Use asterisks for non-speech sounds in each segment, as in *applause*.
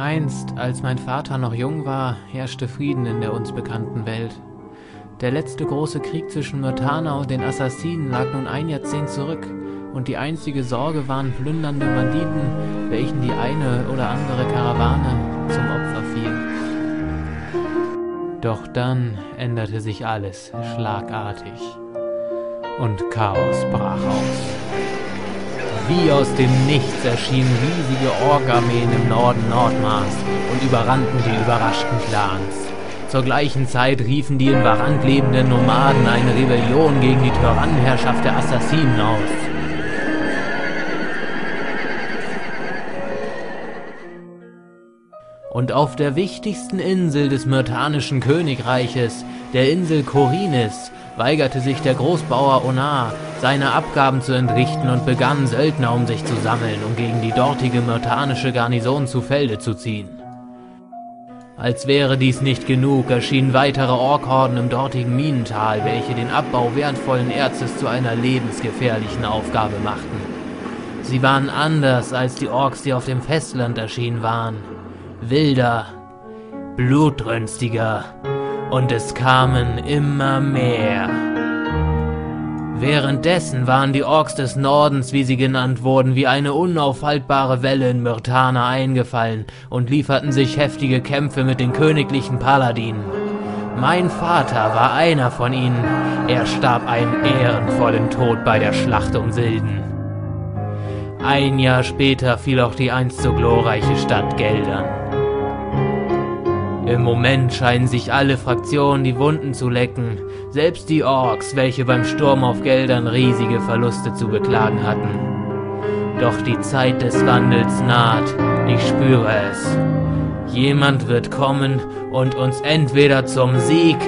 Einst, als mein Vater noch jung war, herrschte Frieden in der uns bekannten Welt. Der letzte große Krieg zwischen Myrtana und den Assassinen lag nun ein Jahrzehnt zurück, und die einzige Sorge waren plündernde Banditen, welchen die eine oder andere Karawane zum Opfer fiel. Doch dann änderte sich alles schlagartig und Chaos brach aus. Wie aus dem Nichts erschienen riesige Ork-Armeen im Norden Nordmars und überrannten die überraschten Clans. Zur gleichen Zeit riefen die in Varant lebenden Nomaden eine Rebellion gegen die Tyrannenherrschaft der Assassinen aus. Und auf der wichtigsten Insel des myrtanischen Königreiches, der Insel Korinis, weigerte sich der Großbauer Onar, seine Abgaben zu entrichten und begann, Söldner um sich zu sammeln, um gegen die dortige myrtanische Garnison zu Felde zu ziehen. Als wäre dies nicht genug, erschienen weitere Orkhorden im dortigen Minental, welche den Abbau wertvollen Erzes zu einer lebensgefährlichen Aufgabe machten. Sie waren anders als die Orks, die auf dem Festland erschienen waren. Wilder, blutrünstiger und es kamen immer mehr. Währenddessen waren die Orks des Nordens, wie sie genannt wurden, wie eine unaufhaltbare Welle in Myrtana eingefallen und lieferten sich heftige Kämpfe mit den königlichen Paladinen. Mein Vater war einer von ihnen. Er starb einen ehrenvollen Tod bei der Schlacht um Silden. Ein Jahr später fiel auch die einst so glorreiche Stadt Geldern. Im Moment scheinen sich alle Fraktionen die Wunden zu lecken, selbst die Orks, welche beim Sturm auf Geldern riesige Verluste zu beklagen hatten. Doch die Zeit des Wandels naht, ich spüre es. Jemand wird kommen und uns entweder zum Sieg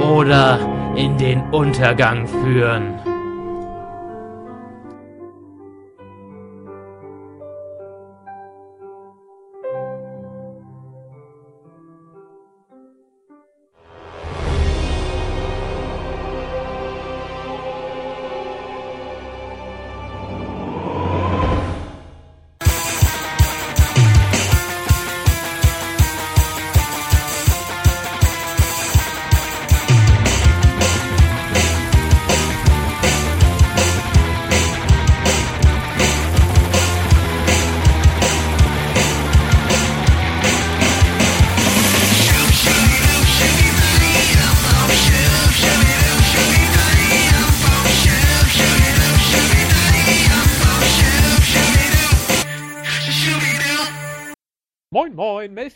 oder in den Untergang führen.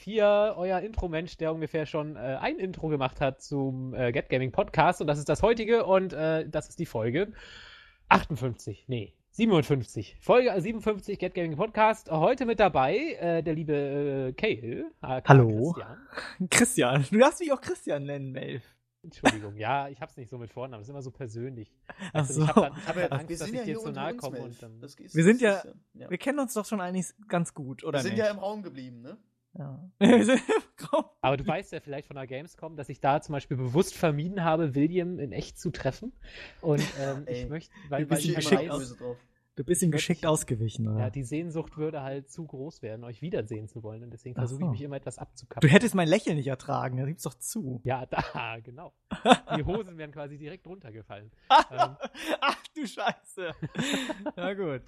Hier, euer Intro-Mensch, der ungefähr schon äh, ein Intro gemacht hat zum äh, Get Gaming Podcast. Und das ist das heutige und äh, das ist die Folge 58. Nee, 57. Folge 57 Get Gaming Podcast. Heute mit dabei äh, der liebe äh, Kale. Hallo. Christian. Christian. Du darfst mich auch Christian nennen, Melf. Entschuldigung, ja, ich hab's nicht so mit Vornamen, das ist immer so persönlich. Ach also, so. Ich hab dann, ich hab dann Angst, dass ich dir zu nahe komme und dann. wir sind ja, ja, wir kennen uns doch schon eigentlich ganz gut, oder? Wir sind nicht? ja im Raum geblieben, ne? Ja. *laughs* Aber du weißt ja vielleicht von der Gamescom, dass ich da zum Beispiel bewusst vermieden habe, William in echt zu treffen. Und ähm, *laughs* ich möchte, weil, weil ich geschickt weiß, Du bist ihm geschickt ausgewichen, oder? Ja, die Sehnsucht würde halt zu groß werden, euch wiedersehen zu wollen. Und deswegen versuche so. ich mich immer etwas abzukappen. Du hättest mein Lächeln nicht ertragen, das gibt's doch zu. Ja, da, *laughs* genau. Die Hosen wären quasi direkt runtergefallen. ähm, Ach du Scheiße. Na gut.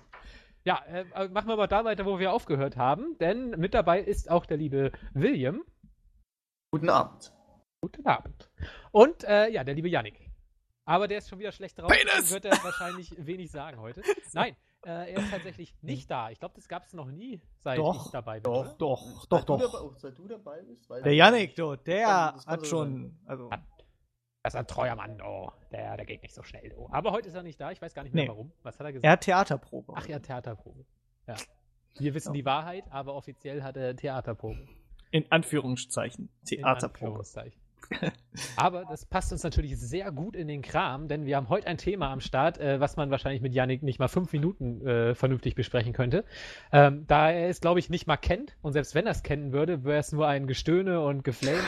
Ja, äh, machen wir mal da weiter, wo wir aufgehört haben, denn mit dabei ist auch der liebe William. Guten Abend. Guten Abend. Und äh, ja, der liebe Yannick. Aber der ist schon wieder schlecht drauf. Penis! wird er wahrscheinlich *laughs* wenig sagen heute. Nein, äh, er ist tatsächlich nicht da. Ich glaube, das gab es noch nie, seit doch, ich dabei bin. Doch, oder? doch, doch, doch. Dabei, seit du dabei bist. der Yannick, du, der hat schon. Also, hat das ist ein treuer Mann, oh, der, der geht nicht so schnell. Oh. Aber heute ist er nicht da, ich weiß gar nicht mehr nee. warum. Was hat er gesagt? Er hat Theaterprobe. Ach, hat Theaterprobe. Ja. Wir wissen ja. die Wahrheit, aber offiziell hat er Theaterprobe. In Anführungszeichen. Theaterprobe. In Anführungszeichen. Aber das passt uns natürlich sehr gut in den Kram, denn wir haben heute ein Thema am Start, äh, was man wahrscheinlich mit Yannick nicht mal fünf Minuten äh, vernünftig besprechen könnte. Ähm, da er es, glaube ich, nicht mal kennt und selbst wenn er es kennen würde, wäre es nur ein Gestöhne und Geflame,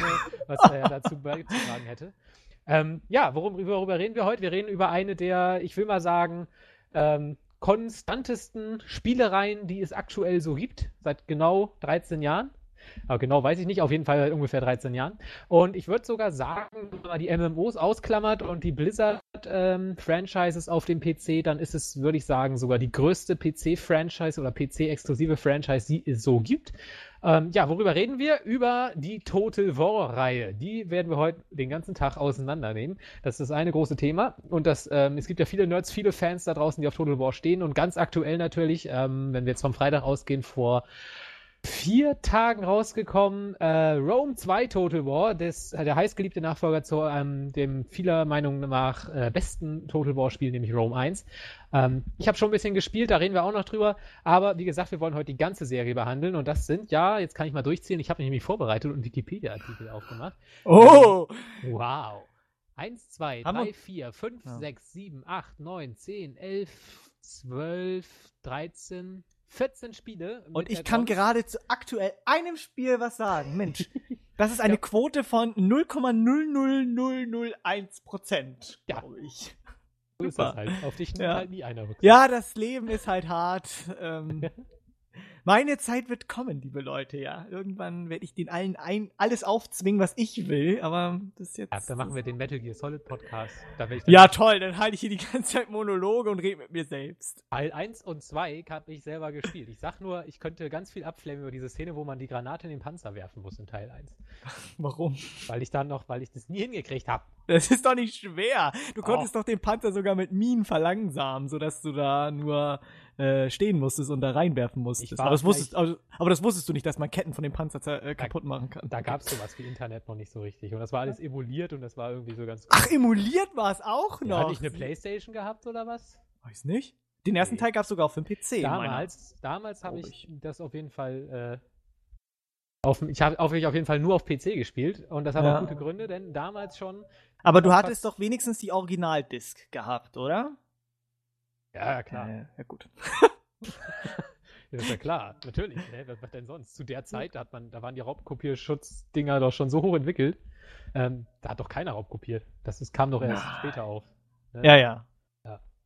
was er dazu beizutragen hätte. Ähm, ja, worum, worüber reden wir heute? Wir reden über eine der, ich will mal sagen, ähm, konstantesten Spielereien, die es aktuell so gibt, seit genau 13 Jahren. Aber genau weiß ich nicht, auf jeden Fall seit ungefähr 13 Jahren. Und ich würde sogar sagen, wenn man die MMOs ausklammert und die Blizzard-Franchises ähm, auf dem PC, dann ist es, würde ich sagen, sogar die größte PC-Franchise oder PC-exklusive Franchise, die es so gibt. Ähm, ja, worüber reden wir? Über die Total War-Reihe. Die werden wir heute den ganzen Tag auseinandernehmen. Das ist das eine große Thema. Und das, ähm, es gibt ja viele Nerds, viele Fans da draußen, die auf Total War stehen. Und ganz aktuell natürlich, ähm, wenn wir jetzt vom Freitag ausgehen, vor vier Tagen rausgekommen. Äh, Rome 2 Total War, äh, der heißgeliebte Nachfolger zu ähm, dem vieler Meinung nach äh, besten Total War Spiel, nämlich Rome 1. Ähm, ich habe schon ein bisschen gespielt, da reden wir auch noch drüber. Aber wie gesagt, wir wollen heute die ganze Serie behandeln und das sind, ja, jetzt kann ich mal durchziehen. Ich habe mich nämlich vorbereitet und Wikipedia-Artikel aufgemacht. Oh! Ähm, wow. 1, 2, 3, 4, 5, 6, 7, 8, 9, 10, 11, 12, 13, 14 Spiele. Und ich kann gerade zu aktuell einem Spiel was sagen. Mensch, *laughs* das ist eine ja. Quote von 0,00001 Prozent, ja. glaube ich. So ist das halt. Auf dich nimmt ja. halt nie einer Rücksicht. Ja, das Leben ist halt hart. Ähm, *laughs* Meine Zeit wird kommen, liebe Leute, ja. Irgendwann werde ich den allen ein, alles aufzwingen, was ich will, aber das ist jetzt. Ja, dann machen wir den Metal Gear Solid Podcast. ja, toll, dann halte ich hier die ganze Zeit Monologe und rede mit mir selbst. Teil 1 und 2 habe ich selber gespielt. Ich sag nur, ich könnte ganz viel abflammen über diese Szene, wo man die Granate in den Panzer werfen muss in Teil 1. *laughs* Warum? Weil ich dann noch, weil ich das nie hingekriegt habe. Das ist doch nicht schwer. Du konntest oh. doch den Panzer sogar mit Minen verlangsamen, sodass du da nur äh, stehen musstest und da reinwerfen musstest. Aber das, wusstest, aber, aber das wusstest du nicht, dass man Ketten von dem Panzer äh, kaputt machen kann. Da gab es sowas wie Internet noch nicht so richtig. Und das war alles emuliert und das war irgendwie so ganz. Ach, emuliert war es auch noch? Ja, hatte ich eine Playstation gehabt oder was? Weiß nicht. Den ersten nee. Teil gab es sogar auf dem PC. Damals, damals habe ich, ich, das auf jeden Fall. Äh, auf, ich habe auf, auf jeden Fall nur auf PC gespielt und das hat ja. auch gute Gründe, denn damals schon. Aber du hattest doch wenigstens die Originaldisc gehabt, oder? Ja, klar. Äh, ja, gut. *laughs* ja, ist ja klar, natürlich. Ne? Was, denn sonst? Zu der Zeit, da, hat man, da waren die Raubkopierschutz-Dinger doch schon so hoch entwickelt. Ähm, da hat doch keiner raubkopiert. Das ist, kam doch erst Nein. später auf. Ne? Ja, ja.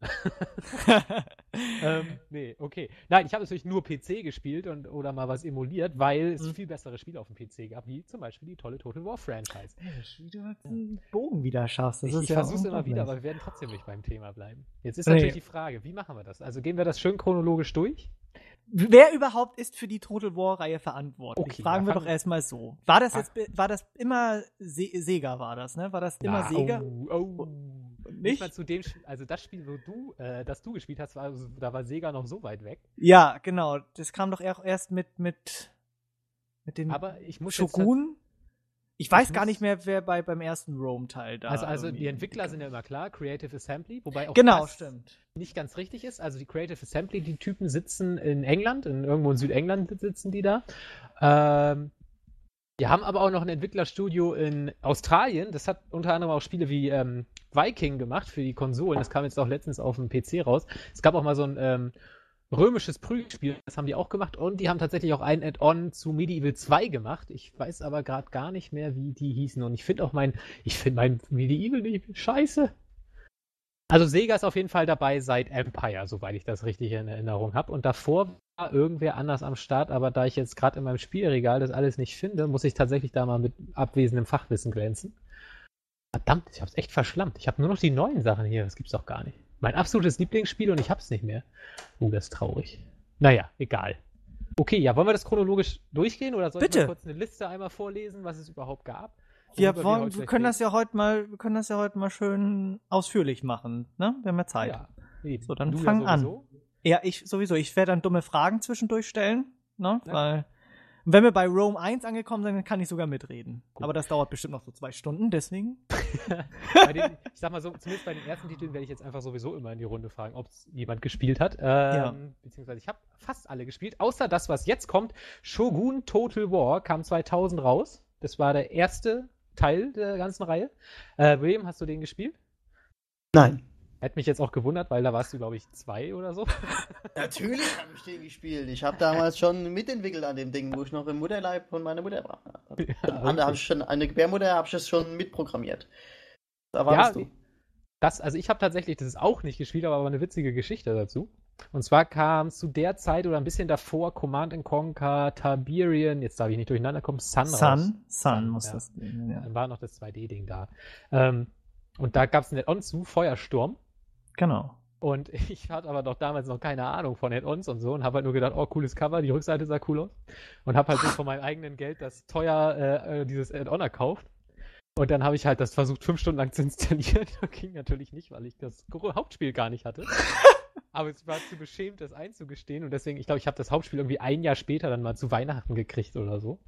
*laughs* ähm, nee, okay. Nein, ich habe natürlich nur PC gespielt und oder mal was emuliert, weil es mhm. viel bessere Spiele auf dem PC gab, wie zum Beispiel die tolle Total War Franchise. Wie du den Bogen wieder schaffst. Das ich, ich ja versuche es immer wieder, aber wir werden trotzdem nicht beim Thema bleiben. Jetzt ist nee. natürlich die Frage, wie machen wir das? Also gehen wir das schön chronologisch durch? Wer überhaupt ist für die Total War-Reihe verantwortlich? Okay, Fragen wir doch erstmal so. War das jetzt, war das immer Se Sega war das, ne? War das immer Na, Sega? Oh, oh nicht? nicht mal zu dem, also das Spiel, wo du, äh, das du gespielt hast, war, da war Sega noch so weit weg. Ja, genau. Das kam doch erst mit, mit, mit den Aber ich muss Shogun. Ich weiß ich gar nicht mehr, wer bei, beim ersten Rome-Teil da Also, also die Entwickler sind ja immer klar, Creative Assembly, wobei auch genau, das stimmt. nicht ganz richtig ist. Also die Creative Assembly, die Typen sitzen in England, in, irgendwo in Südengland sitzen die da. Ähm, die haben aber auch noch ein Entwicklerstudio in Australien. Das hat unter anderem auch Spiele wie ähm, Viking gemacht für die Konsolen. Das kam jetzt auch letztens auf dem PC raus. Es gab auch mal so ein ähm, römisches Prügelspiel, das haben die auch gemacht. Und die haben tatsächlich auch ein Add-on zu Medieval 2 gemacht. Ich weiß aber gerade gar nicht mehr, wie die hießen. Und ich finde auch mein, ich finde mein Medieval nicht scheiße. Also Sega ist auf jeden Fall dabei seit Empire, soweit ich das richtig in Erinnerung habe. Und davor irgendwer anders am Start, aber da ich jetzt gerade in meinem Spielregal das alles nicht finde, muss ich tatsächlich da mal mit abwesendem Fachwissen glänzen. Verdammt, ich hab's echt verschlammt. Ich habe nur noch die neuen Sachen hier, das gibt's doch gar nicht. Mein absolutes Lieblingsspiel und ich hab's nicht mehr. Uh, das ist traurig. Naja, egal. Okay, ja, wollen wir das chronologisch durchgehen oder soll Bitte. ich kurz eine Liste einmal vorlesen, was es überhaupt gab? Wir, wollen, wir können das ja heute mal, wir können das ja heute mal schön ausführlich machen, ne? Wir haben ja Zeit. Ja. So, dann fang ja an. Ja, ich sowieso. Ich werde dann dumme Fragen zwischendurch stellen, ne? Ja. Weil wenn wir bei Rome 1 angekommen sind, dann kann ich sogar mitreden. Gut. Aber das dauert bestimmt noch so zwei Stunden, deswegen. *laughs* den, ich sag mal so, zumindest bei den ersten Titeln werde ich jetzt einfach sowieso immer in die Runde fragen, ob es jemand gespielt hat. Ähm, ja. Beziehungsweise ich habe fast alle gespielt, außer das, was jetzt kommt. Shogun Total War kam 2000 raus. Das war der erste Teil der ganzen Reihe. Äh, William, hast du den gespielt? Nein. Hätte mich jetzt auch gewundert, weil da warst du, glaube ich, zwei oder so. *laughs* Natürlich habe ich den gespielt. Ich habe *laughs* damals schon mitentwickelt an dem Ding, wo ich noch im Mutterleib von meiner Mutter war. *laughs* Ja, okay. habe ich schon, eine Gebärmutter habe ich das schon mitprogrammiert. Da warst ja, du. Das, also ich habe tatsächlich, das ist auch nicht gespielt, aber eine witzige Geschichte dazu. Und zwar kam zu der Zeit oder ein bisschen davor Command Conquer, Tiberian, jetzt darf ich nicht durcheinander kommen, Sun Sun, raus. Sun muss ja. das gehen, ja. Dann war noch das 2D-Ding da. Ähm, und da gab es ein Add-on zu, Feuersturm. Genau. Und *laughs* ich hatte aber doch damals noch keine Ahnung von Add-ons und so und habe halt nur gedacht, oh, cooles Cover, die Rückseite sah cool aus. Und habe halt so von meinem eigenen Geld das teuer äh, äh dieses Add-on erkauft. Und dann habe ich halt das versucht, fünf Stunden lang zu installieren. *laughs* Das ging natürlich nicht, weil ich das Hauptspiel gar nicht hatte. Aber es war zu beschämt, das einzugestehen. Und deswegen, ich glaube, ich habe das Hauptspiel irgendwie ein Jahr später dann mal zu Weihnachten gekriegt oder so.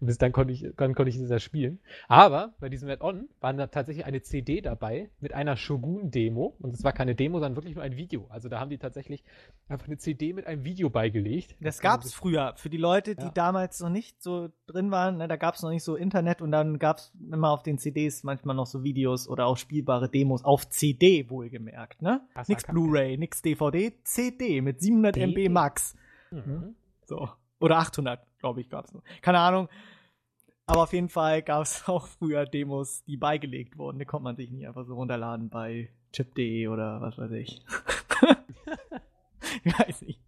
Und bis dann konnte ich, dann konnte ich das ja spielen. Aber bei diesem Add-on war da tatsächlich eine CD dabei mit einer Shogun-Demo. Und es war keine Demo, sondern wirklich nur ein Video. Also da haben die tatsächlich einfach eine CD mit einem Video beigelegt. Das gab es früher. Für die Leute, die ja. damals noch nicht so drin waren, ne, da gab es noch nicht so Internet und dann gab es immer auf den CDs manchmal noch so Videos oder auch spielbare Demos auf CD wohlgemerkt. Ne? Nix Blu-ray, nix DVD. DVD, CD mit 700 D MB Max. Mhm. So. Oder 800, glaube ich, gab es noch. Keine Ahnung. Aber auf jeden Fall gab es *laughs* auch früher Demos, die beigelegt wurden. Die konnte man sich nicht einfach so runterladen bei chip.de oder was weiß ich. *laughs* *laughs* ich weiß nicht.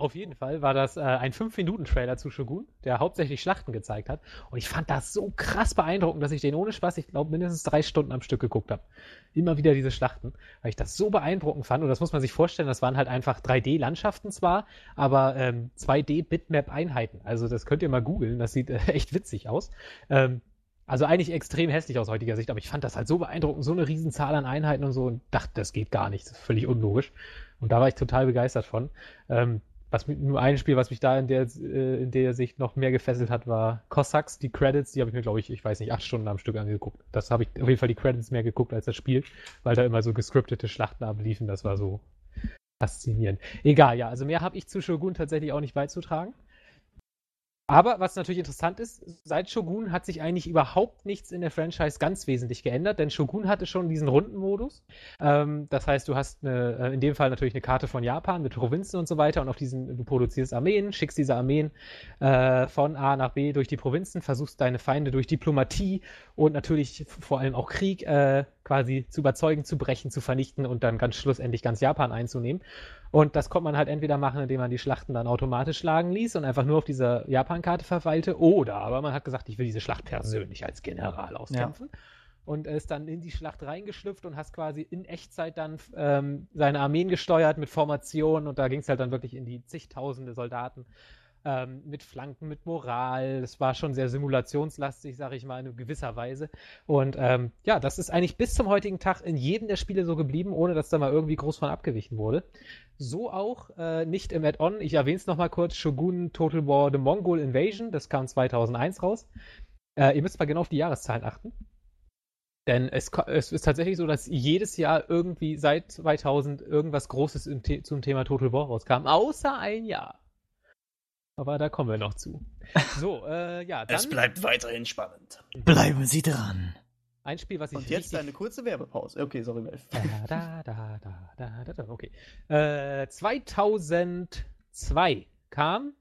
Auf jeden Fall war das äh, ein 5-Minuten-Trailer zu Shogun, der hauptsächlich Schlachten gezeigt hat. Und ich fand das so krass beeindruckend, dass ich den ohne Spaß, ich glaube, mindestens drei Stunden am Stück geguckt habe. Immer wieder diese Schlachten, weil ich das so beeindruckend fand. Und das muss man sich vorstellen, das waren halt einfach 3D-Landschaften zwar, aber ähm, 2D-Bitmap-Einheiten. Also das könnt ihr mal googeln, das sieht äh, echt witzig aus. Ähm, also eigentlich extrem hässlich aus heutiger Sicht, aber ich fand das halt so beeindruckend, so eine Riesenzahl an Einheiten und so und dachte, das geht gar nicht, das ist völlig unlogisch. Und da war ich total begeistert von. Ähm, was nur ein Spiel, was mich da in der, äh, in der Sicht noch mehr gefesselt hat, war Cossacks. Die Credits, die habe ich mir, glaube ich, ich weiß nicht, acht Stunden am Stück angeguckt. Das habe ich auf jeden Fall die Credits mehr geguckt als das Spiel, weil da immer so gescriptete Schlachten abliefen. Das war so faszinierend. Egal, ja, also mehr habe ich zu Shogun tatsächlich auch nicht beizutragen. Aber was natürlich interessant ist, seit Shogun hat sich eigentlich überhaupt nichts in der Franchise ganz wesentlich geändert, denn Shogun hatte schon diesen Rundenmodus. Ähm, das heißt, du hast eine, äh, in dem Fall natürlich eine Karte von Japan mit Provinzen und so weiter und auf diesen, du produzierst Armeen, schickst diese Armeen äh, von A nach B durch die Provinzen, versuchst deine Feinde durch Diplomatie und natürlich vor allem auch Krieg äh, quasi zu überzeugen, zu brechen, zu vernichten und dann ganz schlussendlich ganz Japan einzunehmen. Und das konnte man halt entweder machen, indem man die Schlachten dann automatisch schlagen ließ und einfach nur auf dieser Japan-Karte verweilte, oder aber man hat gesagt, ich will diese Schlacht persönlich als General auskämpfen. Ja. Und ist dann in die Schlacht reingeschlüpft und hast quasi in Echtzeit dann ähm, seine Armeen gesteuert mit Formationen und da ging es halt dann wirklich in die zigtausende Soldaten ähm, mit Flanken, mit Moral. Es war schon sehr simulationslastig, sage ich mal, in gewisser Weise. Und ähm, ja, das ist eigentlich bis zum heutigen Tag in jedem der Spiele so geblieben, ohne dass da mal irgendwie groß von abgewichen wurde. So auch äh, nicht im Add-on. Ich erwähne es nochmal kurz: Shogun Total War The Mongol Invasion. Das kam 2001 raus. Äh, ihr müsst mal genau auf die Jahreszahlen achten. Denn es, es, ist tatsächlich so, dass jedes Jahr irgendwie seit 2000 irgendwas Großes zum Thema Total War rauskam, außer ein Jahr. Aber da kommen wir noch zu. So, äh, ja. *laughs* Dann, es bleibt weiterhin spannend. Bleiben Sie dran. Ein Spiel, was ich. Und jetzt eine kurze Werbepause. Okay, sorry, Melf. Da, da, da, da, da, da, okay. Äh, 2002 kam,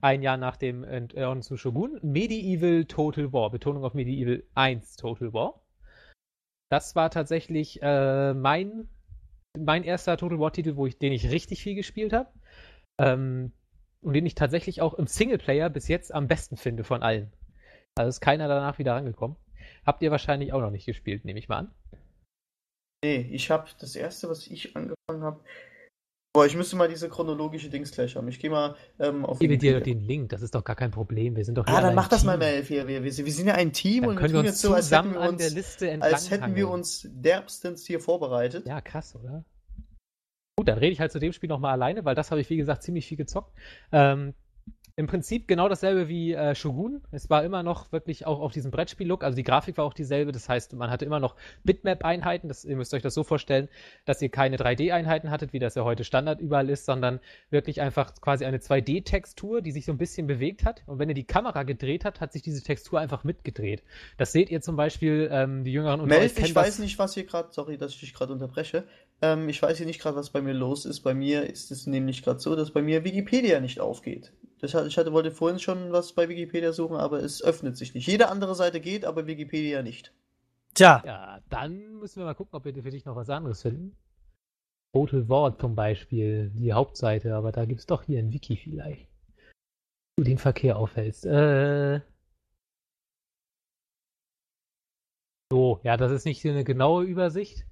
ein Jahr nach dem Entehren zu Shogun, Medieval Total War. Betonung auf Medieval 1 Total War. Das war tatsächlich äh, mein, mein erster Total War-Titel, wo ich, den ich richtig viel gespielt habe. Ähm, und den ich tatsächlich auch im Singleplayer bis jetzt am besten finde von allen. Also ist keiner danach wieder rangekommen. Habt ihr wahrscheinlich auch noch nicht gespielt, nehme ich mal an. Nee, ich habe das erste, was ich angefangen habe. Boah, ich müsste mal diese chronologische Dings gleich haben. Ich gehe mal ähm, auf. Gebe dir den Link, das ist doch gar kein Problem. Wir sind doch Ah, dann mach das Team. mal, Melf. Wir, wir, wir, sind ja ein Team dann und können wir, wir uns so, als hätten wir uns, der Liste als hätten wir uns derbstens hier vorbereitet. Ja, krass, oder? Gut, dann rede ich halt zu dem Spiel nochmal alleine, weil das habe ich, wie gesagt, ziemlich viel gezockt. Ähm, im Prinzip genau dasselbe wie äh, Shogun. Es war immer noch wirklich auch auf diesem Brettspiel-Look. Also die Grafik war auch dieselbe. Das heißt, man hatte immer noch Bitmap-Einheiten. Ihr müsst euch das so vorstellen, dass ihr keine 3D-Einheiten hattet, wie das ja heute Standard überall ist, sondern wirklich einfach quasi eine 2D-Textur, die sich so ein bisschen bewegt hat. Und wenn ihr die Kamera gedreht habt, hat sich diese Textur einfach mitgedreht. Das seht ihr zum Beispiel, ähm, die Jüngeren unter Melf, ich weiß nicht, was hier gerade, sorry, dass ich dich gerade unterbreche. Ähm, ich weiß hier nicht gerade, was bei mir los ist. Bei mir ist es nämlich gerade so, dass bei mir Wikipedia nicht aufgeht. Ich hatte, wollte vorhin schon was bei Wikipedia suchen, aber es öffnet sich nicht. Jede andere Seite geht, aber Wikipedia nicht. Tja. Ja, dann müssen wir mal gucken, ob wir für dich noch was anderes finden. Total War zum Beispiel, die Hauptseite, aber da gibt es doch hier ein Wiki vielleicht. Du den Verkehr aufhältst. Äh. So, ja, das ist nicht eine genaue Übersicht.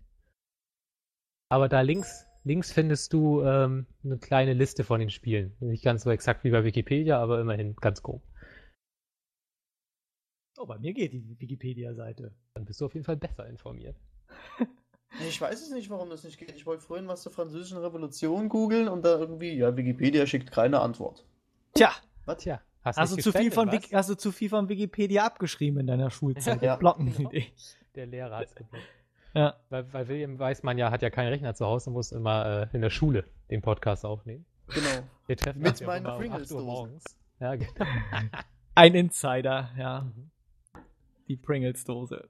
Aber da links, links findest du ähm, eine kleine Liste von den Spielen. Nicht ganz so exakt wie bei Wikipedia, aber immerhin ganz grob. Oh, bei mir geht die Wikipedia-Seite. Dann bist du auf jeden Fall besser informiert. *laughs* Ich weiß es nicht, warum das nicht geht. Ich wollte vorhin was zur französischen Revolution googeln und da irgendwie, ja, Wikipedia schickt keine Antwort. Tja. Was? Tja. Hast, hast, du zu viel von hast du zu viel von Wikipedia abgeschrieben in deiner Schulzeit? ja. *laughs* Blocken genau. Der Lehrer hat es geblockt. Ja. Weil, weil William Weißmann ja hat ja keinen Rechner zu Hause und muss immer äh, in der Schule den Podcast aufnehmen. Genau. Wir treffen Mit meinen Pringles um morgens. Ja, genau. *laughs* Ein Insider, ja. Mhm. Die Pringles-Dose.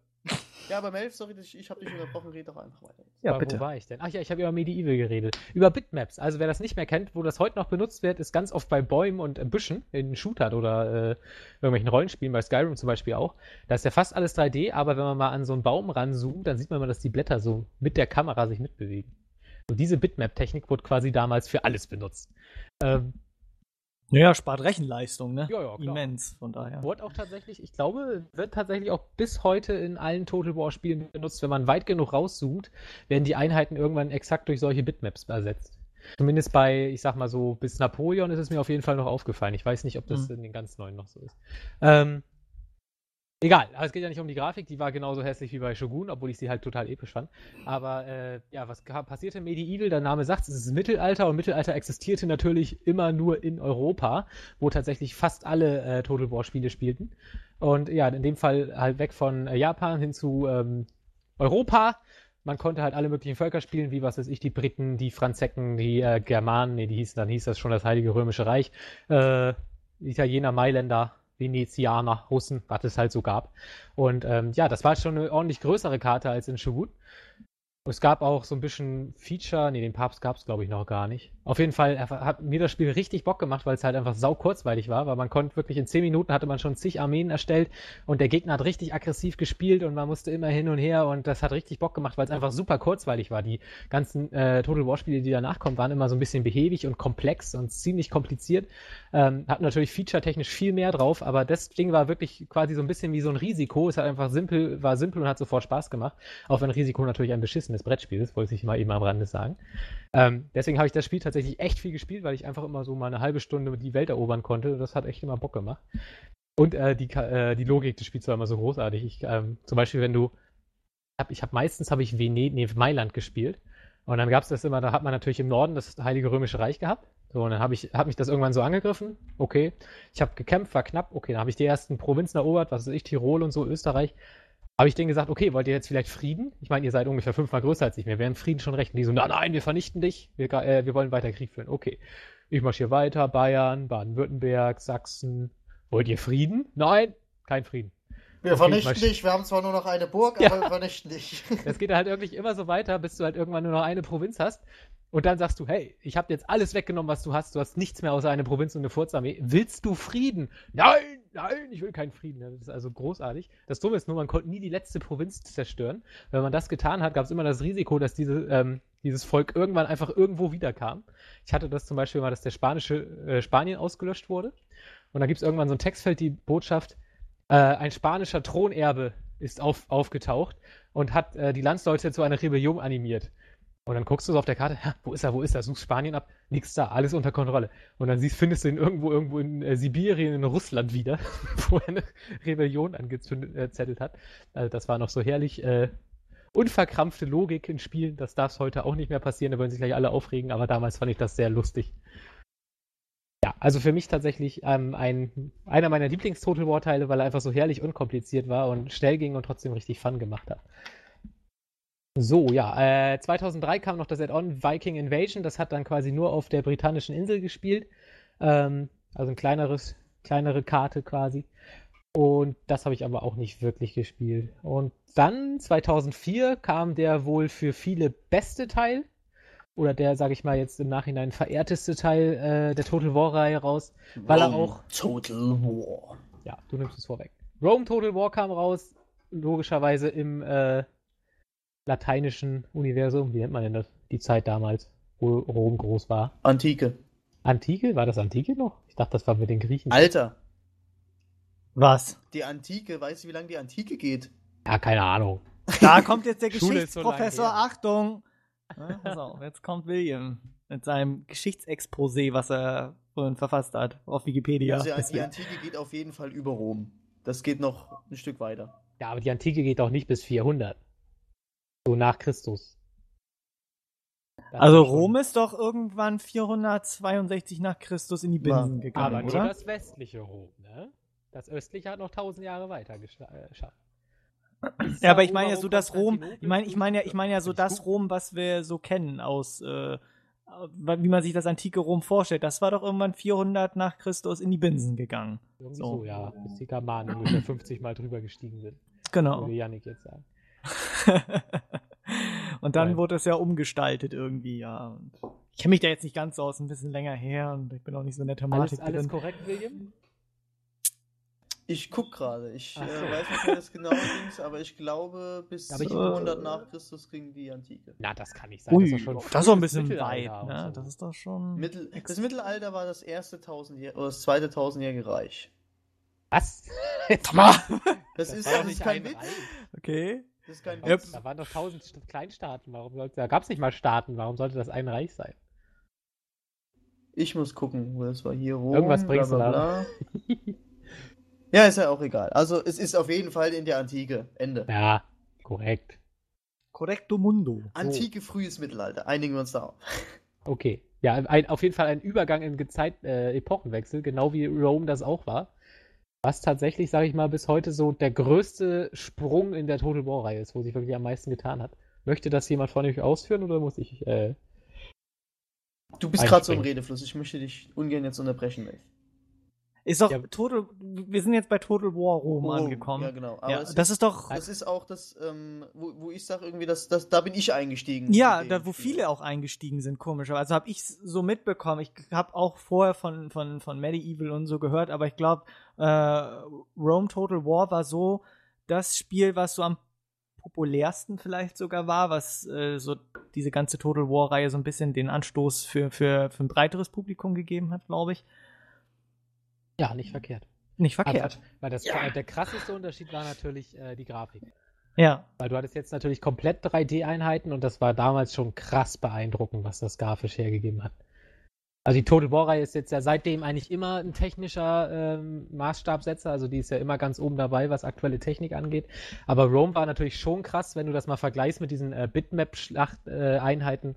Ja, aber Melf, sorry, ich habe dich unterbrochen, red doch einfach weiter. Ja, aber bitte. Wo war ich denn? Ach ja, ich habe über Medieval geredet. Über Bitmaps. Also wer das nicht mehr kennt, wo das heute noch benutzt wird, ist ganz oft bei Bäumen und Büschen in Shootern oder äh, irgendwelchen Rollenspielen, bei Skyrim zum Beispiel auch. Da ist ja fast alles 3D, aber wenn man mal an so einen Baum ranzoomt, dann sieht man mal, dass die Blätter so mit der Kamera sich mitbewegen. Und diese Bitmap-Technik wurde quasi damals für alles benutzt. Ähm, ja, spart Rechenleistung, ne? Ja, ja, klar. Immens, von daher. Wurde auch tatsächlich, ich glaube, wird tatsächlich auch bis heute in allen Total War Spielen benutzt. Wenn man weit genug rauszoomt, werden die Einheiten irgendwann exakt durch solche Bitmaps ersetzt. Zumindest bei, ich sag mal so, bis Napoleon ist es mir auf jeden Fall noch aufgefallen. Ich weiß nicht, ob das mhm. in den ganz neuen noch so ist. Ähm, Egal, aber es geht ja nicht um die Grafik, die war genauso hässlich wie bei Shogun, obwohl ich sie halt total episch fand. Aber äh, ja, was passierte Medieval? Der Name sagt es, ist Mittelalter und Mittelalter existierte natürlich immer nur in Europa, wo tatsächlich fast alle äh, Total War Spiele spielten. Und ja, in dem Fall halt weg von äh, Japan hin zu ähm, Europa. Man konnte halt alle möglichen Völker spielen, wie was weiß ich, die Briten, die Franzecken, die äh, Germanen, nee, die hießen, dann hieß das schon das Heilige Römische Reich, äh, Italiener, Mailänder, Venezianer, Russen, was es halt so gab. Und ähm, ja, das war schon eine ordentlich größere Karte als in Shogun. Es gab auch so ein bisschen Feature, nee, den Papst gab es glaube ich noch gar nicht. Auf jeden Fall hat mir das Spiel richtig Bock gemacht, weil es halt einfach sau kurzweilig war, weil man konnte wirklich in 10 Minuten hatte man schon zig Armeen erstellt und der Gegner hat richtig aggressiv gespielt und man musste immer hin und her und das hat richtig Bock gemacht, weil es einfach super kurzweilig war. Die ganzen äh, Total War Spiele, die danach kommen, waren immer so ein bisschen behäbig und komplex und ziemlich kompliziert. Ähm, hatten natürlich feature-technisch viel mehr drauf, aber das Ding war wirklich quasi so ein bisschen wie so ein Risiko. Es hat einfach simpel, war simpel und hat sofort Spaß gemacht, auch wenn Risiko natürlich ein beschissenes Brettspiel ist, wollte ich mal eben am Rande sagen. Ähm, deswegen habe ich das Spiel tatsächlich echt viel gespielt, weil ich einfach immer so mal eine halbe Stunde die Welt erobern konnte. Das hat echt immer Bock gemacht. Und äh, die, äh, die Logik des Spiels war immer so großartig. Ich, ähm, zum Beispiel, wenn du, hab, ich habe meistens habe ich Venedig, nee, Mailand gespielt. Und dann gab es das immer, da hat man natürlich im Norden das Heilige Römische Reich gehabt. So, und dann habe ich, hab mich das irgendwann so angegriffen. Okay. Ich habe gekämpft, war knapp. Okay, dann habe ich die ersten Provinzen erobert, was weiß ich, Tirol und so, Österreich habe ich denen gesagt, okay, wollt ihr jetzt vielleicht Frieden? Ich meine, ihr seid ungefähr fünfmal größer als ich. Wir wären Frieden schon recht. Und die so, nein, nein, wir vernichten dich. Wir, äh, wir wollen weiter Krieg führen. Okay. Ich marschiere weiter. Bayern, Baden-Württemberg, Sachsen. Wollt ihr Frieden? Nein, kein Frieden. Wir okay, vernichten dich. Wir haben zwar nur noch eine Burg, aber ja. wir vernichten dich. *laughs* Das geht halt wirklich immer so weiter, bis du halt irgendwann nur noch eine Provinz hast. Und dann sagst du, hey, ich habe jetzt alles weggenommen, was du hast. Du hast nichts mehr außer eine Provinz und eine Furzarmee. Willst du Frieden? Nein, nein, ich will keinen Frieden. Das ist also großartig. Das Dumme ist nur, man konnte nie die letzte Provinz zerstören. Wenn man das getan hat, gab es immer das Risiko, dass diese, ähm, dieses Volk irgendwann einfach irgendwo wiederkam. Ich hatte das zum Beispiel mal, dass der spanische äh, Spanien ausgelöscht wurde. Und da gibt es irgendwann so ein Textfeld, die Botschaft, äh, ein spanischer Thronerbe ist auf, aufgetaucht und hat äh, die Landsleute zu einer Rebellion animiert. Und dann guckst du so auf der Karte, wo ist er, wo ist er, suchst Spanien ab, nichts da, alles unter Kontrolle. Und dann siehst, findest du ihn irgendwo, irgendwo in äh, Sibirien, in Russland wieder, *laughs* wo er eine Rebellion angezettelt hat. Also das war noch so herrlich äh, unverkrampfte Logik in Spielen. Das darf es heute auch nicht mehr passieren, da wollen sich gleich alle aufregen, aber damals fand ich das sehr lustig. Ja, also für mich tatsächlich ähm, ein, einer meiner Lieblings-Total War-Teile, weil er einfach so herrlich unkompliziert war und schnell ging und trotzdem richtig Fun gemacht hat. So, ja, äh, 2003 kam noch das Add-on Viking Invasion. Das hat dann quasi nur auf der britannischen Insel gespielt. Ähm, also ein kleineres, kleinere Karte quasi. Und das habe ich aber auch nicht wirklich gespielt. Und dann 2004 kam der wohl für viele beste Teil. Oder der, sage ich mal, jetzt im Nachhinein verehrteste Teil äh, der Total War-Reihe raus. Weil Rome er auch. Total War. Ja, du nimmst es vorweg. Rome Total War kam raus. Logischerweise im. Äh, lateinischen Universum, wie nennt man denn das? die Zeit damals, wo Rom groß war? Antike. Antike? War das Antike noch? Ich dachte, das war mit den Griechen. Alter. Was? Die Antike, weißt du, wie lange die Antike geht? Ja, keine Ahnung. Da kommt jetzt der *laughs* Geschichtsprofessor, so Achtung! Ja, pass auf, jetzt kommt William mit seinem Geschichtsexposé, was er vorhin verfasst hat, auf Wikipedia. Also die Antike geht auf jeden Fall über Rom. Das geht noch ein Stück weiter. Ja, aber die Antike geht auch nicht bis 400. So nach Christus. Das also Rom ist doch irgendwann 462 nach Christus in die Binsen gegangen, aber oder? nur das westliche Rom, ne? Das östliche hat noch 1000 Jahre weiter geschafft. Äh, ja, aber ich meine ja so das Rom, ich meine, ich meine ja, ich meine ja so das Rom, was wir so kennen aus, äh, wie man sich das antike Rom vorstellt. Das war doch irgendwann 400 nach Christus in die Binsen gegangen. Irgendwie so, so ja, bis die Germanen ungefähr 50 Mal drüber gestiegen sind. Genau. Würde Janik jetzt sagen. *laughs* und dann Nein. wurde es ja umgestaltet irgendwie, ja. Und ich kenne mich da jetzt nicht ganz so aus, ein bisschen länger her und ich bin auch nicht so in der Thematik alles, alles korrekt, William? Ich guck gerade. Ich äh, weiß nicht, wie das genau *laughs* ging, aber ich glaube, bis ja, 700 nach Christus ging die Antike. Na, das kann nicht sein. Ui, das ist, schon das ist doch ein bisschen weit. Ne? Das ist doch schon. Mittel, das Mittelalter war das erste tausendjährige oder das zweite tausendjährige Reich. Was? *laughs* das, das ist, das ist kein Witz. Okay. Das ist kein Witz. Da waren doch tausend Kleinstaaten. Warum sollte, da gab es nicht mal Staaten. Warum sollte das ein Reich sein? Ich muss gucken, wo das war hier Rom. Irgendwas bringst du da. Ja, ist ja auch egal. Also es ist auf jeden Fall in der Antike. Ende. Ja, korrekt. Correcto mundo. Antike, frühes Mittelalter. Einigen wir uns darauf. Okay. Ja, ein, auf jeden Fall ein Übergang in Zeit, äh, Epochenwechsel, genau wie Rome das auch war. Was tatsächlich, sage ich mal, bis heute so der größte Sprung in der Total War-Reihe ist, wo sich wirklich am meisten getan hat. Möchte das jemand von euch ausführen oder muss ich. Äh, du bist gerade so im Redefluss. Ich möchte dich ungern jetzt unterbrechen, Dave. Ist doch ja. Total. Wir sind jetzt bei Total War Rom oh, angekommen. Ja, genau. Aber ja, das ist, ist, doch. Das ist auch das, ähm, wo, wo ich sage irgendwie, dass, dass, da bin ich eingestiegen. Ja, da wo viele auch eingestiegen sind, komisch. Also habe ich so mitbekommen. Ich habe auch vorher von, von, von Medieval und so gehört, aber ich glaube, äh, Rome Total War war so das Spiel, was so am populärsten vielleicht sogar war, was äh, so diese ganze Total War-Reihe so ein bisschen den Anstoß für, für, für ein breiteres Publikum gegeben hat, glaube ich. Ja, nicht verkehrt. Nicht verkehrt. Also, weil das, ja. der krasseste Unterschied war natürlich äh, die Grafik. Ja. Weil du hattest jetzt natürlich komplett 3D-Einheiten und das war damals schon krass beeindruckend, was das grafisch hergegeben hat. Also die Total War-Reihe ist jetzt ja seitdem eigentlich immer ein technischer ähm, Maßstabsetzer, also die ist ja immer ganz oben dabei, was aktuelle Technik angeht. Aber Rome war natürlich schon krass, wenn du das mal vergleichst mit diesen äh, Bitmap-Schlacht-Einheiten äh,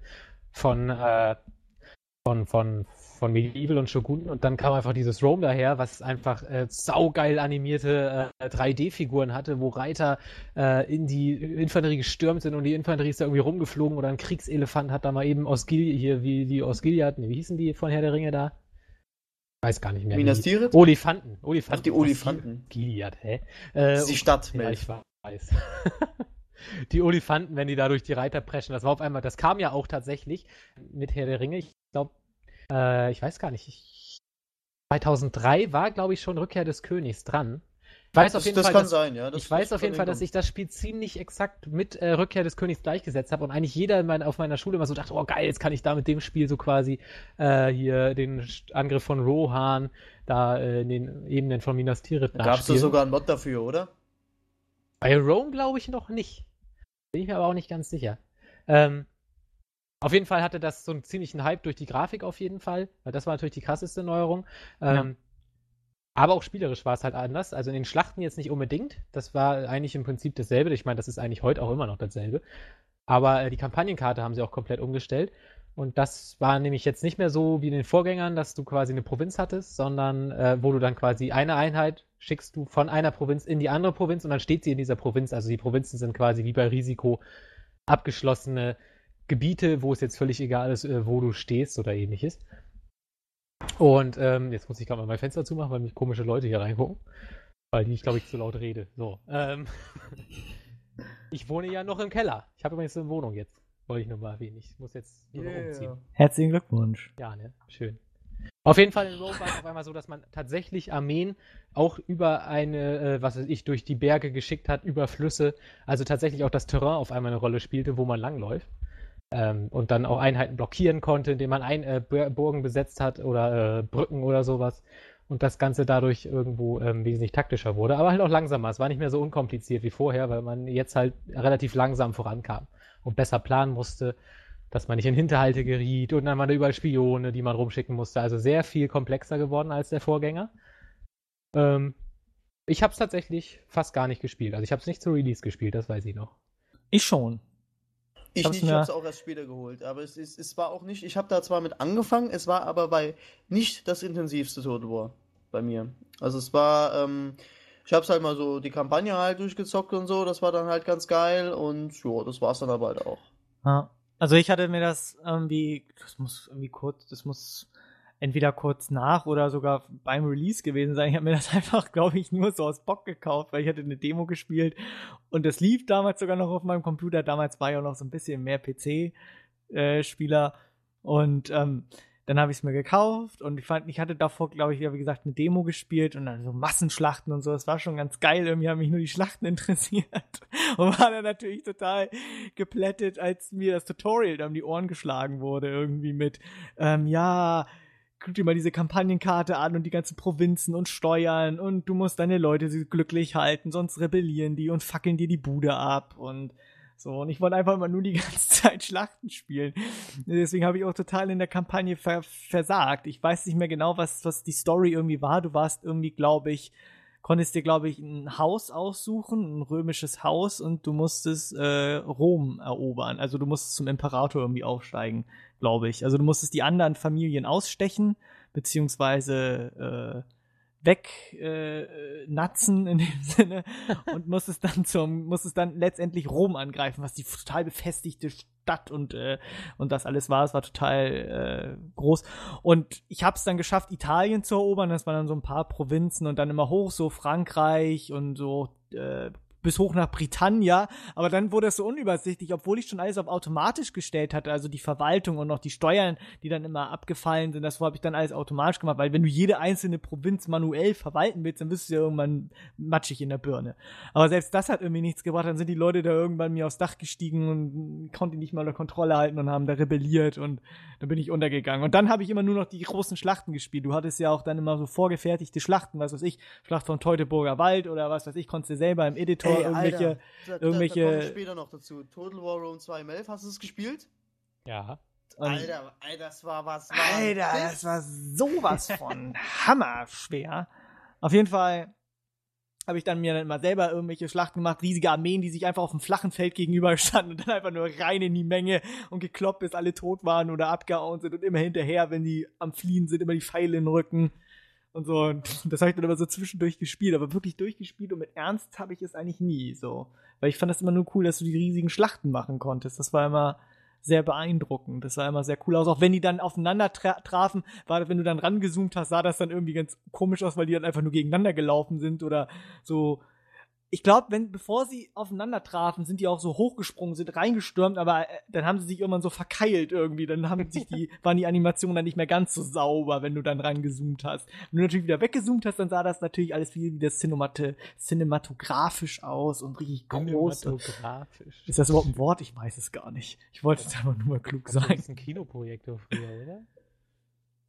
von, äh, von, von, von Medieval und Shogun und dann kam einfach dieses Rome daher, was einfach äh, saugeil animierte äh, 3D-Figuren hatte, wo Reiter äh, in die Infanterie gestürmt sind und die Infanterie ist da irgendwie rumgeflogen oder ein Kriegselefant hat da mal eben aus Gil hier, wie die aus Gilead, nee, wie hießen die von Herr der Ringe da? Weiß gar nicht mehr. Minas Tirith? Olifanten. Olifanten. Ach, die Olifanten. Gilead, hä? Äh, das ist die Stadt, ja, ich weiß. *laughs* die Olifanten, wenn die da durch die Reiter preschen. Das war auf einmal, das kam ja auch tatsächlich mit Herr der Ringe. Ich glaube, äh, ich weiß gar nicht, ich, 2003 war, glaube ich, schon Rückkehr des Königs dran. Ich weiß das, auf jeden das Fall, kann dass, sein, ja. ich weiß auf jeden Fall, dass ich das Spiel ziemlich exakt mit äh, Rückkehr des Königs gleichgesetzt habe und eigentlich jeder mein, auf meiner Schule immer so dachte, oh geil, jetzt kann ich da mit dem Spiel so quasi äh, hier den Angriff von Rohan da äh, in den Ebenen von Minas Tirith Gab es da sogar einen Mod dafür, oder? Bei Rome glaube ich noch nicht. Bin ich mir aber auch nicht ganz sicher. Ähm, auf jeden Fall hatte das so einen ziemlichen Hype durch die Grafik auf jeden Fall, weil das war natürlich die krasseste Neuerung. Ähm, ja. Aber auch spielerisch war es halt anders. Also in den Schlachten jetzt nicht unbedingt. Das war eigentlich im Prinzip dasselbe. Ich meine, das ist eigentlich heute auch immer noch dasselbe. Aber äh, die Kampagnenkarte haben sie auch komplett umgestellt. Und das war nämlich jetzt nicht mehr so wie in den Vorgängern, dass du quasi eine Provinz hattest, sondern äh, wo du dann quasi eine Einheit schickst du von einer Provinz in die andere Provinz und dann steht sie in dieser Provinz. Also die Provinzen sind quasi wie bei Risiko abgeschlossene Gebiete, wo es jetzt völlig egal ist, äh, wo du stehst oder ähnliches. Und ähm, jetzt muss ich gerade mal mein Fenster zumachen, weil mich komische Leute hier reingucken. Weil die ich, glaube ich, zu laut rede. So. Ähm, *laughs* ich wohne ja noch im Keller. Ich habe übrigens eine Wohnung jetzt. Wollte ich nur mal erwähnen. Ich muss jetzt nur yeah. noch umziehen. Herzlichen Glückwunsch. Ja, ne? Schön. Auf jeden Fall in Rome war es auf einmal so, dass man tatsächlich Armeen auch über eine, äh, was weiß ich, durch die Berge geschickt hat, über Flüsse. Also tatsächlich auch das Terrain auf einmal eine Rolle spielte, wo man langläuft. Ähm, und dann auch Einheiten blockieren konnte, indem man ein, äh, Burgen besetzt hat oder äh, Brücken oder sowas. Und das Ganze dadurch irgendwo ähm, wesentlich taktischer wurde, aber halt auch langsamer. Es war nicht mehr so unkompliziert wie vorher, weil man jetzt halt relativ langsam vorankam und besser planen musste, dass man nicht in Hinterhalte geriet und dann waren da überall Spione, die man rumschicken musste. Also sehr viel komplexer geworden als der Vorgänger. Ähm, ich habe es tatsächlich fast gar nicht gespielt. Also ich habe es nicht zu Release gespielt, das weiß ich noch. Ich schon. Ich hab's nicht, ich hab's auch erst später geholt. Aber es, ist, es war auch nicht, ich habe da zwar mit angefangen, es war aber bei nicht das intensivste Total War bei mir. Also es war, ähm, ich hab's halt mal so die Kampagne halt durchgezockt und so, das war dann halt ganz geil und ja, das war's dann aber halt auch. Ja. Also ich hatte mir das irgendwie, das muss irgendwie kurz, das muss entweder kurz nach oder sogar beim Release gewesen sein. Ich habe mir das *laughs* einfach, glaube ich, nur so aus Bock gekauft, weil ich hatte eine Demo gespielt und das lief damals sogar noch auf meinem Computer. Damals war ja noch so ein bisschen mehr PC-Spieler äh, und ähm, dann habe ich es mir gekauft und ich fand, ich hatte davor, glaube ich, wie gesagt, eine Demo gespielt und dann so Massenschlachten und so. Das war schon ganz geil. Irgendwie haben mich nur die Schlachten *laughs* interessiert und war dann natürlich total geplättet, als mir das Tutorial dann um die Ohren geschlagen wurde. Irgendwie mit, ähm, ja, guck dir mal diese Kampagnenkarte an und die ganzen Provinzen und Steuern und du musst deine Leute glücklich halten, sonst rebellieren die und fackeln dir die Bude ab und so. Und ich wollte einfach immer nur die *laughs* ganze Zeit Schlachten spielen. Deswegen habe ich auch total in der Kampagne ver versagt. Ich weiß nicht mehr genau, was, was die Story irgendwie war. Du warst irgendwie, glaube ich, konntest dir, glaube ich, ein Haus aussuchen, ein römisches Haus, und du musstest äh, Rom erobern. Also du musstest zum Imperator irgendwie aufsteigen, glaube ich. Also du musstest die anderen Familien ausstechen, beziehungsweise äh, wegnatzen äh, in dem *laughs* Sinne und muss es dann zum muss es dann letztendlich Rom angreifen, was die total befestigte Stadt und äh, und das alles war. Es war total äh, groß und ich habe es dann geschafft, Italien zu erobern. Das waren dann so ein paar Provinzen und dann immer hoch so Frankreich und so äh, bis hoch nach Britannia, aber dann wurde es so unübersichtlich, obwohl ich schon alles auf automatisch gestellt hatte, also die Verwaltung und noch die Steuern, die dann immer abgefallen sind, das habe ich dann alles automatisch gemacht, weil wenn du jede einzelne Provinz manuell verwalten willst, dann bist du ja irgendwann matschig in der Birne. Aber selbst das hat irgendwie nichts gebracht, dann sind die Leute da irgendwann mir aufs Dach gestiegen und konnten nicht mal unter Kontrolle halten und haben da rebelliert und dann bin ich untergegangen. Und dann habe ich immer nur noch die großen Schlachten gespielt. Du hattest ja auch dann immer so vorgefertigte Schlachten, was weiß ich, Schlacht von Teutoburger Wald oder was weiß ich, konntest du selber im Editor Tor, Ey, irgendwelche. Alter, da, irgendwelche da, da später noch dazu. Total War Rome 2 11, hast du es gespielt? Ja. Alter, Alter, das war was. War Alter, das? das war sowas von hammerschwer. Auf jeden Fall habe ich dann mir dann immer selber irgendwelche Schlachten gemacht, riesige Armeen, die sich einfach auf dem flachen Feld gegenüber standen und dann einfach nur rein in die Menge und gekloppt, bis alle tot waren oder abgehauen sind und immer hinterher, wenn die am Fliehen sind, immer die Pfeile in den Rücken und so. Und *laughs* das habe ich dann aber so zwischendurch gespielt, aber wirklich durchgespielt und mit Ernst habe ich es eigentlich nie so. Weil ich fand das immer nur cool, dass du die riesigen Schlachten machen konntest. Das war immer sehr beeindruckend. Das sah immer sehr cool aus. Auch wenn die dann aufeinander tra trafen, war wenn du dann rangezoomt hast, sah das dann irgendwie ganz komisch aus, weil die dann einfach nur gegeneinander gelaufen sind oder so ich glaube, wenn bevor sie aufeinander trafen, sind die auch so hochgesprungen, sind reingestürmt, aber äh, dann haben sie sich irgendwann so verkeilt irgendwie. Dann haben sich die, *laughs* waren die Animationen dann nicht mehr ganz so sauber, wenn du dann rangezoomt hast. Wenn du natürlich wieder weggezoomt hast, dann sah das natürlich alles viel wieder cinemate, cinematografisch aus und richtig groß. Cinematografisch. Ist das überhaupt ein Wort? Ich weiß es gar nicht. Ich wollte es einfach nur mal klug sagen. Das ist ein Kinoprojektor früher, oder?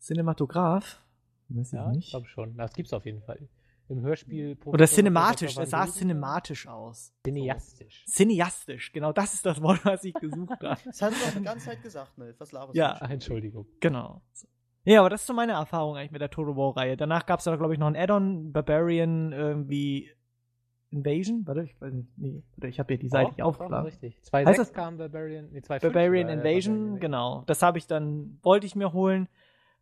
Cinematograph? Weiß ja, ich nicht. Ich glaube schon. Das gibt's auf jeden Fall im Hörspiel. Oder cinematisch, es sah cinematisch aus. Cineastisch. So. Cineastisch, genau, das ist das Wort, was ich gesucht *laughs* habe. Das hast du auch die ganze Zeit gesagt, ne? Was laberst ja. du? Ja, Entschuldigung. Genau. Ja, aber das ist so meine Erfahrung eigentlich mit der Total War-Reihe. Danach gab es da, glaube ich, noch ein Add-on, Barbarian irgendwie Invasion? Warte, ich weiß nicht. Nee, warte, ich habe hier die Seite nicht aufgeschlagen. Richtig. 2.6 kam Barbarian, nee, 2.5 Barbarian Invasion, Barbarian genau. Das habe ich dann, wollte ich mir holen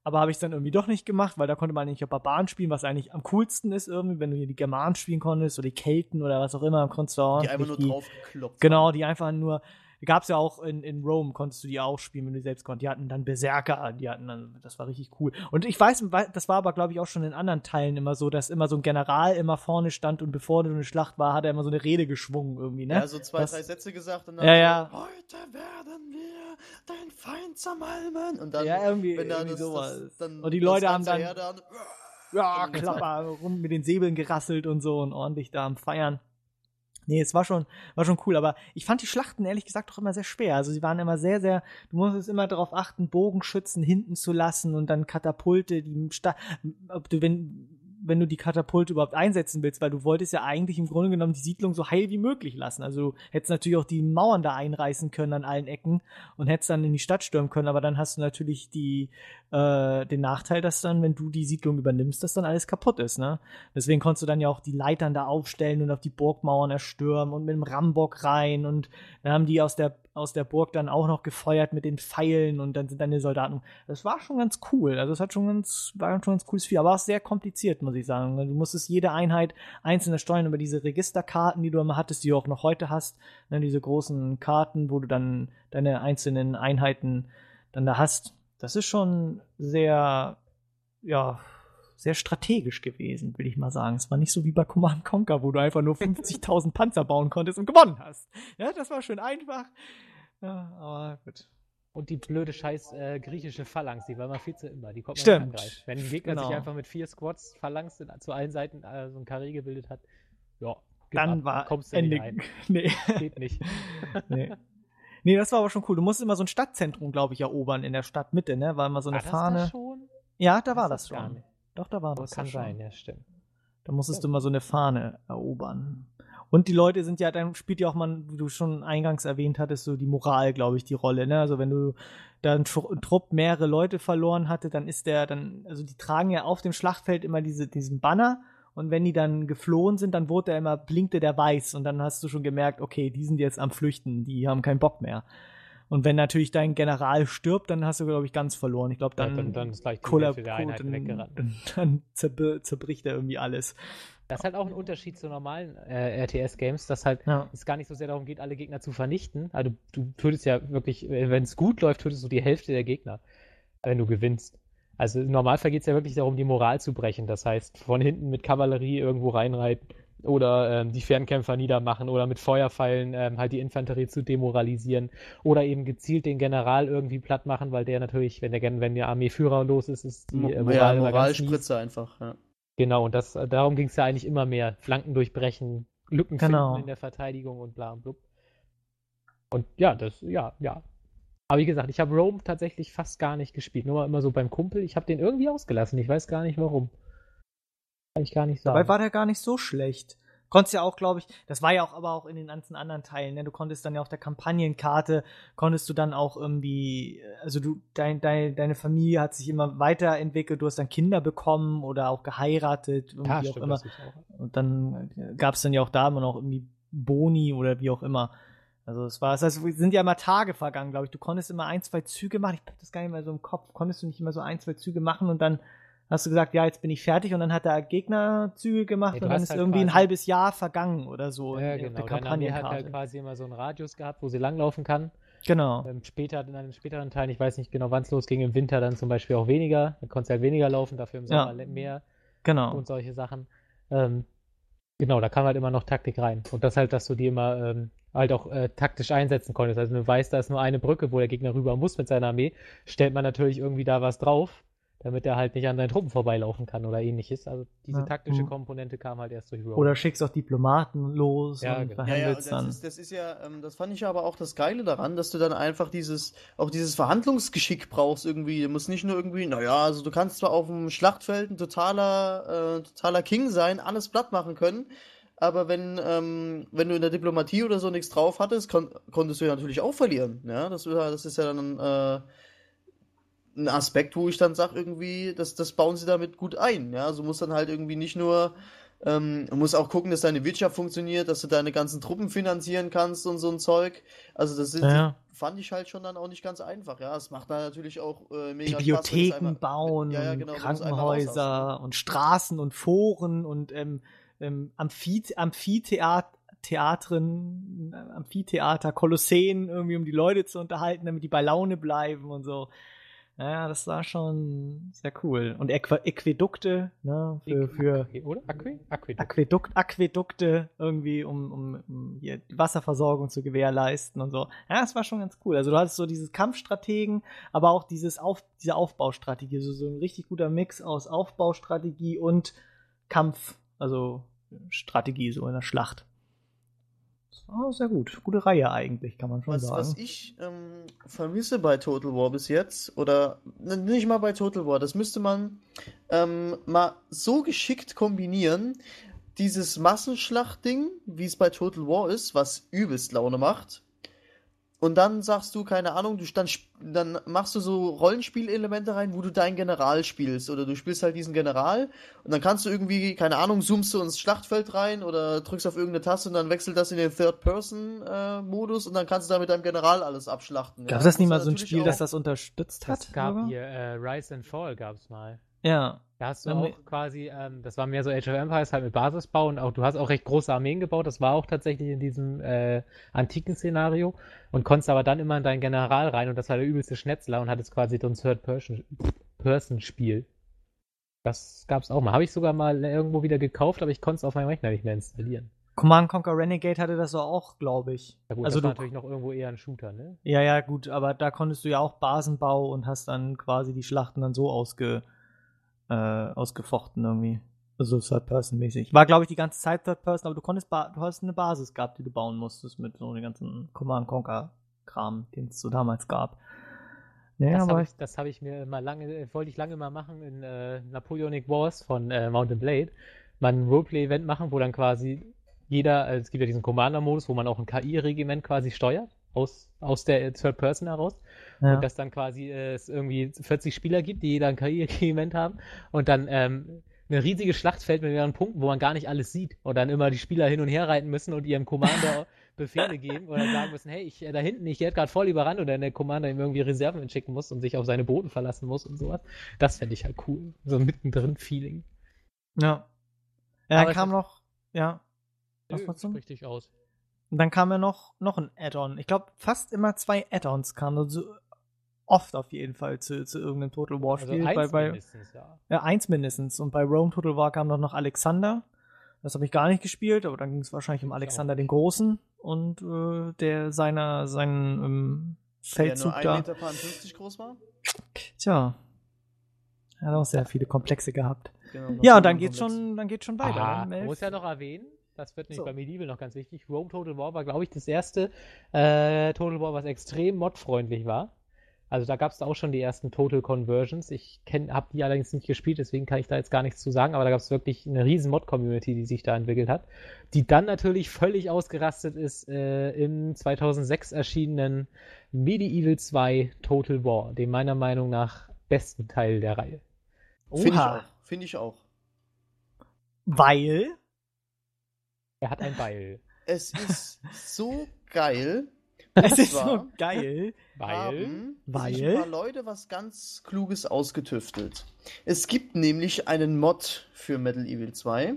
aber habe ich dann irgendwie doch nicht gemacht, weil da konnte man nicht auf Barbaren spielen, was eigentlich am coolsten ist irgendwie, wenn du hier die Germanen spielen konntest oder die Kelten oder was auch immer, konntest du auch die einfach nur die, draufgeklopft Genau, die einfach nur Gab es ja auch in, in Rome, konntest du die auch spielen, wenn du selbst konntest. Die hatten dann Berserker, die hatten dann, das war richtig cool. Und ich weiß, das war aber, glaube ich, auch schon in anderen Teilen immer so, dass immer so ein General immer vorne stand und bevor eine Schlacht war, hat er immer so eine Rede geschwungen irgendwie, ne? Ja, so zwei, das, drei Sätze gesagt und dann ja, ja. So, heute werden wir dein Feind zermalmen. Und dann, ja, irgendwie, wenn irgendwie das, sowas. Das, dann und die Leute haben dann, dann ja, *laughs* Klapper, rum mit den Säbeln gerasselt und so und ordentlich da am Feiern. Nee, es war schon, war schon cool, aber ich fand die Schlachten ehrlich gesagt doch immer sehr schwer. Also sie waren immer sehr, sehr, du musstest immer darauf achten, Bogenschützen hinten zu lassen und dann Katapulte, die, ob du, wenn, wenn du die Katapulte überhaupt einsetzen willst, weil du wolltest ja eigentlich im Grunde genommen die Siedlung so heil wie möglich lassen. Also du hättest natürlich auch die Mauern da einreißen können an allen Ecken und hättest dann in die Stadt stürmen können, aber dann hast du natürlich die, äh, den Nachteil, dass dann, wenn du die Siedlung übernimmst, dass dann alles kaputt ist, ne? Deswegen konntest du dann ja auch die Leitern da aufstellen und auf die Burgmauern erstürmen und mit dem Rambock rein und dann haben die aus der aus der Burg dann auch noch gefeuert mit den Pfeilen und dann sind dann die Soldaten. Das war schon ganz cool. Also es hat schon ganz, war schon ganz cooles Spiel, aber auch sehr kompliziert, muss ich sagen. Du musstest jede Einheit einzeln steuern über diese Registerkarten, die du immer hattest, die du auch noch heute hast. Ne, diese großen Karten, wo du dann deine einzelnen Einheiten dann da hast. Das ist schon sehr, ja, sehr strategisch gewesen, will ich mal sagen. Es war nicht so wie bei Command Conquer, wo du einfach nur 50.000 Panzer bauen konntest und gewonnen hast. Ja, das war schön einfach. Ja, aber gut. Und die blöde scheiß äh, griechische Phalanx, die war immer viel zu immer. Die kommt man Stimmt. angreifen. Wenn ein Gegner genau. sich einfach mit vier Squads Phalanx zu allen Seiten äh, so ein Karree gebildet hat, ja, dann ab, war kommst du Ende. nicht rein. *laughs* Nee. Geht nicht. *laughs* nee. Nee, das war aber schon cool. Du musst immer so ein Stadtzentrum, glaube ich, erobern in der Stadtmitte, ne? War immer so eine war Fahne. Das schon? Ja, da war das, das schon. Doch, da war das. Das kann sein, ja, stimmt. Da musstest du mal so eine Fahne erobern. Und die Leute sind ja, dann spielt ja auch mal, wie du schon eingangs erwähnt hattest, so die Moral, glaube ich, die Rolle. Ne? Also wenn du da ein Trupp mehrere Leute verloren hatte, dann ist der dann, also die tragen ja auf dem Schlachtfeld immer diese, diesen Banner und wenn die dann geflohen sind, dann wurde er immer, blinkte der weiß und dann hast du schon gemerkt, okay, die sind jetzt am Flüchten, die haben keinen Bock mehr. Und wenn natürlich dein General stirbt, dann hast du, glaube ich, ganz verloren. Ich glaube, dann, ja, dann, dann ist gleich die Hälfte der Einheit weggerannt. Dann, *laughs* dann zerbricht er irgendwie alles. Das ist halt auch ein Unterschied zu normalen äh, RTS-Games, dass halt ja. es gar nicht so sehr darum geht, alle Gegner zu vernichten. Also du, du tötest ja wirklich, wenn es gut läuft, tötest du die Hälfte der Gegner, wenn du gewinnst. Also im Normalfall geht es ja wirklich darum, die Moral zu brechen. Das heißt, von hinten mit Kavallerie irgendwo reinreiten oder ähm, die Fernkämpfer niedermachen oder mit Feuerpfeilen ähm, halt die Infanterie zu demoralisieren oder eben gezielt den General irgendwie platt machen, weil der natürlich, wenn der, wenn der Armeeführer los ist, ist die äh, Moral, ja, Moralspritze einfach. Ja. Genau, und das, darum ging es ja eigentlich immer mehr. Flanken durchbrechen, Lücken genau. finden in der Verteidigung und bla und blub. Und ja, das, ja, ja. Aber wie gesagt, ich habe Rome tatsächlich fast gar nicht gespielt. Nur mal immer so beim Kumpel. Ich habe den irgendwie ausgelassen. Ich weiß gar nicht warum. Kann ich gar nicht sagen. Dabei war der gar nicht so schlecht. Konntest ja auch, glaube ich, das war ja auch aber auch in den ganzen anderen Teilen, ne? Du konntest dann ja auf der Kampagnenkarte, konntest du dann auch irgendwie, also du, dein, dein, deine Familie hat sich immer weiterentwickelt, du hast dann Kinder bekommen oder auch geheiratet, irgendwie ja, stimmt, auch immer. Auch. Und dann gab es dann ja auch da immer noch irgendwie Boni oder wie auch immer. Also es war, es sind ja immer Tage vergangen, glaube ich. Du konntest immer ein, zwei Züge machen. Ich hab das gar nicht mehr so im Kopf. Konntest du nicht immer so ein, zwei Züge machen und dann hast du gesagt, ja, jetzt bin ich fertig und dann hat er Gegnerzüge gemacht ja, und dann ist halt irgendwie ein halbes Jahr vergangen oder so. Ja, genau. Der Kampagne hat halt quasi immer so einen Radius gehabt, wo sie langlaufen kann. Genau. Ähm, später, in einem späteren Teil, ich weiß nicht genau, wann es losging, im Winter dann zum Beispiel auch weniger. Dann konntest du halt weniger laufen, dafür im Sommer ja. mehr. Genau. Und solche Sachen. Ähm, genau, da kam halt immer noch Taktik rein. Und das halt, dass du die immer ähm, halt auch äh, taktisch einsetzen konntest. Also, wenn du weißt, da ist nur eine Brücke, wo der Gegner rüber muss mit seiner Armee, stellt man natürlich irgendwie da was drauf damit er halt nicht an seinen Truppen vorbeilaufen kann oder ähnliches. Also diese ja. taktische mhm. Komponente kam halt erst durch Rogue. Oder schickst auch Diplomaten los ja, und genau. ja, ja, das dann. Ist, das ist ja, ähm, das fand ich aber auch das Geile daran, dass du dann einfach dieses, auch dieses Verhandlungsgeschick brauchst irgendwie. Du musst nicht nur irgendwie, naja, also du kannst zwar auf dem Schlachtfeld ein totaler, äh, totaler King sein, alles platt machen können, aber wenn, ähm, wenn du in der Diplomatie oder so nichts drauf hattest, kon konntest du ja natürlich auch verlieren. Ja, das, das ist ja dann, äh, ein Aspekt, wo ich dann sage, irgendwie, das, das bauen sie damit gut ein. Ja, also muss dann halt irgendwie nicht nur, ähm, muss auch gucken, dass deine Wirtschaft funktioniert, dass du deine ganzen Truppen finanzieren kannst und so ein Zeug. Also das ist, ja. fand ich halt schon dann auch nicht ganz einfach. Ja, es macht da natürlich auch äh, mega Bibliotheken Spaß, einmal, bauen, ja, ja, genau, Krankenhäuser und Straßen und Foren und ähm, ähm, Amphith Amphitheater. Theatren, Amphitheater, Kolosseen, irgendwie um die Leute zu unterhalten, damit die bei Laune bleiben und so. Ja, das war schon sehr cool. Und Äqu Äquädukte, ne, für, für oder? Aquä? Aquädukt. Aquädukt, Aquädukte irgendwie, um, um, um hier die Wasserversorgung zu gewährleisten und so. Ja, das war schon ganz cool. Also du hattest so dieses Kampfstrategen, aber auch dieses Auf, diese Aufbaustrategie, so, so ein richtig guter Mix aus Aufbaustrategie und Kampf, also Strategie so in der Schlacht. Oh, sehr gut. Gute Reihe eigentlich, kann man schon was, sagen. Was ich ähm, vermisse bei Total War bis jetzt, oder nicht mal bei Total War, das müsste man ähm, mal so geschickt kombinieren, dieses Massenschlachtding, wie es bei Total War ist, was übelst Laune macht, und dann sagst du, keine Ahnung, du dann, dann machst du so Rollenspielelemente rein, wo du deinen General spielst. Oder du spielst halt diesen General und dann kannst du irgendwie, keine Ahnung, zoomst du ins Schlachtfeld rein oder drückst auf irgendeine Taste und dann wechselt das in den Third-Person-Modus äh, und dann kannst du da mit deinem General alles abschlachten. Gab es ja? das nicht mal so ein Spiel, das das unterstützt hat? Es gab hier äh, Rise and Fall gab es mal. Ja. Da hast du auch quasi, ähm, das war mehr so Age of Empires halt mit Basisbau und auch du hast auch recht große Armeen gebaut. Das war auch tatsächlich in diesem äh, antiken Szenario und konntest aber dann immer in deinen General rein und das war der übelste Schnetzler und hattest quasi so ein Third-Person-Spiel. Das gab's auch mal. Habe ich sogar mal irgendwo wieder gekauft, aber ich konnte es auf meinem Rechner nicht mehr installieren. Command Conquer Renegade hatte das auch, glaube ich. Ja gut, also das war natürlich noch irgendwo eher ein Shooter, ne? Ja, ja, gut, aber da konntest du ja auch Basenbau und hast dann quasi die Schlachten dann so ausge äh, ausgefochten irgendwie. Also Third-Person-mäßig. War, glaube ich, die ganze Zeit Third-Person, aber du konntest, du hast eine Basis gehabt, die du bauen musstest mit so den ganzen Command-Conquer-Kram, den es so damals gab. Nee, das habe ich, hab ich, mir mal lange, wollte ich lange mal machen in äh, Napoleonic Wars von äh, Mountain Blade. Mal ein Roleplay-Event machen, wo dann quasi jeder, also es gibt ja diesen Commander-Modus, wo man auch ein KI-Regiment quasi steuert, aus, aus der Third Person heraus. Ja. Und dass dann quasi äh, es irgendwie 40 Spieler gibt, die jeder ein KI-Regiment haben und dann ähm, eine riesige Schlachtfeld mit mehreren Punkten, wo man gar nicht alles sieht und dann immer die Spieler hin und her reiten müssen und ihrem Commander *laughs* Befehle geben oder sagen müssen, hey, ich äh, da hinten, ich werde gerade voll überrannt oder der Commander ihm irgendwie Reserven entschicken muss und sich auf seine Boten verlassen muss und sowas. Das fände ich halt cool. So ein mittendrin Feeling. Ja. Ja, dann kam noch, ja. Was Nö, zum? richtig aus. Und dann kam ja noch, noch ein Add-on. Ich glaube, fast immer zwei Add-ons kamen. Also oft auf jeden Fall zu, zu irgendeinem Total War Spiel. Also eins bei, bei, mindestens, ja. Ja, eins mindestens. Und bei Rome Total War kam noch, noch Alexander. Das habe ich gar nicht gespielt, aber dann ging es wahrscheinlich um Alexander den Großen und äh, der seiner seinen ähm, Feldzug der nur 1,50 Meter groß war? Tja. Er hat auch sehr viele Komplexe gehabt. Genau, ja, dann geht's schon, dann geht's schon weiter. Ah, ne? muss ja noch erwähnen, das wird nicht so. bei Medieval noch ganz wichtig. Rome Total War war, glaube ich, das erste äh, Total War, was extrem modfreundlich war. Also da gab es auch schon die ersten Total Conversions. Ich habe die allerdings nicht gespielt, deswegen kann ich da jetzt gar nichts zu sagen, aber da gab es wirklich eine riesen Mod-Community, die sich da entwickelt hat, die dann natürlich völlig ausgerastet ist äh, im 2006 erschienenen Medieval 2 Total War, dem meiner Meinung nach besten Teil der Reihe. Finde ich auch. Finde ich auch. Weil? Er hat ein Beil. Es ist so geil, es ist so geil. Weil, haben weil sich ein paar Leute was ganz Kluges ausgetüftelt. Es gibt nämlich einen Mod für Metal Evil 2.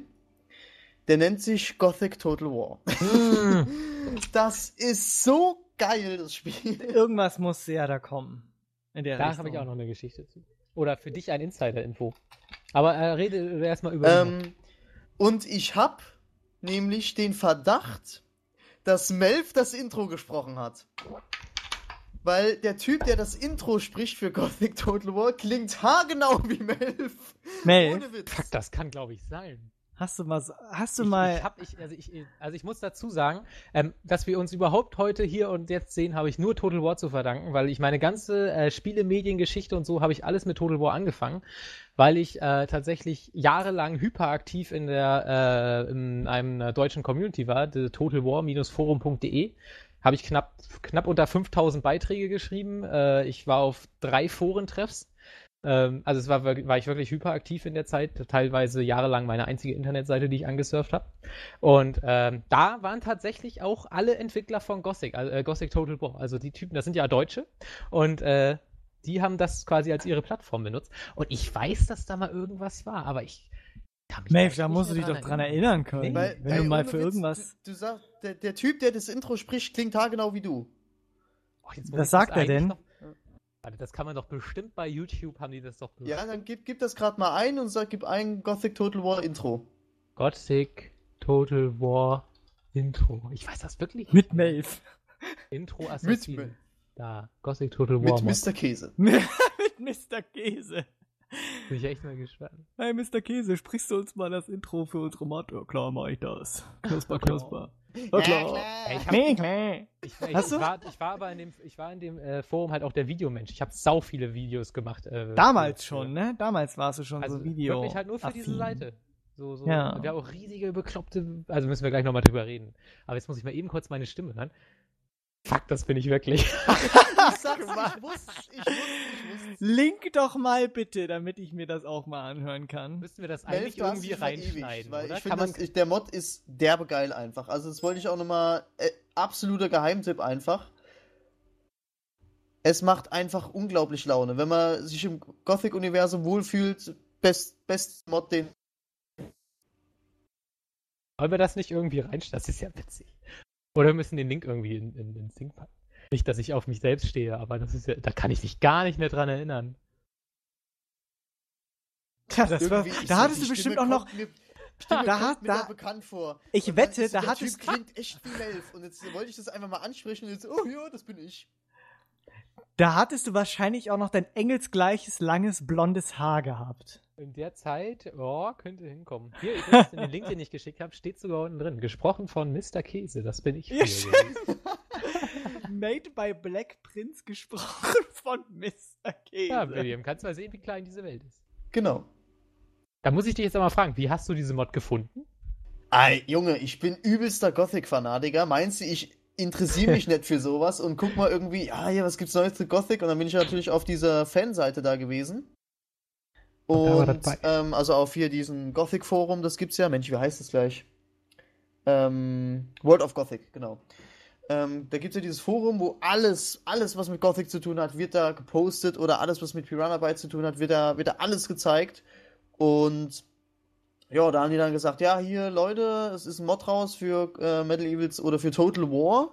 Der nennt sich Gothic Total War. Mm. *laughs* das ist so geil, das Spiel. Irgendwas muss ja da kommen. da habe ich auch noch eine Geschichte zu. Oder für dich ein Insider-Info. Aber äh, rede erstmal über. Ähm, und ich habe nämlich den Verdacht, dass Melf das Intro gesprochen hat. Weil der Typ, der das Intro spricht für Gothic Total War, klingt haargenau wie Melf. Melf? Ohne Witz. Fuck, das kann, glaube ich, sein. Hast du mal, hast du ich, mal. Ich hab, ich, also, ich, also ich muss dazu sagen, ähm, dass wir uns überhaupt heute hier und jetzt sehen, habe ich nur Total War zu verdanken, weil ich meine ganze äh, Spiele-Mediengeschichte und so habe ich alles mit Total War angefangen, weil ich äh, tatsächlich jahrelang hyperaktiv in der äh, in einem deutschen Community war, totalwar-forum.de habe ich knapp knapp unter 5000 Beiträge geschrieben. Äh, ich war auf drei Forentreffs ähm, also es war, war ich wirklich hyperaktiv in der Zeit, teilweise jahrelang meine einzige Internetseite, die ich angesurft habe. Und ähm, da waren tatsächlich auch alle Entwickler von Gothic, äh, Gothic Total War, also die Typen, das sind ja Deutsche und äh, die haben das quasi als ihre Plattform benutzt. Und ich weiß, dass da mal irgendwas war, aber ich Maeve, da musst du dich doch dran erinnern können. Nee, weil, wenn du mal für Witz, irgendwas. Du, du sagst, der, der, Typ, der das Intro spricht, klingt haargenau wie du. Oh, Was sagt er denn? Noch, Warte, das kann man doch bestimmt bei YouTube, haben die das doch bestimmt. Ja, dann gib, gib das gerade mal ein und sag, gib ein Gothic Total War Intro. Gothic Total War Intro. Ich weiß das wirklich. Mit Maeve. Intro Assassin. Mit da, Gothic Total War. Mit Mr. Käse. *laughs* Mit Mr. Käse. Bin ich echt mal gespannt. Hey, Mr. Käse, sprichst du uns mal das Intro für unsere Mod? Ja, klar, mach ich das. Knusper, knusper. Ja, klar. Ich, hab, nee, klar. Ich, ich, Hast ich, du? War, ich war aber in dem, ich war in dem äh, Forum halt auch der Videomensch. Ich habe sau viele Videos gemacht. Äh, Damals schon, ne? Damals warst du schon also so Video. Wirklich halt nur für affin. diese Seite. So, so. Ja. Wir haben auch riesige, bekloppte, also müssen wir gleich nochmal drüber reden. Aber jetzt muss ich mal eben kurz meine Stimme hören. Fuck, das bin ich wirklich. *laughs* ich sag's, ich muss, ich muss, ich muss. Link doch mal bitte, damit ich mir das auch mal anhören kann. Müssten wir das eigentlich irgendwie reinschneiden, ewig, oder? Ich finde, der Mod ist derbe geil einfach. Also das wollte ich auch nochmal, äh, absoluter Geheimtipp einfach. Es macht einfach unglaublich Laune. Wenn man sich im Gothic-Universum wohlfühlt, best, best Mod, den wollen wir das nicht irgendwie reinstellen? Das ist ja witzig. Oder wir müssen den Link irgendwie in, in, in Sync packen. Nicht, dass ich auf mich selbst stehe, aber das ist ja, da kann ich mich gar nicht mehr dran erinnern. Tja, das war, da hattest du bestimmt auch noch. Mir, Stimme da hat da bekannt vor. Ich wette, da hat es klingt echt wie Melf und jetzt wollte ich das einfach mal ansprechen und jetzt oh ja, das bin ich. Da hattest du wahrscheinlich auch noch dein engelsgleiches langes blondes Haar gehabt. In der Zeit, oh, könnte hinkommen. Hier übrigens in den Link, den ich geschickt habe, steht sogar unten drin. Gesprochen von Mr. Käse, das bin ich. Ja, Made by Black Prince gesprochen *laughs* von Mr. Käse. Ja, William, kannst du mal sehen, wie klein diese Welt ist. Genau. Da muss ich dich jetzt einmal fragen, wie hast du diese Mod gefunden? Ey, Junge, ich bin übelster Gothic-Fanatiker. Meinst du, ich interessiere mich *laughs* nicht für sowas und guck mal irgendwie, ja, ja, was gibt's Neues zu Gothic? Und dann bin ich natürlich auf dieser Fanseite da gewesen. Und ähm, also auf hier diesen Gothic-Forum, das gibt's ja. Mensch, wie heißt das gleich? Ähm, World of Gothic, genau. Ähm, da gibt's ja dieses Forum, wo alles, alles, was mit Gothic zu tun hat, wird da gepostet oder alles, was mit Piranha Bytes zu tun hat, wird da, wird da alles gezeigt. Und ja, da haben die dann gesagt, ja, hier, Leute, es ist ein Mod raus für äh, Metal Evils oder für Total War.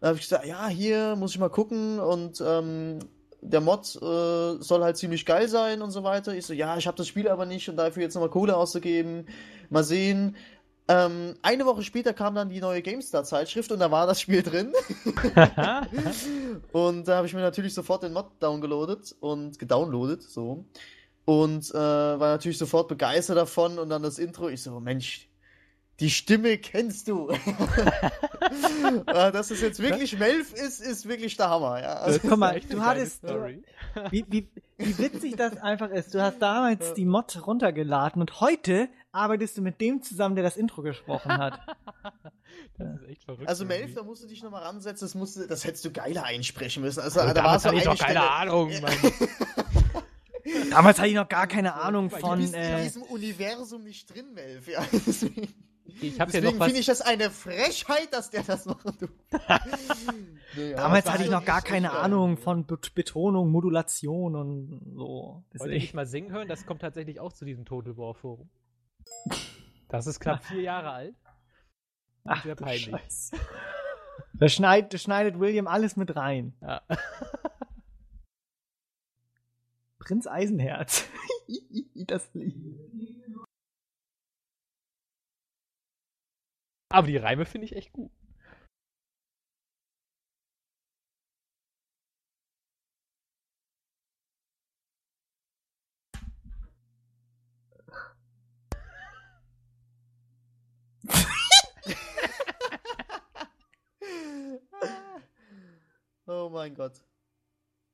Da habe ich gesagt, ja, hier muss ich mal gucken und ähm, der Mod äh, soll halt ziemlich geil sein und so weiter. Ich so, ja, ich habe das Spiel aber nicht und dafür jetzt nochmal Kohle auszugeben. Mal sehen. Ähm, eine Woche später kam dann die neue GameStar-Zeitschrift und da war das Spiel drin. *laughs* und da habe ich mir natürlich sofort den Mod downgeloadet und gedownloadet, so. Und äh, war natürlich sofort begeistert davon und dann das Intro. Ich so, Mensch, die Stimme kennst du. *laughs* Dass es jetzt wirklich Melf ist, ist wirklich der Hammer. Ja. Also, Guck mal, du hattest. Wie, wie, wie witzig das einfach ist. Du hast damals ja. die Mod runtergeladen und heute arbeitest du mit dem zusammen, der das Intro gesprochen hat. *laughs* Das ist echt verrückt. Also Melf, da musst du dich nochmal ransetzen, das, musst du, das hättest du geiler einsprechen müssen. Also, also da war so ich doch keine Ahnung. *laughs* Damals hatte ich noch gar keine Ahnung von. Du bist äh, in diesem Universum nicht drin, Melf. Ja, Ich hab Deswegen finde ich das eine Frechheit, dass der das machen tut. *laughs* nee, Damals hatte ich noch gar keine Ahnung von Betonung, Modulation und so. Wollte ich mal singen hören? Das kommt tatsächlich auch zu diesem Total War Forum. Das ist knapp vier Jahre alt. Ach, sehr peinlich. Da schneidet, das schneidet William alles mit rein. Ja. Prinz Eisenherz. *laughs* das Lied. Aber die Reime finde ich echt gut. *laughs* oh mein Gott.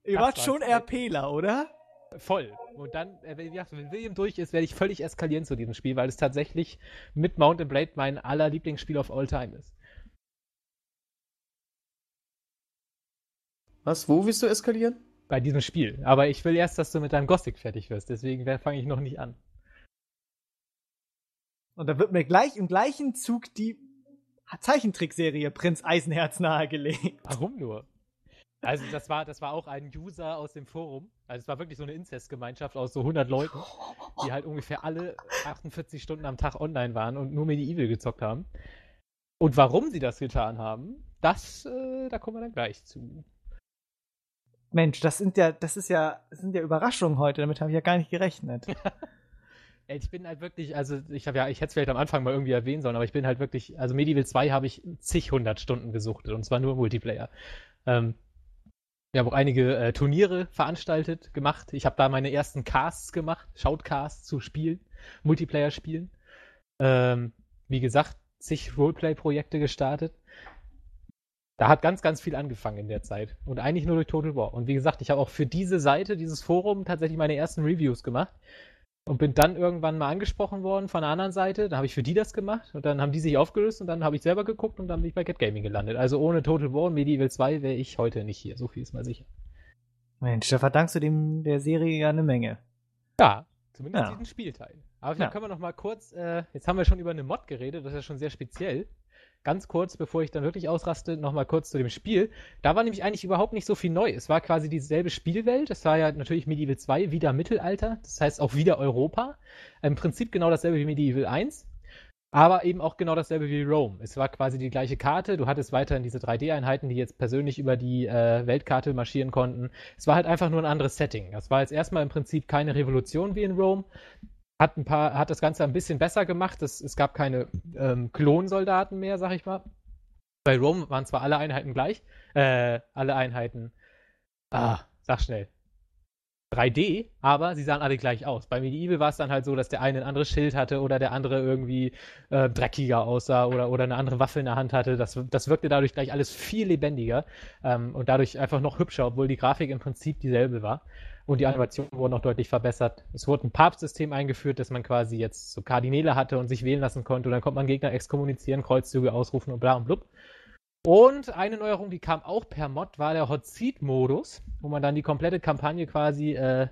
Ihr wart schon RPler, oder? Voll. Und dann, äh, wenn William durch ist, werde ich völlig eskalieren zu diesem Spiel, weil es tatsächlich mit Mountain Blade mein aller Lieblingsspiel of all time ist. Was? Wo willst du eskalieren? Bei diesem Spiel. Aber ich will erst, dass du mit deinem Gothic fertig wirst, deswegen fange ich noch nicht an. Und da wird mir gleich im gleichen Zug die Zeichentrickserie Prinz Eisenherz nahegelegt. Warum nur? Also das war, das war auch ein User aus dem Forum. Also es war wirklich so eine Inzestgemeinschaft aus so 100 Leuten, die halt ungefähr alle 48 Stunden am Tag online waren und nur Medieval gezockt haben. Und warum sie das getan haben, das, äh, da kommen wir dann gleich zu. Mensch, das sind ja, das ist ja, das sind ja Überraschungen heute. Damit habe ich ja gar nicht gerechnet. *laughs* ich bin halt wirklich, also ich habe ja, ich hätte es vielleicht am Anfang mal irgendwie erwähnen sollen, aber ich bin halt wirklich, also Medieval 2 habe ich zig hundert Stunden gesuchtet und zwar nur Multiplayer. Ähm, wir haben auch einige äh, Turniere veranstaltet, gemacht. Ich habe da meine ersten Casts gemacht, Shoutcasts zu Spielen, Multiplayer-Spielen. Ähm, wie gesagt, zig Roleplay-Projekte gestartet. Da hat ganz, ganz viel angefangen in der Zeit. Und eigentlich nur durch Total War. Und wie gesagt, ich habe auch für diese Seite, dieses Forum, tatsächlich meine ersten Reviews gemacht. Und bin dann irgendwann mal angesprochen worden von einer anderen Seite. Da habe ich für die das gemacht. Und dann haben die sich aufgelöst und dann habe ich selber geguckt und dann bin ich bei Get Gaming gelandet. Also ohne Total War und Medieval 2 wäre ich heute nicht hier. So viel ist mal sicher. Mensch, da verdankst du dem der Serie ja eine Menge. Ja, zumindest ja. diesen Spielteil. Aber vielleicht ja. können wir noch mal kurz, äh, jetzt haben wir schon über eine Mod geredet, das ist ja schon sehr speziell. Ganz kurz, bevor ich dann wirklich ausraste, noch mal kurz zu dem Spiel. Da war nämlich eigentlich überhaupt nicht so viel neu. Es war quasi dieselbe Spielwelt. Es war ja natürlich Medieval 2, wieder Mittelalter. Das heißt auch wieder Europa. Im Prinzip genau dasselbe wie Medieval 1. Aber eben auch genau dasselbe wie Rome. Es war quasi die gleiche Karte. Du hattest weiterhin diese 3D-Einheiten, die jetzt persönlich über die äh, Weltkarte marschieren konnten. Es war halt einfach nur ein anderes Setting. Das war jetzt erstmal im Prinzip keine Revolution wie in Rome. Hat, ein paar, hat das Ganze ein bisschen besser gemacht. Es, es gab keine ähm, Klonsoldaten mehr, sag ich mal. Bei Rome waren zwar alle Einheiten gleich. Äh, alle Einheiten. Ah, sag schnell. 3D, aber sie sahen alle gleich aus. Bei Medieval war es dann halt so, dass der eine ein anderes Schild hatte oder der andere irgendwie äh, dreckiger aussah oder, oder eine andere Waffe in der Hand hatte. Das, das wirkte dadurch gleich alles viel lebendiger ähm, und dadurch einfach noch hübscher, obwohl die Grafik im Prinzip dieselbe war. Und die Animationen wurden auch deutlich verbessert. Es wurde ein Papstsystem eingeführt, dass man quasi jetzt so Kardinäle hatte und sich wählen lassen konnte. Und dann konnte man Gegner exkommunizieren, Kreuzzüge ausrufen und bla und blub. Und eine Neuerung, die kam auch per Mod, war der Hot Seat Modus, wo man dann die komplette Kampagne quasi äh,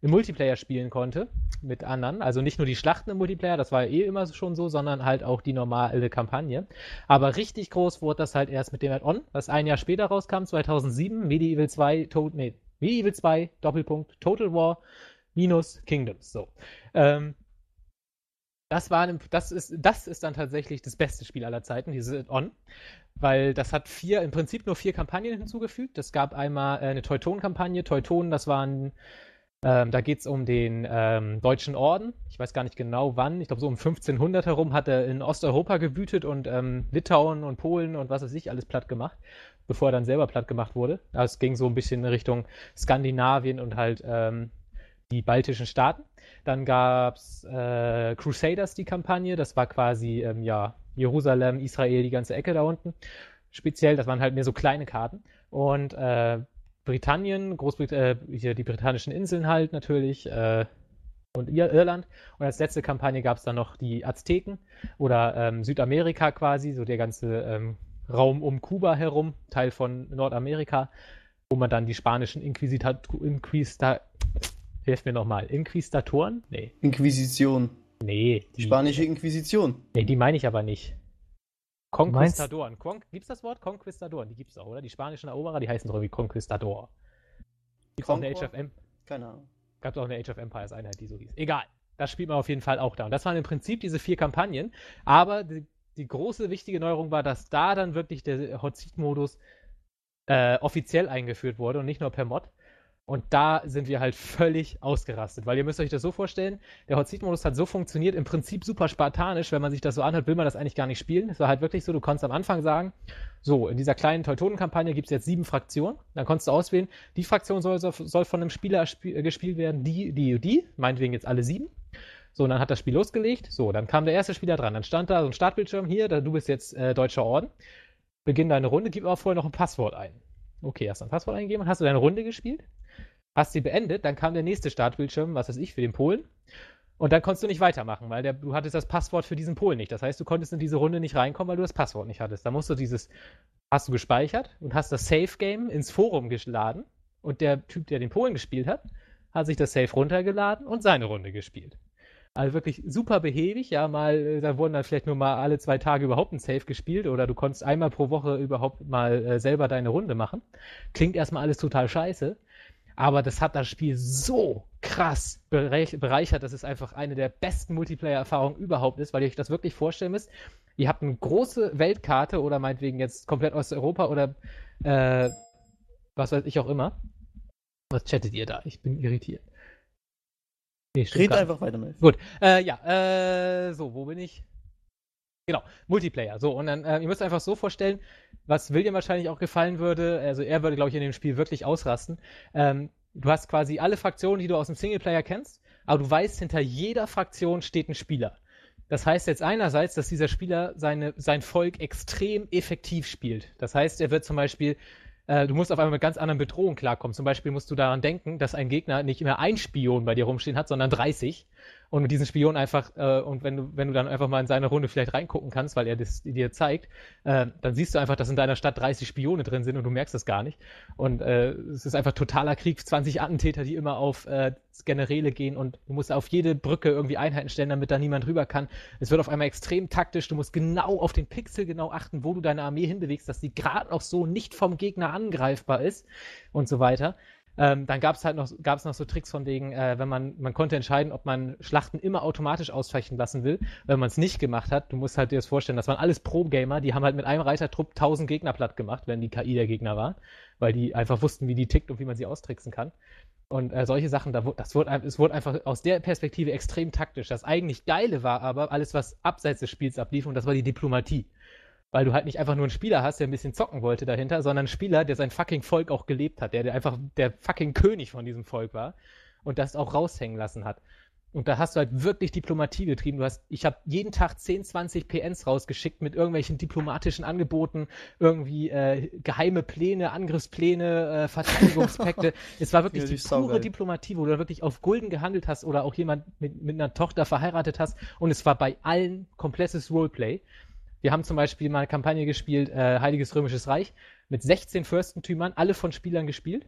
im Multiplayer spielen konnte mit anderen. Also nicht nur die Schlachten im Multiplayer, das war ja eh immer schon so, sondern halt auch die normale Kampagne. Aber richtig groß wurde das halt erst mit dem Add-on, was ein Jahr später rauskam, 2007, Medieval 2, to nee, Medieval 2, Doppelpunkt, Total War minus Kingdoms. So. Ähm, das, war, das, ist, das ist dann tatsächlich das beste Spiel aller Zeiten, dieses Add-on weil das hat vier, im Prinzip nur vier Kampagnen hinzugefügt. Es gab einmal äh, eine Teutonen-Kampagne. Teutonen, das waren, ähm, da geht es um den ähm, Deutschen Orden. Ich weiß gar nicht genau wann. Ich glaube, so um 1500 herum hat er in Osteuropa gewütet und ähm, Litauen und Polen und was weiß ich alles platt gemacht, bevor er dann selber platt gemacht wurde. Also es ging so ein bisschen in Richtung Skandinavien und halt ähm, die baltischen Staaten. Dann gab es äh, Crusaders, die Kampagne. Das war quasi, ähm, ja, Jerusalem, Israel, die ganze Ecke da unten. Speziell, das waren halt mehr so kleine Karten. Und äh, Britannien, Großbritannien, äh, die britannischen Inseln halt natürlich, äh, und Irland. Und als letzte Kampagne gab es dann noch die Azteken oder ähm, Südamerika quasi, so der ganze ähm, Raum um Kuba herum, Teil von Nordamerika, wo man dann die spanischen Inquisita Inquista Hilf mir nochmal. Inquistatoren? Nee. Inquisition. Nee. Die spanische Inquisition. Nee, die meine ich aber nicht. Conquistadoren. Con gibt's das Wort? Conquistadoren, die gibt's auch, oder? Die spanischen Eroberer, die heißen doch irgendwie Conquistador. Gibt's auch eine Age of M. Keine Ahnung. Gab's auch eine Age of Empires Einheit, die so hieß. Egal. Das spielt man auf jeden Fall auch da. Und das waren im Prinzip diese vier Kampagnen. Aber die, die große, wichtige Neuerung war, dass da dann wirklich der Hot Seat Modus äh, offiziell eingeführt wurde und nicht nur per Mod. Und da sind wir halt völlig ausgerastet, weil ihr müsst euch das so vorstellen, der Hot Seat Modus hat so funktioniert, im Prinzip super spartanisch, wenn man sich das so anhört, will man das eigentlich gar nicht spielen. Es war halt wirklich so, du konntest am Anfang sagen, so, in dieser kleinen Teutonen-Kampagne gibt es jetzt sieben Fraktionen, dann konntest du auswählen, die Fraktion soll, soll von einem Spieler äh, gespielt werden, die, die die, meinetwegen jetzt alle sieben. So, und dann hat das Spiel losgelegt, so, dann kam der erste Spieler dran, dann stand da so ein Startbildschirm, hier, da, du bist jetzt äh, Deutscher Orden, beginn deine Runde, gib aber vorher noch ein Passwort ein. Okay, hast du ein Passwort eingegeben, hast du deine Runde gespielt? hast sie beendet, dann kam der nächste Startbildschirm, was weiß ich, für den Polen. Und dann konntest du nicht weitermachen, weil der, du hattest das Passwort für diesen Polen nicht. Das heißt, du konntest in diese Runde nicht reinkommen, weil du das Passwort nicht hattest. Da musst du dieses, hast du gespeichert und hast das Safe Game ins Forum geladen. Und der Typ, der den Polen gespielt hat, hat sich das Safe runtergeladen und seine Runde gespielt. Also wirklich super behäbig, ja, mal, äh, da wurden dann vielleicht nur mal alle zwei Tage überhaupt ein Safe gespielt oder du konntest einmal pro Woche überhaupt mal äh, selber deine Runde machen. Klingt erstmal alles total scheiße, aber das hat das Spiel so krass bereichert, dass es einfach eine der besten Multiplayer-Erfahrungen überhaupt ist, weil ihr euch das wirklich vorstellen müsst. Ihr habt eine große Weltkarte oder meinetwegen jetzt komplett Osteuropa oder äh, was weiß ich auch immer. Was chattet ihr da? Ich bin irritiert. Nee, Red einfach weiter mit. Gut. Äh, ja, äh, so, wo bin ich? Genau, Multiplayer. So, und dann, äh, ihr müsst einfach so vorstellen, was William wahrscheinlich auch gefallen würde, also er würde, glaube ich, in dem Spiel wirklich ausrasten. Ähm, du hast quasi alle Fraktionen, die du aus dem Singleplayer kennst, aber du weißt, hinter jeder Fraktion steht ein Spieler. Das heißt jetzt einerseits, dass dieser Spieler seine, sein Volk extrem effektiv spielt. Das heißt, er wird zum Beispiel äh, du musst auf einmal mit ganz anderen Bedrohungen klarkommen. Zum Beispiel musst du daran denken, dass ein Gegner nicht immer ein Spion bei dir rumstehen hat, sondern 30 und mit diesem Spion einfach, äh, und wenn du, wenn du dann einfach mal in seine Runde vielleicht reingucken kannst, weil er das dir zeigt, äh, dann siehst du einfach, dass in deiner Stadt 30 Spione drin sind und du merkst das gar nicht. Und äh, es ist einfach totaler Krieg, 20 Attentäter, die immer auf äh, Generäle gehen und du musst auf jede Brücke irgendwie Einheiten stellen, damit da niemand rüber kann. Es wird auf einmal extrem taktisch, du musst genau auf den Pixel genau achten, wo du deine Armee hinbewegst, dass sie gerade noch so nicht vom Gegner angreifbar ist und so weiter. Ähm, dann gab es halt noch, gab's noch so Tricks von wegen, äh, wenn man, man konnte entscheiden, ob man Schlachten immer automatisch ausfechten lassen will. Wenn man es nicht gemacht hat, du musst halt dir das vorstellen, das waren alles Pro-Gamer, die haben halt mit einem Reitertrupp 1000 Gegner platt gemacht, wenn die KI der Gegner war, weil die einfach wussten, wie die tickt und wie man sie austricksen kann. Und äh, solche Sachen, da, das wurde, es wurde einfach aus der Perspektive extrem taktisch. Das eigentlich Geile war aber alles, was abseits des Spiels ablief, und das war die Diplomatie weil du halt nicht einfach nur einen Spieler hast, der ein bisschen zocken wollte dahinter, sondern einen Spieler, der sein fucking Volk auch gelebt hat, der, der einfach der fucking König von diesem Volk war und das auch raushängen lassen hat. Und da hast du halt wirklich Diplomatie getrieben. Du hast, ich habe jeden Tag 10, 20 PNs rausgeschickt mit irgendwelchen diplomatischen Angeboten, irgendwie äh, geheime Pläne, Angriffspläne, äh, Verteidigungspakte. *laughs* es war wirklich ja, die pure Diplomatie, wo du dann wirklich auf Gulden gehandelt hast oder auch jemand mit, mit einer Tochter verheiratet hast. Und es war bei allen komplettes Roleplay. Wir haben zum Beispiel mal eine Kampagne gespielt, äh, Heiliges Römisches Reich, mit 16 Fürstentümern, alle von Spielern gespielt.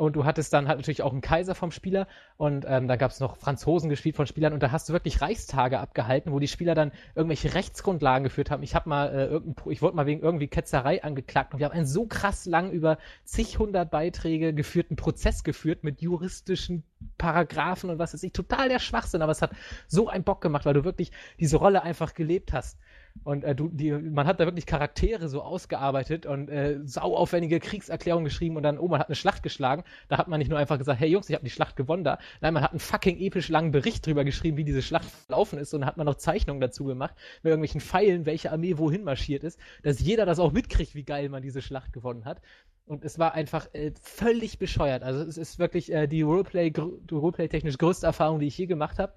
Und du hattest dann halt natürlich auch einen Kaiser vom Spieler und ähm, da gab es noch Franzosen gespielt von Spielern und da hast du wirklich Reichstage abgehalten, wo die Spieler dann irgendwelche Rechtsgrundlagen geführt haben. Ich habe mal äh, irgendein, ich wurde mal wegen irgendwie Ketzerei angeklagt und wir haben einen so krass lang über zig hundert Beiträge geführten Prozess geführt mit juristischen Paragraphen und was weiß ich. Total der Schwachsinn, aber es hat so einen Bock gemacht, weil du wirklich diese Rolle einfach gelebt hast. Und äh, du, die, man hat da wirklich Charaktere so ausgearbeitet und äh, sauaufwendige Kriegserklärungen geschrieben und dann, oh, man hat eine Schlacht geschlagen. Da hat man nicht nur einfach gesagt, hey Jungs, ich habe die Schlacht gewonnen da. Nein, man hat einen fucking episch langen Bericht drüber geschrieben, wie diese Schlacht verlaufen ist und dann hat man noch Zeichnungen dazu gemacht, mit irgendwelchen Pfeilen, welche Armee wohin marschiert ist, dass jeder das auch mitkriegt, wie geil man diese Schlacht gewonnen hat. Und es war einfach äh, völlig bescheuert. Also es ist wirklich äh, die Roleplay, Roleplay-technisch größte Erfahrung, die ich je gemacht habe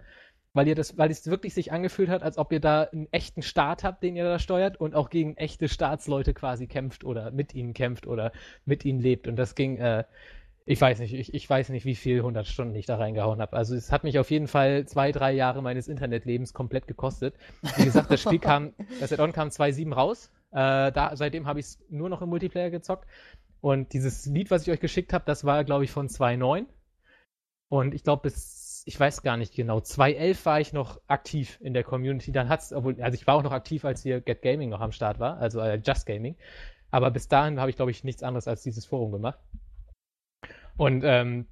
weil ihr das, weil es wirklich sich angefühlt hat, als ob ihr da einen echten Staat habt, den ihr da steuert und auch gegen echte Staatsleute quasi kämpft oder mit ihnen kämpft oder mit ihnen lebt. Und das ging, äh, ich weiß nicht, ich, ich weiß nicht, wie viel 100 Stunden ich da reingehauen habe. Also es hat mich auf jeden Fall zwei, drei Jahre meines Internetlebens komplett gekostet. Wie gesagt, das Spiel kam, *laughs* das Add-on kam 2.7 raus. Äh, da, seitdem habe ich es nur noch im Multiplayer gezockt. Und dieses Lied, was ich euch geschickt habe, das war, glaube ich, von 2.9. Und ich glaube, bis ich weiß gar nicht genau, 2011 war ich noch aktiv in der Community. Dann hat's, obwohl, also ich war auch noch aktiv, als hier Get Gaming noch am Start war, also äh, Just Gaming. Aber bis dahin habe ich, glaube ich, nichts anderes als dieses Forum gemacht. Und ähm,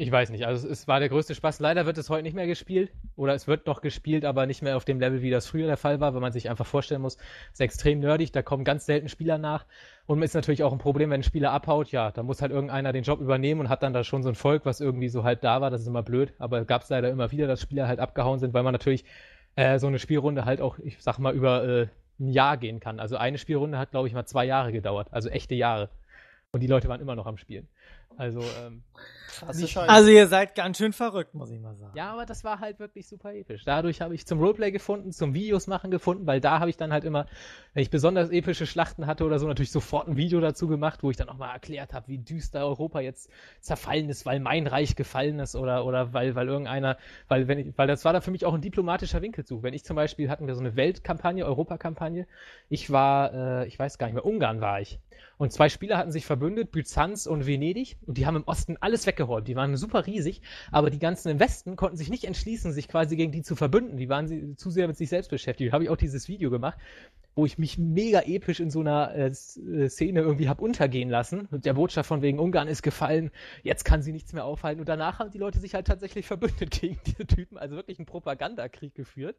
ich weiß nicht, also es, war der größte Spaß. Leider wird es heute nicht mehr gespielt oder es wird noch gespielt, aber nicht mehr auf dem Level, wie das früher der Fall war, weil man sich einfach vorstellen muss, es ist extrem nerdig, da kommen ganz selten Spieler nach und ist natürlich auch ein Problem, wenn ein Spieler abhaut, ja, da muss halt irgendeiner den Job übernehmen und hat dann da schon so ein Volk, was irgendwie so halt da war, das ist immer blöd, aber gab es leider immer wieder, dass Spieler halt abgehauen sind, weil man natürlich äh, so eine Spielrunde halt auch, ich sag mal, über äh, ein Jahr gehen kann. Also eine Spielrunde hat, glaube ich, mal zwei Jahre gedauert, also echte Jahre. Und die Leute waren immer noch am Spielen. Also, ähm, also ihr seid ganz schön verrückt, muss ich mal sagen. Ja, aber das war halt wirklich super episch. Dadurch habe ich zum Roleplay gefunden, zum Videos machen gefunden, weil da habe ich dann halt immer, wenn ich besonders epische Schlachten hatte oder so, natürlich sofort ein Video dazu gemacht, wo ich dann auch mal erklärt habe, wie düster Europa jetzt zerfallen ist, weil mein Reich gefallen ist oder, oder weil, weil irgendeiner, weil wenn ich, weil das war dann für mich auch ein diplomatischer Winkelzug. Wenn ich zum Beispiel hatten wir so eine Weltkampagne, Europakampagne, ich war, äh, ich weiß gar nicht mehr, Ungarn war ich. Und zwei Spieler hatten sich verbündet, Byzanz und Venedig, und die haben im Osten alles weggeräumt. Die waren super riesig, aber die ganzen im Westen konnten sich nicht entschließen, sich quasi gegen die zu verbünden. Die waren zu sehr mit sich selbst beschäftigt. Da habe ich auch dieses Video gemacht, wo ich mich mega episch in so einer äh, äh Szene irgendwie habe untergehen lassen. Und der Botschaft von wegen Ungarn ist gefallen, jetzt kann sie nichts mehr aufhalten. Und danach haben die Leute sich halt tatsächlich verbündet *laughs* gegen diese Typen, also wirklich einen Propagandakrieg geführt.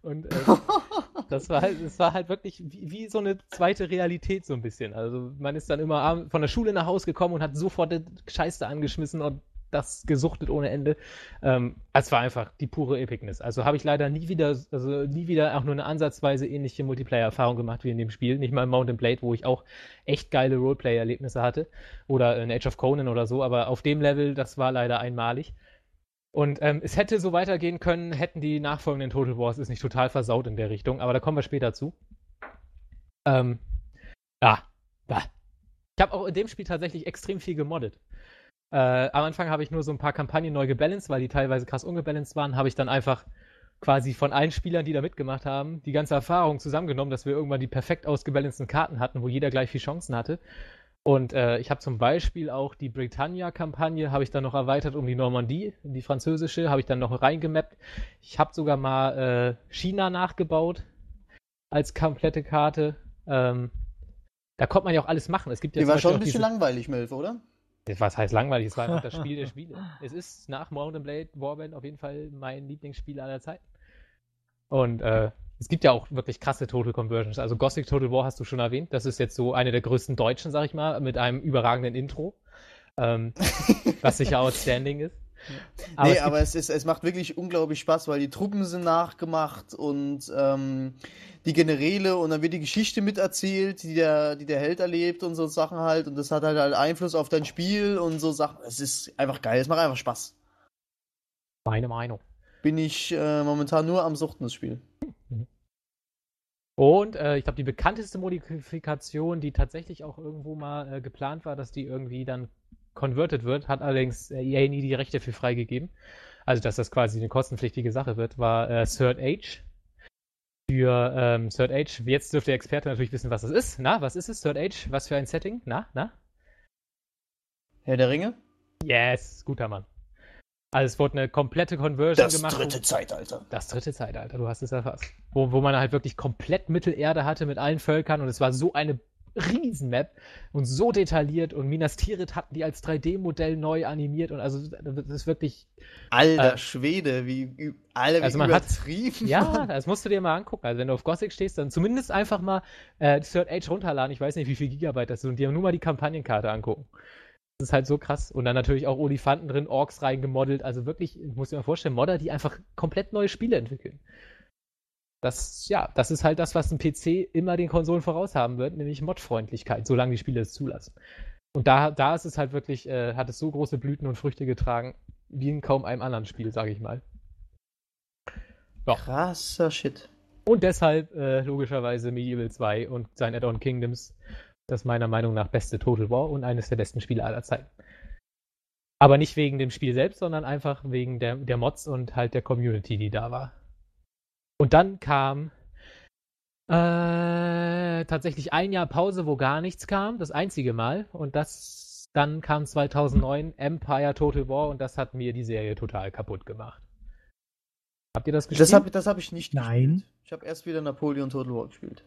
Und äh, *laughs* das war halt, das war halt wirklich wie, wie, so eine zweite Realität so ein bisschen. Also man ist dann immer von der Schule nach Hause gekommen und hat sofort Scheiße angeschmissen und das gesuchtet ohne Ende. Ähm, es war einfach die pure Epicness. Also habe ich leider nie wieder, also nie wieder auch nur eine ansatzweise ähnliche Multiplayer-Erfahrung gemacht wie in dem Spiel. Nicht mal in Mountain Blade, wo ich auch echt geile Roleplay-Erlebnisse hatte. Oder in Age of Conan oder so. Aber auf dem Level, das war leider einmalig. Und ähm, es hätte so weitergehen können, hätten die nachfolgenden Total Wars es nicht total versaut in der Richtung, aber da kommen wir später zu. Ähm, ja, ja. Ich habe auch in dem Spiel tatsächlich extrem viel gemoddet. Äh, am Anfang habe ich nur so ein paar Kampagnen neu gebalanced, weil die teilweise krass ungebalanced waren, habe ich dann einfach quasi von allen Spielern, die da mitgemacht haben, die ganze Erfahrung zusammengenommen, dass wir irgendwann die perfekt ausgebalanceden Karten hatten, wo jeder gleich viel Chancen hatte. Und äh, ich habe zum Beispiel auch die Britannia-Kampagne, habe ich dann noch erweitert um die Normandie, die französische, habe ich dann noch reingemappt. Ich habe sogar mal äh, China nachgebaut als komplette Karte. Ähm, da konnte man ja auch alles machen. Es gibt ja die war schon ein bisschen diese... langweilig, Melf, oder? Was heißt langweilig? Es war einfach das Spiel der *laughs* Spiele. Es ist nach Mountain Blade Warband auf jeden Fall mein Lieblingsspiel aller Zeiten. Und äh, es gibt ja auch wirklich krasse Total Conversions. Also Gothic Total War hast du schon erwähnt. Das ist jetzt so eine der größten Deutschen, sag ich mal, mit einem überragenden Intro. Ähm, was sicher *laughs* outstanding ist. Aber nee, es aber es, ist, es macht wirklich unglaublich Spaß, weil die Truppen sind nachgemacht und ähm, die Generäle und dann wird die Geschichte miterzählt, die der, die der Held erlebt und so Sachen halt. Und das hat halt, halt Einfluss auf dein Spiel und so Sachen. Es ist einfach geil, es macht einfach Spaß. Meine Meinung bin ich äh, momentan nur am Suchten des Spiels. Und äh, ich glaube, die bekannteste Modifikation, die tatsächlich auch irgendwo mal äh, geplant war, dass die irgendwie dann converted wird, hat allerdings äh, EA nie die Rechte für freigegeben. Also, dass das quasi eine kostenpflichtige Sache wird, war äh, Third Age. Für ähm, Third Age, jetzt dürfte der Experte natürlich wissen, was das ist. Na, was ist es? Third Age? Was für ein Setting? Na, na? Herr der Ringe? Yes, guter Mann. Also es wurde eine komplette Conversion das gemacht. Das dritte Zeitalter. Das dritte Zeitalter, du hast es erfasst. Wo, wo man halt wirklich komplett Mittelerde hatte mit allen Völkern und es war so eine Riesenmap und so detailliert und Minas Tirith hatten die als 3D-Modell neu animiert und also das ist wirklich. Alter äh, Schwede, wie alle wie also man übertrieben. Hat, ja, das musst du dir mal angucken. Also wenn du auf Gothic stehst, dann zumindest einfach mal äh, Third Age runterladen. Ich weiß nicht, wie viel Gigabyte das sind und dir nur mal die Kampagnenkarte angucken. Das ist halt so krass. Und dann natürlich auch Olifanten drin, Orks reingemodelt. Also wirklich, ich muss mir mal vorstellen, Modder, die einfach komplett neue Spiele entwickeln. Das, ja, das ist halt das, was ein PC immer den Konsolen voraus haben wird, nämlich Modfreundlichkeit, solange die Spiele es zulassen. Und da, da ist es halt wirklich, äh, hat es so große Blüten und Früchte getragen, wie in kaum einem anderen Spiel, sage ich mal. Ja. Krasser Shit. Und deshalb äh, logischerweise Medieval 2 und sein Add-on Kingdoms das meiner Meinung nach beste Total War und eines der besten Spiele aller Zeiten. Aber nicht wegen dem Spiel selbst, sondern einfach wegen der, der Mods und halt der Community, die da war. Und dann kam äh, tatsächlich ein Jahr Pause, wo gar nichts kam, das einzige Mal. Und das dann kam 2009 Empire Total War und das hat mir die Serie total kaputt gemacht. Habt ihr das gespielt? Das habe das hab ich nicht Nein. Gespielt. Ich habe erst wieder Napoleon Total War gespielt.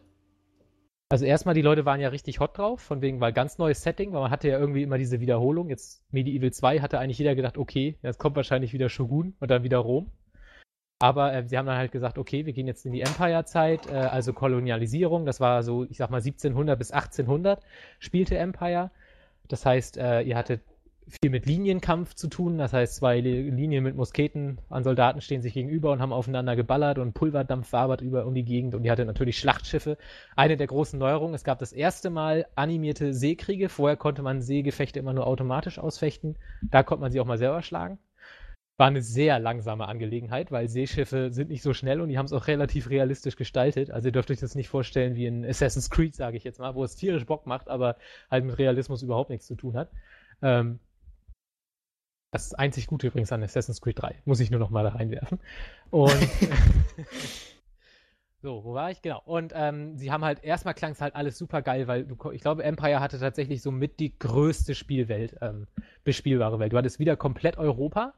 Also erstmal, die Leute waren ja richtig hot drauf, von wegen, weil ganz neues Setting, weil man hatte ja irgendwie immer diese Wiederholung. Jetzt Medieval 2 hatte eigentlich jeder gedacht, okay, jetzt kommt wahrscheinlich wieder Shogun und dann wieder Rom. Aber äh, sie haben dann halt gesagt, okay, wir gehen jetzt in die Empire-Zeit, äh, also Kolonialisierung. Das war so, ich sag mal, 1700 bis 1800 spielte Empire. Das heißt, äh, ihr hattet viel mit Linienkampf zu tun. Das heißt, zwei Linien mit Musketen an Soldaten stehen sich gegenüber und haben aufeinander geballert und Pulverdampf wabert über um die Gegend. Und die hatte natürlich Schlachtschiffe. Eine der großen Neuerungen, es gab das erste Mal animierte Seekriege. Vorher konnte man Seegefechte immer nur automatisch ausfechten. Da konnte man sie auch mal selber schlagen. War eine sehr langsame Angelegenheit, weil Seeschiffe sind nicht so schnell und die haben es auch relativ realistisch gestaltet. Also ihr dürft euch das nicht vorstellen wie in Assassin's Creed, sage ich jetzt mal, wo es tierisch Bock macht, aber halt mit Realismus überhaupt nichts zu tun hat. Ähm, das einzig Gute übrigens an Assassin's Creed 3. Muss ich nur noch mal da reinwerfen. Und. *laughs* so, wo war ich? Genau. Und ähm, sie haben halt, erstmal klang es halt alles super geil, weil du, ich glaube, Empire hatte tatsächlich so mit die größte Spielwelt, ähm, bespielbare Welt. Du hattest wieder komplett Europa,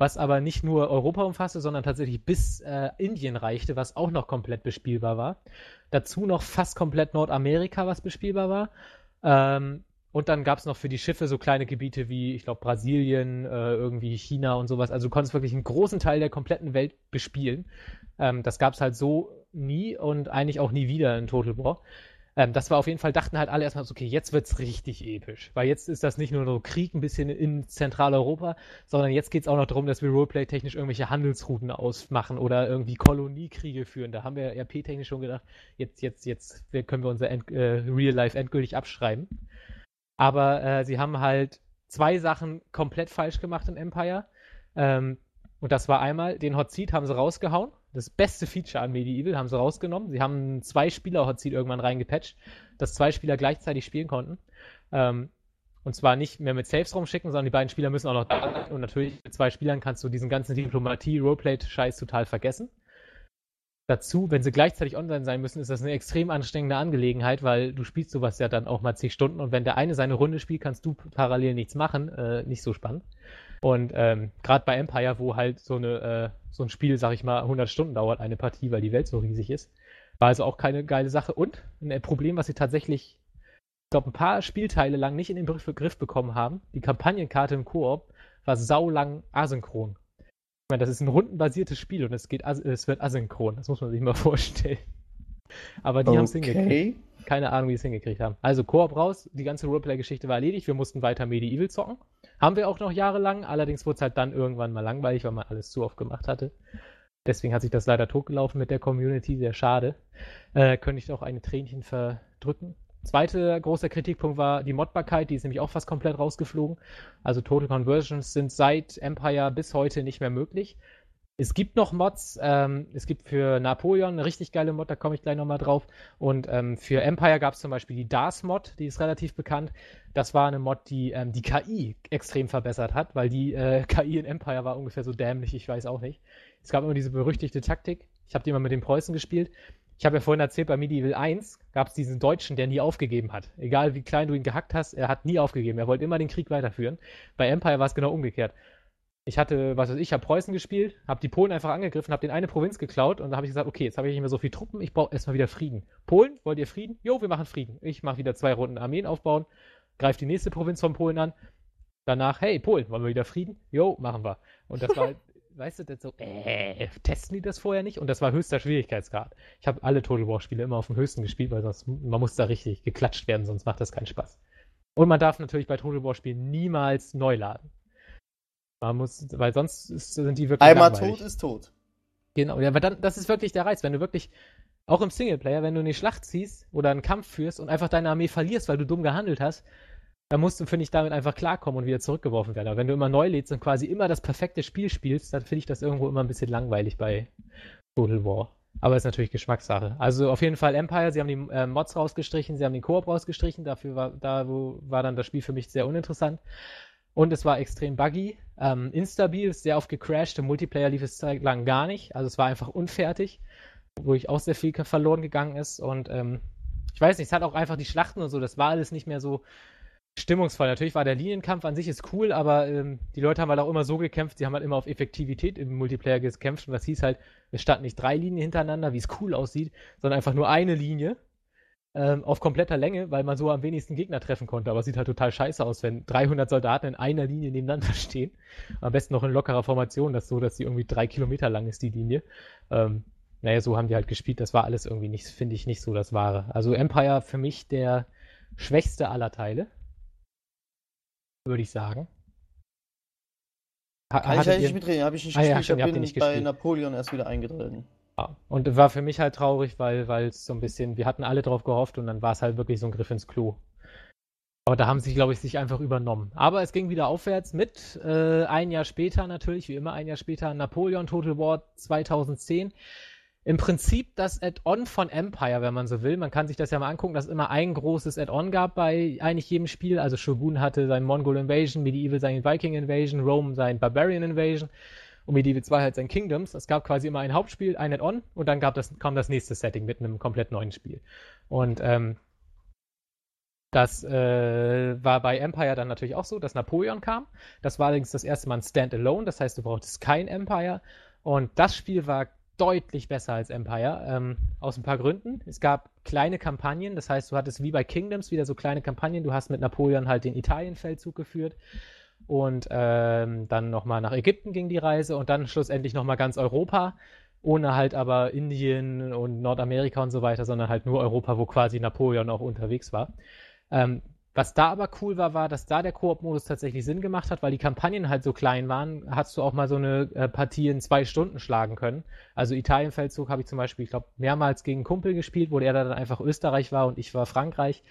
was aber nicht nur Europa umfasste, sondern tatsächlich bis äh, Indien reichte, was auch noch komplett bespielbar war. Dazu noch fast komplett Nordamerika, was bespielbar war. Ähm, und dann gab es noch für die Schiffe so kleine Gebiete wie, ich glaube, Brasilien, äh, irgendwie China und sowas. Also du konntest wirklich einen großen Teil der kompletten Welt bespielen. Ähm, das gab es halt so nie und eigentlich auch nie wieder in Total War. Ähm, das war auf jeden Fall, dachten halt alle erstmal so, okay, jetzt wird's richtig episch. Weil jetzt ist das nicht nur so Krieg ein bisschen in Zentraleuropa, sondern jetzt geht's auch noch darum, dass wir Roleplay-technisch irgendwelche Handelsrouten ausmachen oder irgendwie Koloniekriege führen. Da haben wir RP-technisch schon gedacht, jetzt, jetzt, jetzt können wir unser End äh, Real Life endgültig abschreiben. Aber äh, sie haben halt zwei Sachen komplett falsch gemacht in Empire. Ähm, Und das war einmal, den Hot Seat haben sie rausgehauen. Das beste Feature an Medieval haben sie rausgenommen. Sie haben zwei Spieler Hot Seat irgendwann reingepatcht, dass zwei Spieler gleichzeitig spielen konnten. Ähm, und zwar nicht mehr mit Saves rumschicken, sondern die beiden Spieler müssen auch noch da sein. Und natürlich mit zwei Spielern kannst du diesen ganzen Diplomatie-Roleplay-Scheiß total vergessen. Dazu, wenn sie gleichzeitig online sein müssen, ist das eine extrem anstrengende Angelegenheit, weil du spielst sowas ja dann auch mal zig Stunden und wenn der eine seine Runde spielt, kannst du parallel nichts machen. Äh, nicht so spannend. Und ähm, gerade bei Empire, wo halt so, eine, äh, so ein Spiel, sag ich mal, 100 Stunden dauert, eine Partie, weil die Welt so riesig ist, war also auch keine geile Sache. Und ein Problem, was sie tatsächlich, ich glaube, ein paar Spielteile lang nicht in den Griff bekommen haben, die Kampagnenkarte im Koop war saulang asynchron. Ich meine, das ist ein rundenbasiertes Spiel und es, geht, es wird asynchron. Das muss man sich mal *laughs* vorstellen. Aber die okay. haben es hingekriegt. Keine Ahnung, wie sie es hingekriegt haben. Also Koop raus, die ganze Roleplay-Geschichte war erledigt. Wir mussten weiter Medieval zocken. Haben wir auch noch jahrelang. Allerdings wurde es halt dann irgendwann mal langweilig, weil man alles zu oft gemacht hatte. Deswegen hat sich das leider totgelaufen mit der Community. Sehr schade. Äh, könnte ich auch eine Tränchen verdrücken. Zweiter großer Kritikpunkt war die Modbarkeit, die ist nämlich auch fast komplett rausgeflogen. Also Total Conversions sind seit Empire bis heute nicht mehr möglich. Es gibt noch Mods. Ähm, es gibt für Napoleon eine richtig geile Mod, da komme ich gleich nochmal drauf. Und ähm, für Empire gab es zum Beispiel die DARS-Mod, die ist relativ bekannt. Das war eine Mod, die ähm, die KI extrem verbessert hat, weil die äh, *laughs* KI in Empire war ungefähr so dämlich, ich weiß auch nicht. Es gab immer diese berüchtigte Taktik. Ich habe die immer mit den Preußen gespielt. Ich habe ja vorhin erzählt, bei Medieval 1 gab es diesen Deutschen, der nie aufgegeben hat. Egal wie klein du ihn gehackt hast, er hat nie aufgegeben. Er wollte immer den Krieg weiterführen. Bei Empire war es genau umgekehrt. Ich hatte, was weiß ich, habe Preußen gespielt, habe die Polen einfach angegriffen, habe den eine Provinz geklaut und da habe ich gesagt, okay, jetzt habe ich nicht mehr so viele Truppen, ich brauche erstmal wieder Frieden. Polen, wollt ihr Frieden? Jo, wir machen Frieden. Ich mache wieder zwei Runden Armeen aufbauen, greife die nächste Provinz von Polen an. Danach, hey, Polen, wollen wir wieder Frieden? Jo, machen wir. Und das war *laughs* weißt du, das so, äh, testen die das vorher nicht? Und das war höchster Schwierigkeitsgrad. Ich habe alle Total War Spiele immer auf dem höchsten gespielt, weil sonst, man muss da richtig geklatscht werden, sonst macht das keinen Spaß. Und man darf natürlich bei Total War Spielen niemals neu laden. Man muss, weil sonst ist, sind die wirklich Einmal langweilig. tot ist tot. Genau, ja, aber dann, das ist wirklich der Reiz, wenn du wirklich, auch im Singleplayer, wenn du eine Schlacht ziehst oder einen Kampf führst und einfach deine Armee verlierst, weil du dumm gehandelt hast, da musst du, finde ich, damit einfach klarkommen und wieder zurückgeworfen werden. Aber wenn du immer neu lädst und quasi immer das perfekte Spiel spielst, dann finde ich das irgendwo immer ein bisschen langweilig bei Total War. Aber ist natürlich Geschmackssache. Also auf jeden Fall Empire, sie haben die äh, Mods rausgestrichen, sie haben den Koop rausgestrichen, dafür war, da wo, war dann das Spiel für mich sehr uninteressant. Und es war extrem buggy, ähm, instabil, sehr oft gecrashed, im Multiplayer lief es zeitlang gar nicht, also es war einfach unfertig, wo ich auch sehr viel verloren gegangen ist. Und ähm, ich weiß nicht, es hat auch einfach die Schlachten und so, das war alles nicht mehr so stimmungsvoll. Natürlich war der Linienkampf an sich ist cool, aber ähm, die Leute haben halt auch immer so gekämpft, sie haben halt immer auf Effektivität im Multiplayer gekämpft. Und das hieß halt, es standen nicht drei Linien hintereinander, wie es cool aussieht, sondern einfach nur eine Linie ähm, auf kompletter Länge, weil man so am wenigsten Gegner treffen konnte. Aber es sieht halt total scheiße aus, wenn 300 Soldaten in einer Linie nebeneinander *laughs* stehen. Am besten noch in lockerer Formation, das so, dass sie irgendwie drei Kilometer lang ist, die Linie. Ähm, naja, so haben die halt gespielt. Das war alles irgendwie nicht, finde ich, nicht so das Wahre. Also Empire für mich der schwächste aller Teile würde ich sagen. Ha Kann ich eigentlich nicht mitreden, habe ich nicht ah, gespielt. Ja, ich bin nicht bei gespielt. Napoleon erst wieder eingetreten. Und war für mich halt traurig, weil es so ein bisschen, wir hatten alle drauf gehofft und dann war es halt wirklich so ein Griff ins Klo. Aber da haben sie, glaube ich, sich einfach übernommen. Aber es ging wieder aufwärts mit äh, ein Jahr später natürlich, wie immer ein Jahr später, Napoleon Total War 2010 im Prinzip das Add-on von Empire, wenn man so will. Man kann sich das ja mal angucken, dass es immer ein großes Add-on gab bei eigentlich jedem Spiel. Also Shogun hatte sein Mongol Invasion, Medieval sein Viking Invasion, Rome sein Barbarian Invasion und Medieval 2 halt sein Kingdoms. Es gab quasi immer ein Hauptspiel, ein Add-on und dann gab das, kam das nächste Setting mit einem komplett neuen Spiel. Und ähm, das äh, war bei Empire dann natürlich auch so, dass Napoleon kam. Das war allerdings das erste Mal ein Standalone, das heißt, du brauchtest kein Empire. Und das Spiel war deutlich besser als Empire, ähm, aus ein paar Gründen. Es gab kleine Kampagnen, das heißt, du hattest wie bei Kingdoms wieder so kleine Kampagnen. Du hast mit Napoleon halt den Italienfeldzug geführt und ähm, dann nochmal nach Ägypten ging die Reise und dann schlussendlich nochmal ganz Europa, ohne halt aber Indien und Nordamerika und so weiter, sondern halt nur Europa, wo quasi Napoleon auch unterwegs war. Ähm, was da aber cool war, war, dass da der Koop-Modus tatsächlich Sinn gemacht hat, weil die Kampagnen halt so klein waren, hast du auch mal so eine äh, Partie in zwei Stunden schlagen können. Also Italienfeldzug habe ich zum Beispiel, ich glaube, mehrmals gegen Kumpel gespielt, wo der dann einfach Österreich war und ich war Frankreich.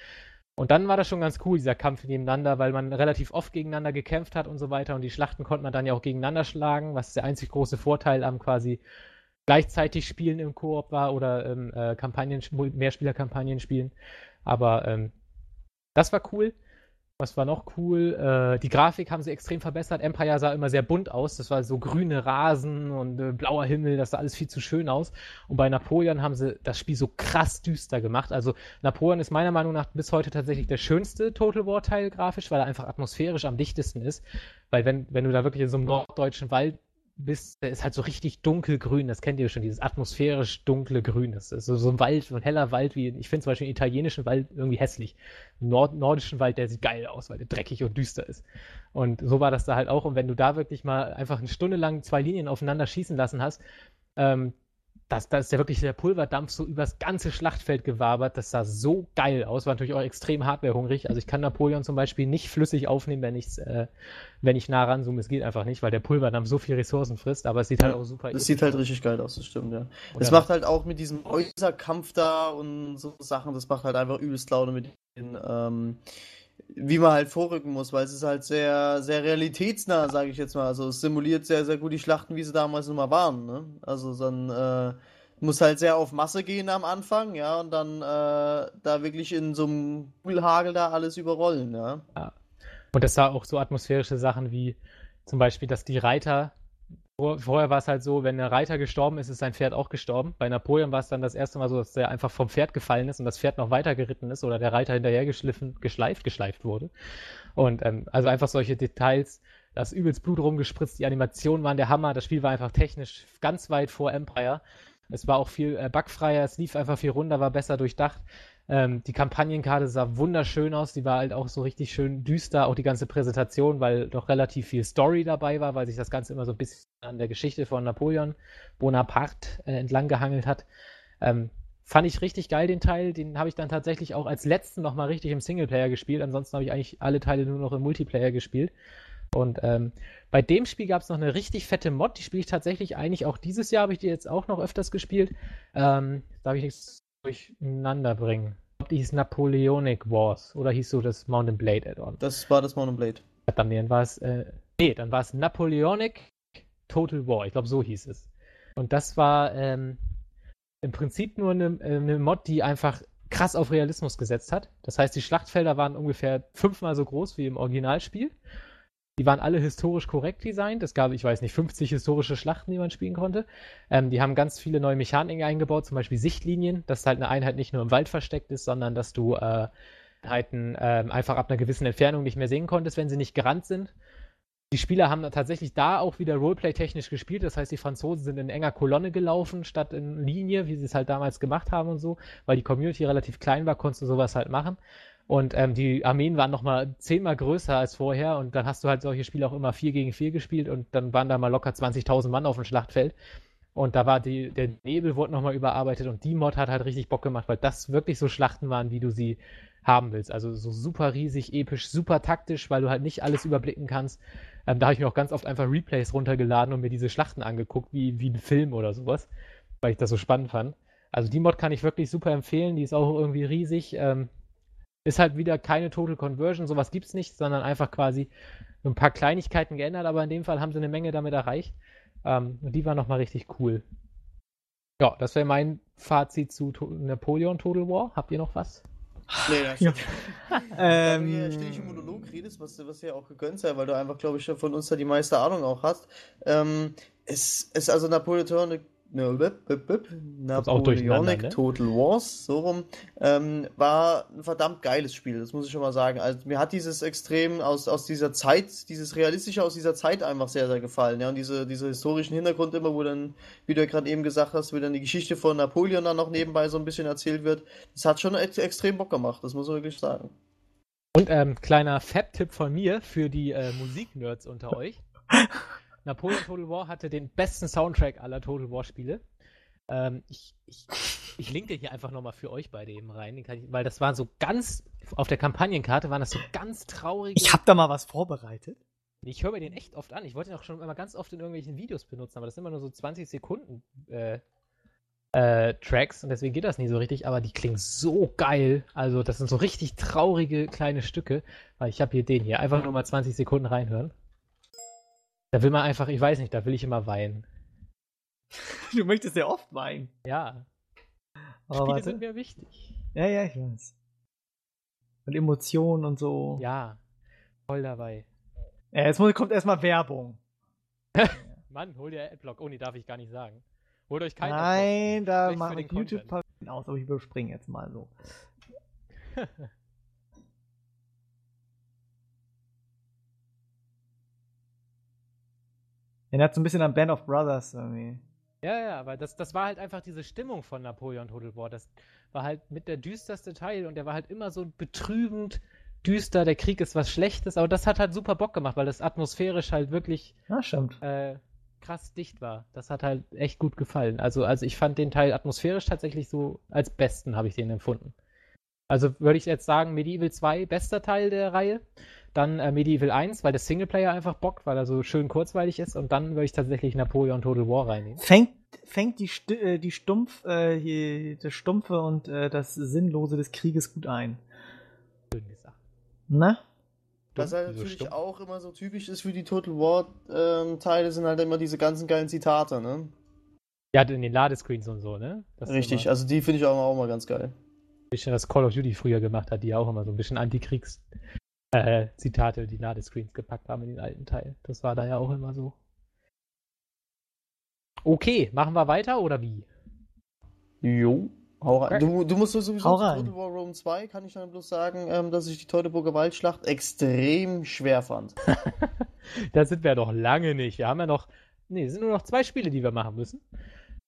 Und dann war das schon ganz cool, dieser Kampf nebeneinander, weil man relativ oft gegeneinander gekämpft hat und so weiter. Und die Schlachten konnte man dann ja auch gegeneinander schlagen, was der einzig große Vorteil am quasi gleichzeitig Spielen im Koop war oder ähm, äh, Kampagnen, Mehrspieler-Kampagnen spielen. Aber ähm, das war cool. Was war noch cool? Äh, die Grafik haben sie extrem verbessert. Empire sah immer sehr bunt aus. Das war so grüne Rasen und äh, blauer Himmel. Das sah alles viel zu schön aus. Und bei Napoleon haben sie das Spiel so krass düster gemacht. Also Napoleon ist meiner Meinung nach bis heute tatsächlich der schönste Total War Teil grafisch, weil er einfach atmosphärisch am dichtesten ist. Weil wenn, wenn du da wirklich in so einem norddeutschen Wald bist, der ist halt so richtig dunkelgrün. Das kennt ihr schon, dieses atmosphärisch dunkle Grün. Das ist so, so ein Wald, so ein heller Wald, wie ich finde zum Beispiel den italienischen Wald irgendwie hässlich. Nord nordischen Wald, der sieht geil aus, weil der dreckig und düster ist. Und so war das da halt auch. Und wenn du da wirklich mal einfach eine Stunde lang zwei Linien aufeinander schießen lassen hast, ähm, das, da ist ja wirklich der Pulverdampf so übers ganze Schlachtfeld gewabert. Das sah so geil aus. War natürlich auch extrem hardwarehungrig. Also ich kann Napoleon zum Beispiel nicht flüssig aufnehmen, wenn, ich's, äh, wenn ich nah ranzoome. Es geht einfach nicht, weil der Pulverdampf so viel Ressourcen frisst. Aber es sieht halt auch super Es sieht halt richtig geil aus, das stimmt, ja. Es macht halt auch mit diesem Äußerkampf da und so Sachen, das macht halt einfach übelst Laune mit den, ähm, wie man halt vorrücken muss, weil es ist halt sehr, sehr realitätsnah, sage ich jetzt mal. Also es simuliert sehr, sehr gut die Schlachten, wie sie damals nun mal waren. Ne? Also dann äh, muss halt sehr auf Masse gehen am Anfang, ja, und dann äh, da wirklich in so einem Hagel da alles überrollen, ja. ja. Und das sah auch so atmosphärische Sachen wie zum Beispiel, dass die Reiter Vorher war es halt so, wenn der Reiter gestorben ist, ist sein Pferd auch gestorben. Bei Napoleon war es dann das erste Mal so, dass der einfach vom Pferd gefallen ist und das Pferd noch weiter geritten ist oder der Reiter hinterher geschliffen, geschleift, geschleift wurde. Und ähm, also einfach solche Details, da ist übelst Blut rumgespritzt, die Animationen waren der Hammer, das Spiel war einfach technisch ganz weit vor Empire. Es war auch viel äh, bugfreier, es lief einfach viel runter, war besser durchdacht. Ähm, die Kampagnenkarte sah wunderschön aus, die war halt auch so richtig schön düster, auch die ganze Präsentation, weil doch relativ viel Story dabei war, weil sich das Ganze immer so ein bisschen an der Geschichte von Napoleon Bonaparte äh, entlang gehangelt hat. Ähm, fand ich richtig geil, den Teil. Den habe ich dann tatsächlich auch als letzten nochmal richtig im Singleplayer gespielt. Ansonsten habe ich eigentlich alle Teile nur noch im Multiplayer gespielt. Und ähm, bei dem Spiel gab es noch eine richtig fette Mod, die spiele ich tatsächlich eigentlich auch dieses Jahr, habe ich die jetzt auch noch öfters gespielt. Ähm, darf ich nichts durcheinander bringen. Die hieß Napoleonic Wars oder hieß so das Mountain Blade Add-on? Das war das Mountain Blade. Dann, dann war es, äh, nee, dann war es Napoleonic Total War. Ich glaube, so hieß es. Und das war ähm, im Prinzip nur eine, äh, eine Mod, die einfach krass auf Realismus gesetzt hat. Das heißt, die Schlachtfelder waren ungefähr fünfmal so groß wie im Originalspiel. Die waren alle historisch korrekt designt. Es gab, ich weiß nicht, 50 historische Schlachten, die man spielen konnte. Ähm, die haben ganz viele neue Mechaniken eingebaut, zum Beispiel Sichtlinien, dass halt eine Einheit nicht nur im Wald versteckt ist, sondern dass du äh, Einheiten äh, einfach ab einer gewissen Entfernung nicht mehr sehen konntest, wenn sie nicht gerannt sind. Die Spieler haben tatsächlich da auch wieder Roleplay-technisch gespielt. Das heißt, die Franzosen sind in enger Kolonne gelaufen, statt in Linie, wie sie es halt damals gemacht haben und so. Weil die Community relativ klein war, konntest du sowas halt machen. Und ähm, die Armeen waren nochmal zehnmal größer als vorher und dann hast du halt solche Spiele auch immer 4 gegen 4 gespielt und dann waren da mal locker 20.000 Mann auf dem Schlachtfeld. Und da war die, der Nebel wurde nochmal überarbeitet und die Mod hat halt richtig Bock gemacht, weil das wirklich so Schlachten waren, wie du sie haben willst. Also so super riesig, episch, super taktisch, weil du halt nicht alles überblicken kannst. Ähm, da habe ich mir auch ganz oft einfach Replays runtergeladen und mir diese Schlachten angeguckt, wie, wie ein Film oder sowas, weil ich das so spannend fand. Also die Mod kann ich wirklich super empfehlen, die ist auch irgendwie riesig. Ähm, ist halt wieder keine Total Conversion, sowas gibt es nicht, sondern einfach quasi ein paar Kleinigkeiten geändert, aber in dem Fall haben sie eine Menge damit erreicht. Ähm, und die war nochmal richtig cool. Ja, das wäre mein Fazit zu to Napoleon Total War. Habt ihr noch was? Nee, das ja. *laughs* ähm, du hier im Monolog redest, was, was ja auch gegönnt sei, weil du einfach, glaube ich, von uns da die meiste Ahnung auch hast. Ähm, es ist also Napoleon Napoleonic ne? Total Wars, so rum, ähm, war ein verdammt geiles Spiel, das muss ich schon mal sagen. Also mir hat dieses extrem aus, aus dieser Zeit, dieses realistische aus dieser Zeit einfach sehr, sehr gefallen. Ja, und diese, diese historischen Hintergrund immer, wo dann, wie du ja gerade eben gesagt hast, wie dann die Geschichte von Napoleon dann noch nebenbei so ein bisschen erzählt wird, das hat schon ex extrem Bock gemacht, das muss man wirklich sagen. Und ähm, kleiner Fab-Tipp von mir für die äh, Musiknerds unter euch. *laughs* Napoleon Total War hatte den besten Soundtrack aller Total War Spiele. Ähm, ich, ich, ich linke hier einfach nochmal für euch beide eben rein, ich, weil das war so ganz, auf der Kampagnenkarte waren das so ganz traurige. Ich habe da mal was vorbereitet. Ich höre mir den echt oft an. Ich wollte ihn auch schon immer ganz oft in irgendwelchen Videos benutzen, aber das sind immer nur so 20 Sekunden äh, äh, Tracks und deswegen geht das nie so richtig, aber die klingen so geil. Also, das sind so richtig traurige kleine Stücke. Weil ich habe hier den hier. Einfach nur mal 20 Sekunden reinhören. Da will man einfach, ich weiß nicht, da will ich immer weinen. *laughs* Du möchtest ja oft weinen. Ja. Aber Spiele warte. sind mir wichtig. Ja, ja, ich weiß. Und Emotionen und so. Ja, voll dabei. Ja, jetzt kommt erstmal Werbung. *laughs* Mann, hol dir Adblock. Oh, nee, darf ich gar nicht sagen. Holt euch keinen Nein, da mache ich YouTube aus, aber ich überspringe jetzt mal so. *laughs* Erinnert so ein bisschen an Band of Brothers irgendwie. Ja, ja, aber das, das war halt einfach diese Stimmung von Napoleon Total War. Das war halt mit der düsterste Teil und der war halt immer so betrübend düster, der Krieg ist was Schlechtes, aber das hat halt super Bock gemacht, weil das atmosphärisch halt wirklich ja, stimmt. Äh, krass dicht war. Das hat halt echt gut gefallen. Also, also ich fand den Teil atmosphärisch tatsächlich so als besten, habe ich den empfunden. Also würde ich jetzt sagen, Medieval 2, bester Teil der Reihe. Dann äh, Medieval 1, weil der Singleplayer einfach bockt, weil er so schön kurzweilig ist. Und dann würde ich tatsächlich Napoleon Total War reinnehmen. Fängt, fängt die, St äh, die Stumpf, äh, hier, das Stumpfe und äh, das Sinnlose des Krieges gut ein. Schön gesagt. Na? Was halt natürlich so auch immer so typisch ist für die Total War-Teile, ähm, sind halt immer diese ganzen geilen Zitate, ne? Ja, in den Ladescreens und so, ne? Das Richtig, immer, also die finde ich auch, auch mal ganz geil. Ein bisschen was Call of Duty früher gemacht hat, die auch immer so ein bisschen Antikriegs-Zitate, äh, die Ladescreens gepackt haben in den alten Teil. Das war da ja auch immer so. Okay, machen wir weiter oder wie? Jo. Hau rein. Du, du musst sowieso Hau rein. Total War Rome 2, kann ich dann bloß sagen, ähm, dass ich die Teutoburger Waldschlacht extrem schwer fand. *laughs* da sind wir doch lange nicht. Wir haben ja noch, nee, es sind nur noch zwei Spiele, die wir machen müssen.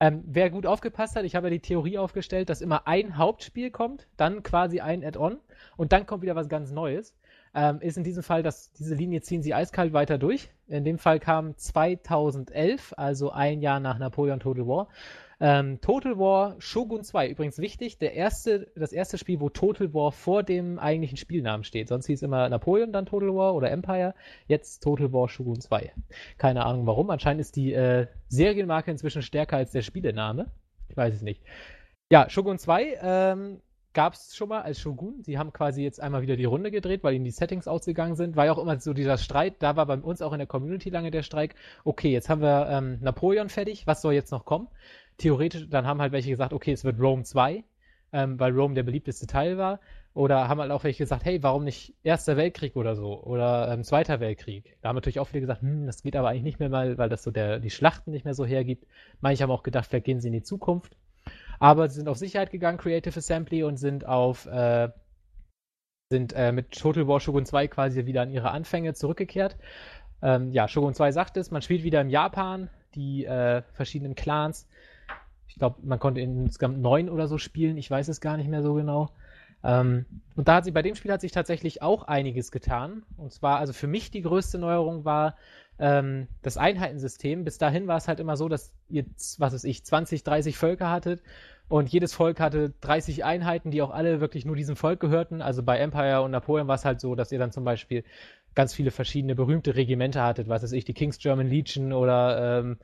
Ähm, wer gut aufgepasst hat, ich habe ja die Theorie aufgestellt, dass immer ein Hauptspiel kommt, dann quasi ein Add-on und dann kommt wieder was ganz Neues. Ähm, ist in diesem Fall, dass diese Linie ziehen sie eiskalt weiter durch. In dem Fall kam 2011, also ein Jahr nach Napoleon Total War, ähm, Total War Shogun 2, übrigens wichtig, der erste, das erste Spiel, wo Total War vor dem eigentlichen Spielnamen steht. Sonst hieß immer Napoleon, dann Total War oder Empire. Jetzt Total War Shogun 2. Keine Ahnung warum. Anscheinend ist die äh, Serienmarke inzwischen stärker als der Spielename. Ich weiß es nicht. Ja, Shogun 2 ähm, gab es schon mal als Shogun. Sie haben quasi jetzt einmal wieder die Runde gedreht, weil ihnen die Settings ausgegangen sind. War ja auch immer so dieser Streit. Da war bei uns auch in der Community lange der Streik. Okay, jetzt haben wir ähm, Napoleon fertig. Was soll jetzt noch kommen? Theoretisch, dann haben halt welche gesagt, okay, es wird Rome 2, ähm, weil Rome der beliebteste Teil war. Oder haben halt auch welche gesagt, hey, warum nicht Erster Weltkrieg oder so? Oder ähm, Zweiter Weltkrieg? Da haben natürlich auch viele gesagt, hm, das geht aber eigentlich nicht mehr mal, weil das so der, die Schlachten nicht mehr so hergibt. Manche haben auch gedacht, vielleicht gehen sie in die Zukunft. Aber sie sind auf Sicherheit gegangen, Creative Assembly, und sind auf, äh, sind äh, mit Total War Shogun 2 quasi wieder an ihre Anfänge zurückgekehrt. Ähm, ja, Shogun 2 sagt es, man spielt wieder im Japan, die äh, verschiedenen Clans ich glaube, man konnte insgesamt neun oder so spielen, ich weiß es gar nicht mehr so genau. Ähm, und da hat sie, bei dem Spiel hat sich tatsächlich auch einiges getan. Und zwar, also für mich die größte Neuerung war ähm, das Einheitensystem. Bis dahin war es halt immer so, dass ihr, was weiß ich, 20, 30 Völker hattet und jedes Volk hatte 30 Einheiten, die auch alle wirklich nur diesem Volk gehörten. Also bei Empire und Napoleon war es halt so, dass ihr dann zum Beispiel ganz viele verschiedene berühmte Regimenter hattet, was weiß ich, die King's German Legion oder ähm,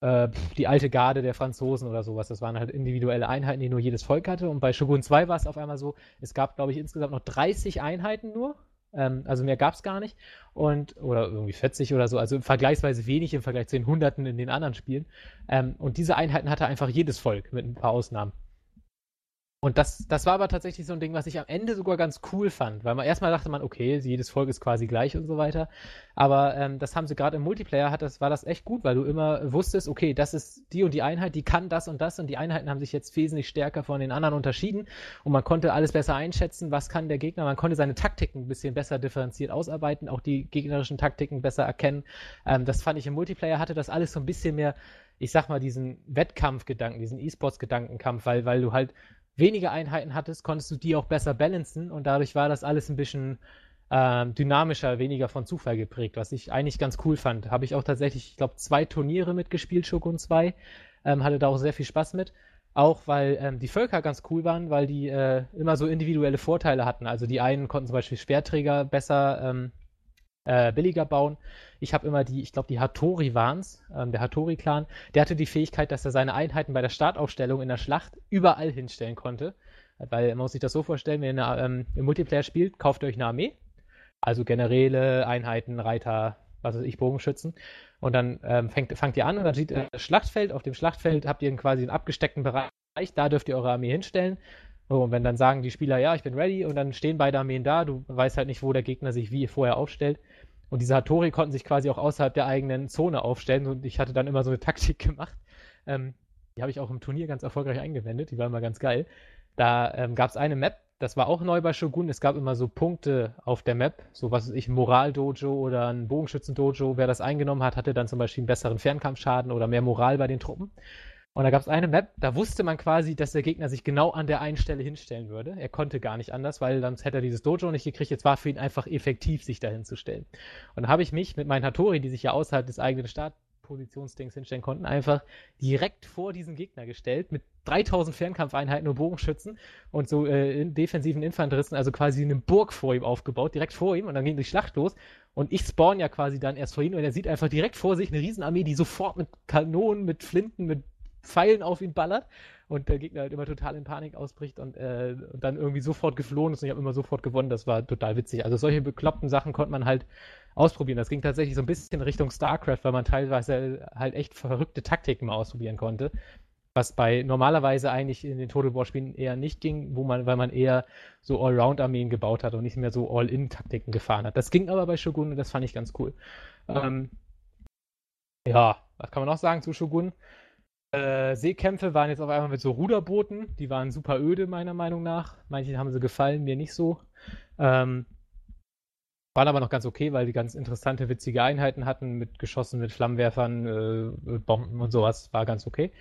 äh, die alte Garde der Franzosen oder sowas. Das waren halt individuelle Einheiten, die nur jedes Volk hatte. Und bei Shogun 2 war es auf einmal so, es gab, glaube ich, insgesamt noch 30 Einheiten nur. Ähm, also mehr gab es gar nicht. Und, oder irgendwie 40 oder so, also vergleichsweise wenig im Vergleich zu den Hunderten in den anderen Spielen. Ähm, und diese Einheiten hatte einfach jedes Volk, mit ein paar Ausnahmen. Und das, das war aber tatsächlich so ein Ding, was ich am Ende sogar ganz cool fand, weil man erstmal dachte man, okay, jedes Volk ist quasi gleich und so weiter. Aber ähm, das haben sie gerade im Multiplayer, hat das, war das echt gut, weil du immer wusstest, okay, das ist die und die Einheit, die kann das und das und die Einheiten haben sich jetzt wesentlich stärker von den anderen unterschieden und man konnte alles besser einschätzen, was kann der Gegner, man konnte seine Taktiken ein bisschen besser differenziert ausarbeiten, auch die gegnerischen Taktiken besser erkennen. Ähm, das fand ich im Multiplayer, hatte das alles so ein bisschen mehr, ich sag mal, diesen Wettkampfgedanken, diesen E-Sports-Gedankenkampf, weil, weil du halt weniger Einheiten hattest, konntest du die auch besser balancen und dadurch war das alles ein bisschen ähm, dynamischer, weniger von Zufall geprägt, was ich eigentlich ganz cool fand. Habe ich auch tatsächlich, ich glaube, zwei Turniere mitgespielt, Shogun 2. Ähm, hatte da auch sehr viel Spaß mit. Auch weil ähm, die Völker ganz cool waren, weil die äh, immer so individuelle Vorteile hatten. Also die einen konnten zum Beispiel Speerträger besser ähm, äh, billiger bauen. Ich habe immer die, ich glaube, die Hattori waren's, ähm, der Hattori-Clan, der hatte die Fähigkeit, dass er seine Einheiten bei der Startaufstellung in der Schlacht überall hinstellen konnte. Weil man muss sich das so vorstellen, wenn ihr ähm, im Multiplayer spielt, kauft ihr euch eine Armee, also Generäle, Einheiten, Reiter, was weiß ich, Bogenschützen. Und dann ähm, fängt, fangt ihr an und dann sieht ihr das Schlachtfeld. Auf dem Schlachtfeld habt ihr quasi einen abgesteckten Bereich, da dürft ihr eure Armee hinstellen. So, und wenn dann sagen die Spieler, ja, ich bin ready, und dann stehen beide Armeen da, du weißt halt nicht, wo der Gegner sich wie vorher aufstellt. Und diese Hattori konnten sich quasi auch außerhalb der eigenen Zone aufstellen. Und ich hatte dann immer so eine *laughs* Taktik gemacht. Ähm, die habe ich auch im Turnier ganz erfolgreich eingewendet. Die war immer ganz geil. Da ähm, gab es eine Map, das war auch neu bei Shogun. Es gab immer so Punkte auf der Map, so was weiß ich, ein Moral-Dojo oder ein Bogenschützen-Dojo. Wer das eingenommen hat, hatte dann zum Beispiel einen besseren Fernkampfschaden oder mehr Moral bei den Truppen. Und da gab es eine Map, da wusste man quasi, dass der Gegner sich genau an der einen Stelle hinstellen würde. Er konnte gar nicht anders, weil sonst hätte er dieses Dojo nicht gekriegt. Jetzt war für ihn einfach effektiv, sich dahin zu stellen. Und dann habe ich mich mit meinen Hattori, die sich ja außerhalb des eigenen Startpositionsdings hinstellen konnten, einfach direkt vor diesen Gegner gestellt mit 3000 Fernkampfeinheiten und Bogenschützen und so äh, in defensiven Infanteristen, also quasi eine Burg vor ihm aufgebaut, direkt vor ihm und dann ging die Schlacht los und ich spawn ja quasi dann erst vor ihm und er sieht einfach direkt vor sich eine Riesenarmee, die sofort mit Kanonen, mit Flinten, mit Pfeilen auf ihn ballert und der Gegner halt immer total in Panik ausbricht und, äh, und dann irgendwie sofort geflohen ist und ich habe immer sofort gewonnen. Das war total witzig. Also solche bekloppten Sachen konnte man halt ausprobieren. Das ging tatsächlich so ein bisschen Richtung StarCraft, weil man teilweise halt echt verrückte Taktiken mal ausprobieren konnte. Was bei normalerweise eigentlich in den Total War Spielen eher nicht ging, wo man, weil man eher so Allround-Armeen gebaut hat und nicht mehr so All-In-Taktiken gefahren hat. Das ging aber bei Shogun und das fand ich ganz cool. Ähm, ja, was kann man noch sagen zu Shogun? Äh, Seekämpfe waren jetzt auf einmal mit so Ruderbooten. Die waren super öde, meiner Meinung nach. Manche haben sie gefallen, mir nicht so. Ähm, waren aber noch ganz okay, weil die ganz interessante, witzige Einheiten hatten mit Geschossen, mit Flammenwerfern, äh, Bomben und sowas. War ganz okay.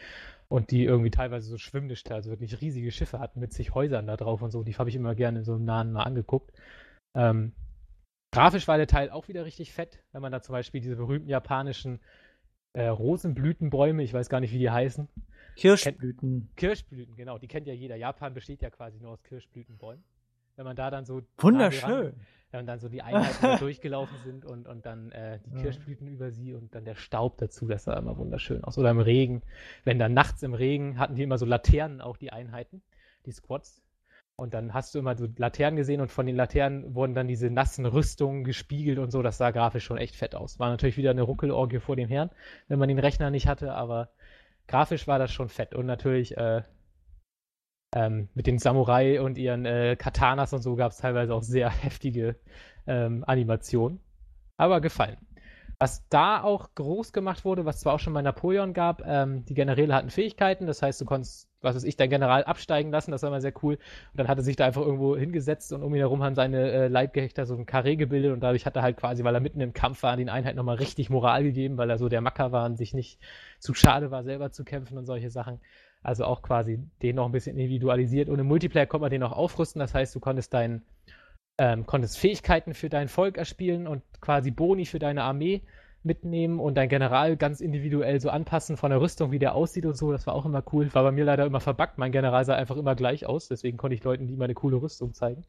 Und die irgendwie teilweise so Schwimmnischte, also wirklich riesige Schiffe hatten mit sich Häusern da drauf und so. Die habe ich immer gerne so im Nahen mal angeguckt. Ähm, grafisch war der Teil auch wieder richtig fett, wenn man da zum Beispiel diese berühmten japanischen äh, Rosenblütenbäume, ich weiß gar nicht, wie die heißen. Kirschblüten. Kirschblüten, genau, die kennt ja jeder. Japan besteht ja quasi nur aus Kirschblütenbäumen. Wenn man da dann so. Wunderschön. wenn dann so die Einheiten durchgelaufen sind und, und dann äh, die Kirschblüten über sie und dann der Staub dazu, das sah immer wunderschön aus. Oder im Regen. Wenn dann nachts im Regen hatten die immer so Laternen auch die Einheiten, die Squads. Und dann hast du immer so Laternen gesehen und von den Laternen wurden dann diese nassen Rüstungen gespiegelt und so. Das sah grafisch schon echt fett aus. War natürlich wieder eine Ruckelorgie vor dem Herrn, wenn man den Rechner nicht hatte, aber grafisch war das schon fett. Und natürlich äh, ähm, mit den Samurai und ihren äh, Katanas und so gab es teilweise auch sehr *laughs* heftige ähm, Animationen. Aber gefallen. Was da auch groß gemacht wurde, was zwar auch schon bei Napoleon gab, ähm, die Generäle hatten Fähigkeiten, das heißt, du konntest, was weiß ich, dein General absteigen lassen, das war immer sehr cool. Und dann hat er sich da einfach irgendwo hingesetzt und um ihn herum haben seine äh, Leibgehechter so ein Karree gebildet und dadurch hat er halt quasi, weil er mitten im Kampf war, den Einheiten nochmal richtig Moral gegeben, weil er so der Macker war und sich nicht zu schade war, selber zu kämpfen und solche Sachen. Also auch quasi den noch ein bisschen individualisiert. Und im Multiplayer konnte man den auch aufrüsten, das heißt, du konntest deinen ähm, konntest Fähigkeiten für dein Volk erspielen und quasi Boni für deine Armee mitnehmen und dein General ganz individuell so anpassen von der Rüstung, wie der aussieht und so. Das war auch immer cool. War bei mir leider immer verbuggt. Mein General sah einfach immer gleich aus. Deswegen konnte ich Leuten die meine coole Rüstung zeigen.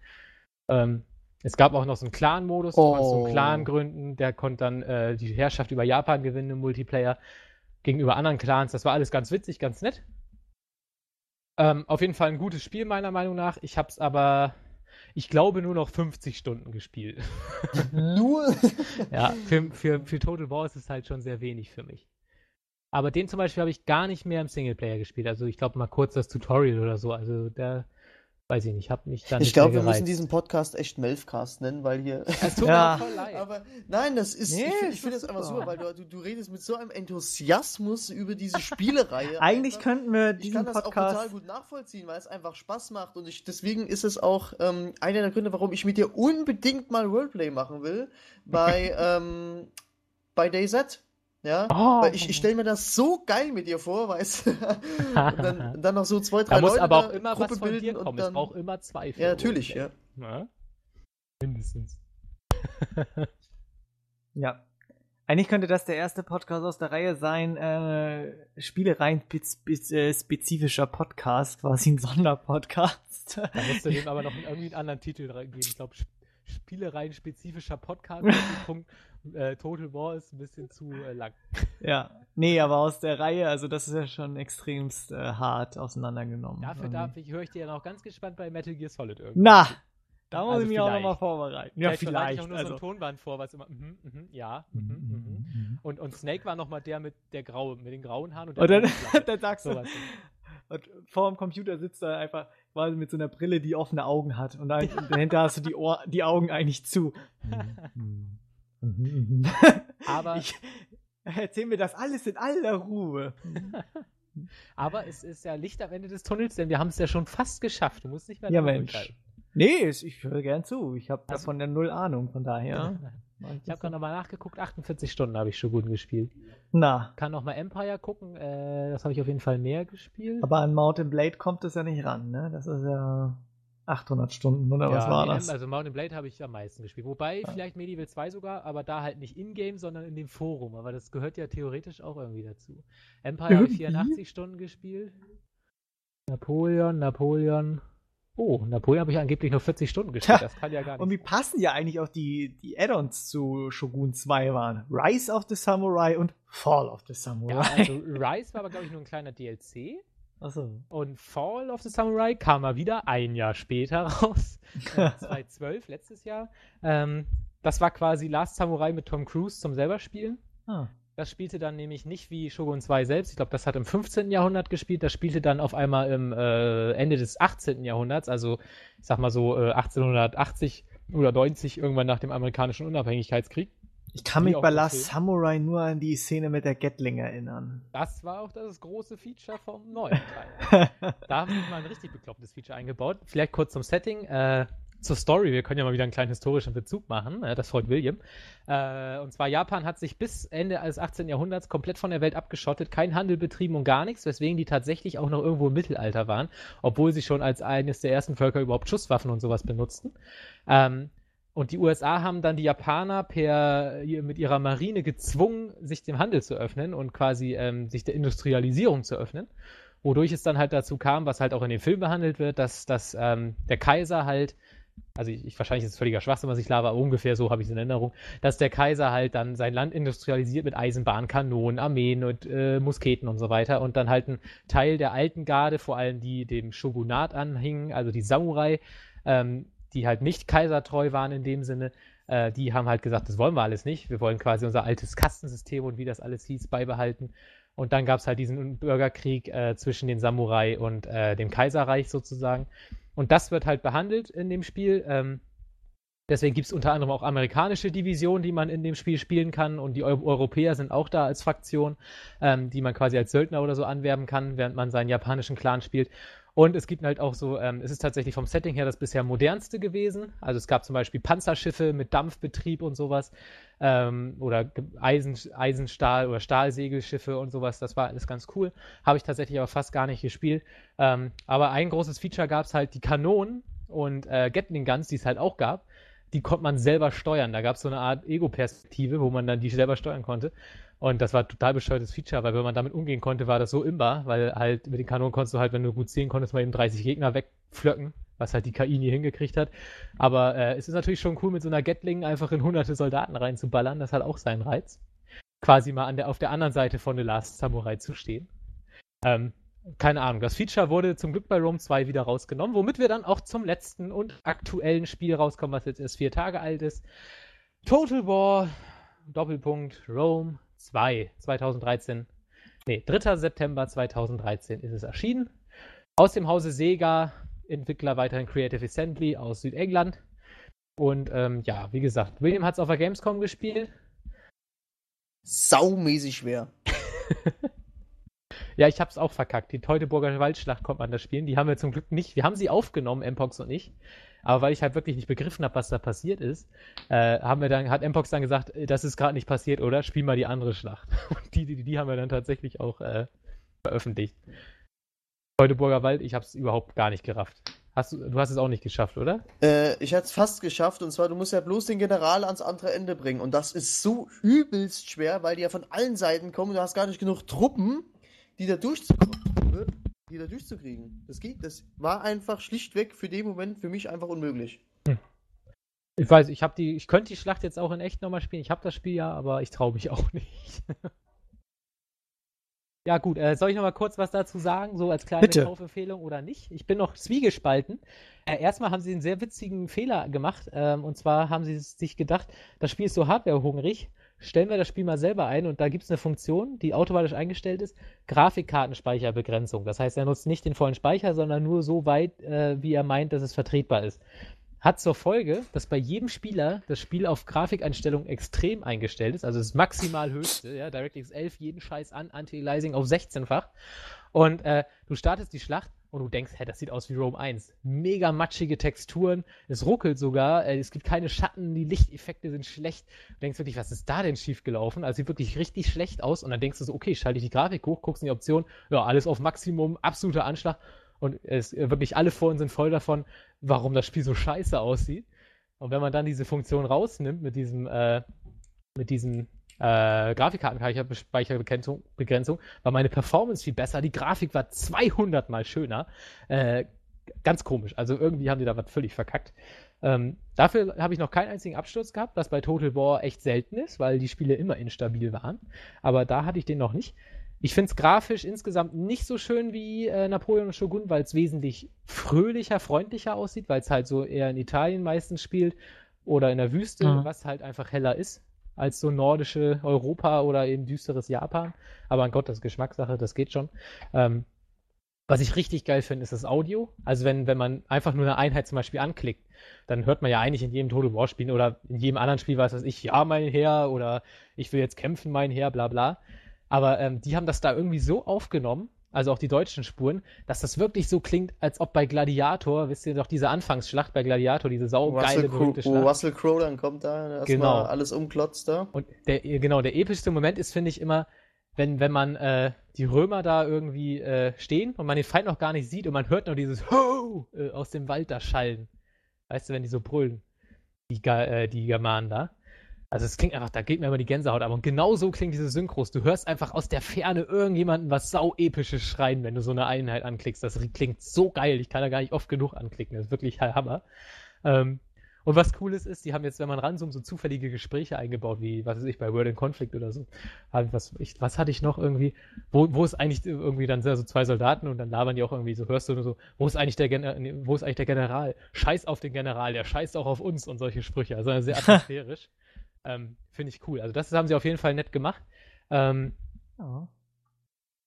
Ähm, es gab auch noch so einen Clan-Modus. Du oh. konntest so einen Clan gründen. Der konnte dann äh, die Herrschaft über Japan gewinnen im Multiplayer gegenüber anderen Clans. Das war alles ganz witzig, ganz nett. Ähm, auf jeden Fall ein gutes Spiel meiner Meinung nach. Ich habe es aber ich glaube, nur noch 50 Stunden gespielt. *laughs* Nur? *laughs* ja, für, für, für Total War ist es halt schon sehr wenig für mich. Aber den zum Beispiel habe ich gar nicht mehr im Singleplayer gespielt. Also ich glaube mal kurz das Tutorial oder so. Also der weiß ich nicht, habe mich dann Ich glaube, wir müssen diesen Podcast echt Melfcast nennen, weil hier. Es tut *laughs* ja. mir voll leid. Aber nein, das ist. Nee, ich finde find das einfach super, weil du, du, du, redest mit so einem Enthusiasmus über diese Spielereihe. *laughs* Eigentlich einfach. könnten wir diesen Podcast. Ich kann das auch total gut nachvollziehen, weil es einfach Spaß macht und ich, deswegen ist es auch ähm, einer der Gründe, warum ich mit dir unbedingt mal Roleplay machen will bei *laughs* ähm, bei DayZ. Ja, oh. weil ich, ich stelle mir das so geil mit dir vor, weißt du? *laughs* und dann, *laughs* dann noch so zwei, drei da muss Leute aber auch immer Gruppe was von dir kommen. Dann... Es braucht immer zwei. Ja, natürlich, ja. Na? Mindestens. *laughs* ja. Eigentlich könnte das der erste Podcast aus der Reihe sein, äh, Spielereien äh, spezifischer Podcast, quasi ein Sonderpodcast. Da musst du dem aber noch irgendwie einen anderen Titel reingeben. Ich glaube, spielereien spezifischer Podcast. Punkt, äh, Total War ist ein bisschen zu äh, lang. Ja, nee, aber aus der Reihe, also das ist ja schon extremst äh, hart auseinandergenommen. Dafür darf ich, höre ich dir ja noch ganz gespannt bei Metal Gear Solid irgendwie. Na, da muss also ich mich vielleicht. auch nochmal vorbereiten. Ja, vielleicht. vielleicht. Ich auch nur also. so ein Tonband vor, was immer, mm, mm, ja, mm, mm, und, und Snake war nochmal der mit der Grau, mit den grauen Haaren und, und dann, *laughs* dann sagst du, und vor dem Computer sitzt er einfach quasi mit so einer Brille, die offene Augen hat. Und dann, dahinter hast du die, Ohr, die Augen eigentlich zu. *laughs* *laughs* Aber ich, erzähl mir das alles in aller Ruhe. *laughs* Aber es ist ja Licht am Ende des Tunnels, denn wir haben es ja schon fast geschafft. Du musst nicht mehr Ja, Mensch. Nee, ich höre gern zu. Ich habe also, davon ja null Ahnung, von daher. ich habe gerade nochmal nachgeguckt, 48 Stunden habe ich schon gut gespielt. Na. Kann nochmal Empire gucken, äh, das habe ich auf jeden Fall mehr gespielt. Aber an Mountain Blade kommt es ja nicht ran, ne? Das ist ja 800 Stunden, oder ja, was war das? Also Mountain Blade habe ich am meisten gespielt. Wobei, ja. vielleicht Medieval 2 sogar, aber da halt nicht in-game, sondern in dem Forum. Aber das gehört ja theoretisch auch irgendwie dazu. Empire habe ich 84 Stunden gespielt. Napoleon, Napoleon. Oh, Napoleon habe ich angeblich nur 40 Stunden gespielt. *laughs* Das kann ja gar nicht. Und wie passen ja eigentlich auch die, die Add-ons zu Shogun 2 waren? Rise of the Samurai und Fall of the Samurai. Ja, also *laughs* Rise war aber, glaube ich, nur ein kleiner DLC. Achso. Und Fall of the Samurai kam mal wieder ein Jahr später *laughs* raus. *laughs* 2012, letztes Jahr. Ähm, das war quasi Last Samurai mit Tom Cruise zum selber spielen. Ah. Das spielte dann nämlich nicht wie Shogun 2 selbst. Ich glaube, das hat im 15. Jahrhundert gespielt. Das spielte dann auf einmal im äh, Ende des 18. Jahrhunderts, also ich sag mal so äh, 1880 oder 90, irgendwann nach dem amerikanischen Unabhängigkeitskrieg. Ich kann mich bei Last Samurai nur an die Szene mit der Gatling erinnern. Das war auch das große Feature vom neuen *laughs* Teil. da haben sie mal ein richtig beklopptes Feature eingebaut. Vielleicht kurz zum Setting. Äh, zur Story, wir können ja mal wieder einen kleinen historischen Bezug machen, äh, das freut William. Äh, und zwar Japan hat sich bis Ende des 18. Jahrhunderts komplett von der Welt abgeschottet, kein Handel betrieben und gar nichts, weswegen die tatsächlich auch noch irgendwo im Mittelalter waren, obwohl sie schon als eines der ersten Völker überhaupt Schusswaffen und sowas benutzten. Ähm, und die USA haben dann die Japaner per, mit ihrer Marine gezwungen, sich dem Handel zu öffnen und quasi ähm, sich der Industrialisierung zu öffnen. Wodurch es dann halt dazu kam, was halt auch in dem Film behandelt wird, dass, dass ähm, der Kaiser halt also ich, ich, wahrscheinlich ist es völliger Schwachsinn, was ich laber, aber ungefähr so habe ich es in Erinnerung, dass der Kaiser halt dann sein Land industrialisiert mit Eisenbahnkanonen, Armeen und äh, Musketen und so weiter und dann halt ein Teil der alten Garde, vor allem die dem Shogunat anhingen, also die Samurai, ähm, die halt nicht kaisertreu waren in dem Sinne, äh, die haben halt gesagt, das wollen wir alles nicht, wir wollen quasi unser altes Kastensystem und wie das alles hieß, beibehalten. Und dann gab es halt diesen Bürgerkrieg äh, zwischen den Samurai und äh, dem Kaiserreich sozusagen. Und das wird halt behandelt in dem Spiel. Ähm, deswegen gibt es unter anderem auch amerikanische Divisionen, die man in dem Spiel spielen kann. Und die Eu Europäer sind auch da als Fraktion, ähm, die man quasi als Söldner oder so anwerben kann, während man seinen japanischen Clan spielt. Und es gibt halt auch so, ähm, es ist tatsächlich vom Setting her das bisher modernste gewesen. Also es gab zum Beispiel Panzerschiffe mit Dampfbetrieb und sowas. Ähm, oder Eisen, Eisenstahl- oder Stahlsegelschiffe und sowas. Das war alles ganz cool. Habe ich tatsächlich aber fast gar nicht gespielt. Ähm, aber ein großes Feature gab es halt die Kanonen und äh, Gatling Guns, die es halt auch gab. Die konnte man selber steuern. Da gab es so eine Art Ego-Perspektive, wo man dann die selber steuern konnte. Und das war ein total bescheuertes Feature, weil wenn man damit umgehen konnte, war das so imbar, weil halt mit den Kanonen konntest du halt, wenn du gut sehen konntest, mal eben 30 Gegner wegpflöcken, was halt die KI nie hingekriegt hat. Aber äh, es ist natürlich schon cool, mit so einer Gatling einfach in hunderte Soldaten reinzuballern. Das hat auch seinen Reiz. Quasi mal der, auf der anderen Seite von The Last Samurai zu stehen. Ähm, keine Ahnung. Das Feature wurde zum Glück bei Rome 2 wieder rausgenommen, womit wir dann auch zum letzten und aktuellen Spiel rauskommen, was jetzt erst vier Tage alt ist. Total War, Doppelpunkt, Rome 2 2013. Nee, 3. September 2013 ist es erschienen. Aus dem Hause Sega, Entwickler weiterhin Creative Assembly aus Südengland. Und ähm, ja, wie gesagt, William hat es auf der Gamescom gespielt. Saumäßig schwer. *laughs* ja, ich habe es auch verkackt. Die Teutoburger Waldschlacht kommt man da spielen. Die haben wir zum Glück nicht. Wir haben sie aufgenommen, Mpox und ich. Aber weil ich halt wirklich nicht begriffen habe, was da passiert ist, äh, haben wir dann, hat Mpox dann gesagt, äh, das ist gerade nicht passiert, oder? Spiel mal die andere Schlacht. *laughs* Und die, die, die haben wir dann tatsächlich auch äh, veröffentlicht. Teutoburger Wald, ich habe es überhaupt gar nicht gerafft. Hast du, du hast es auch nicht geschafft, oder? Äh, ich hatte es fast geschafft und zwar, du musst ja bloß den General ans andere Ende bringen und das ist so übelst schwer, weil die ja von allen Seiten kommen du hast gar nicht genug Truppen, die da durchzukommen die da durchzukriegen. Das geht, das war einfach schlichtweg für den Moment für mich einfach unmöglich. Hm. Ich weiß, ich habe die, ich könnte die Schlacht jetzt auch in echt nochmal spielen. Ich habe das Spiel ja, aber ich traue mich auch *laughs* nicht. ja gut, äh, soll ich nochmal kurz was dazu sagen, so als kleine Bitte. Kaufempfehlung oder nicht? Ich bin noch zwiegespalten. Äh, erstmal haben sie einen sehr witzigen Fehler gemacht. Ähm, und zwar haben sie sich gedacht, das Spiel ist so hardwarehungrig. Stellen wir das Spiel mal selber ein und da gibt es eine Funktion, die automatisch eingestellt ist, Grafikkartenspeicherbegrenzung. Das heißt, er nutzt nicht den vollen Speicher, sondern nur so weit, äh, wie er meint, dass es vertretbar ist. Hat zur Folge, dass bei jedem Spieler das Spiel auf Grafikeinstellungen extrem eingestellt ist, also das maximal höchste, ja, DirectX 11 jeden Scheiß an, Anti-Aliasing auf 16-fach und äh, du startest die Schlacht und du denkst, hä, das sieht aus wie Rome 1. Mega matschige Texturen, es ruckelt sogar, äh, es gibt keine Schatten, die Lichteffekte sind schlecht. Du denkst wirklich, was ist da denn schiefgelaufen? Also sieht wirklich richtig schlecht aus und dann denkst du so, okay, schalte ich die Grafik hoch, guckst in die Option, ja, alles auf Maximum, absoluter Anschlag und es, äh, wirklich alle Foren sind voll davon, warum das Spiel so scheiße aussieht. Und wenn man dann diese Funktion rausnimmt mit diesem, äh, mit diesem äh, Grafikkartenspeicherbegrenzung, war meine Performance viel besser. Die Grafik war 200 mal schöner. Äh, ganz komisch. Also irgendwie haben die da was völlig verkackt. Ähm, dafür habe ich noch keinen einzigen Absturz gehabt, was bei Total War echt selten ist, weil die Spiele immer instabil waren. Aber da hatte ich den noch nicht. Ich finde es grafisch insgesamt nicht so schön wie äh, Napoleon und Shogun, weil es wesentlich fröhlicher, freundlicher aussieht, weil es halt so eher in Italien meistens spielt oder in der Wüste, mhm. was halt einfach heller ist als so nordische Europa oder eben düsteres Japan. Aber an Gott, das ist Geschmackssache, das geht schon. Ähm, was ich richtig geil finde, ist das Audio. Also wenn, wenn man einfach nur eine Einheit zum Beispiel anklickt, dann hört man ja eigentlich in jedem Total War Spiel oder in jedem anderen Spiel, was weiß ich, ja, mein Herr oder ich will jetzt kämpfen, mein Herr, bla bla. Aber ähm, die haben das da irgendwie so aufgenommen, also auch die deutschen Spuren, dass das wirklich so klingt, als ob bei Gladiator, wisst ihr doch, diese Anfangsschlacht bei Gladiator, diese saugeile berühmte Schlacht. Wo Russell Crowe dann kommt da, genau. alles umklotzt da. Und der, genau, der epischste Moment ist, finde ich, immer, wenn, wenn man äh, die Römer da irgendwie äh, stehen und man den Feind noch gar nicht sieht und man hört nur dieses Ho! Äh, aus dem Wald da schallen. Weißt du, wenn die so brüllen, die, äh, die Germanen da. Also es klingt einfach, da geht mir immer die Gänsehaut ab. Und genau so klingt diese Synchros. Du hörst einfach aus der Ferne irgendjemanden was sau episches schreien, wenn du so eine Einheit anklickst. Das klingt so geil. Ich kann da gar nicht oft genug anklicken. Das ist wirklich Hammer. Ähm, und was cool ist, ist, die haben jetzt, wenn man ranzoomt, so zufällige Gespräche eingebaut, wie, was weiß ich, bei World in Conflict oder so. Was, ich, was hatte ich noch irgendwie, wo, wo ist eigentlich irgendwie dann so zwei Soldaten und dann labern die auch irgendwie so, hörst du nur so, wo ist eigentlich der, Gen wo ist eigentlich der General? Scheiß auf den General, der scheißt auch auf uns und solche Sprüche. Also sehr *laughs* atmosphärisch. Ähm, Finde ich cool. Also das haben sie auf jeden Fall nett gemacht. Ähm, oh.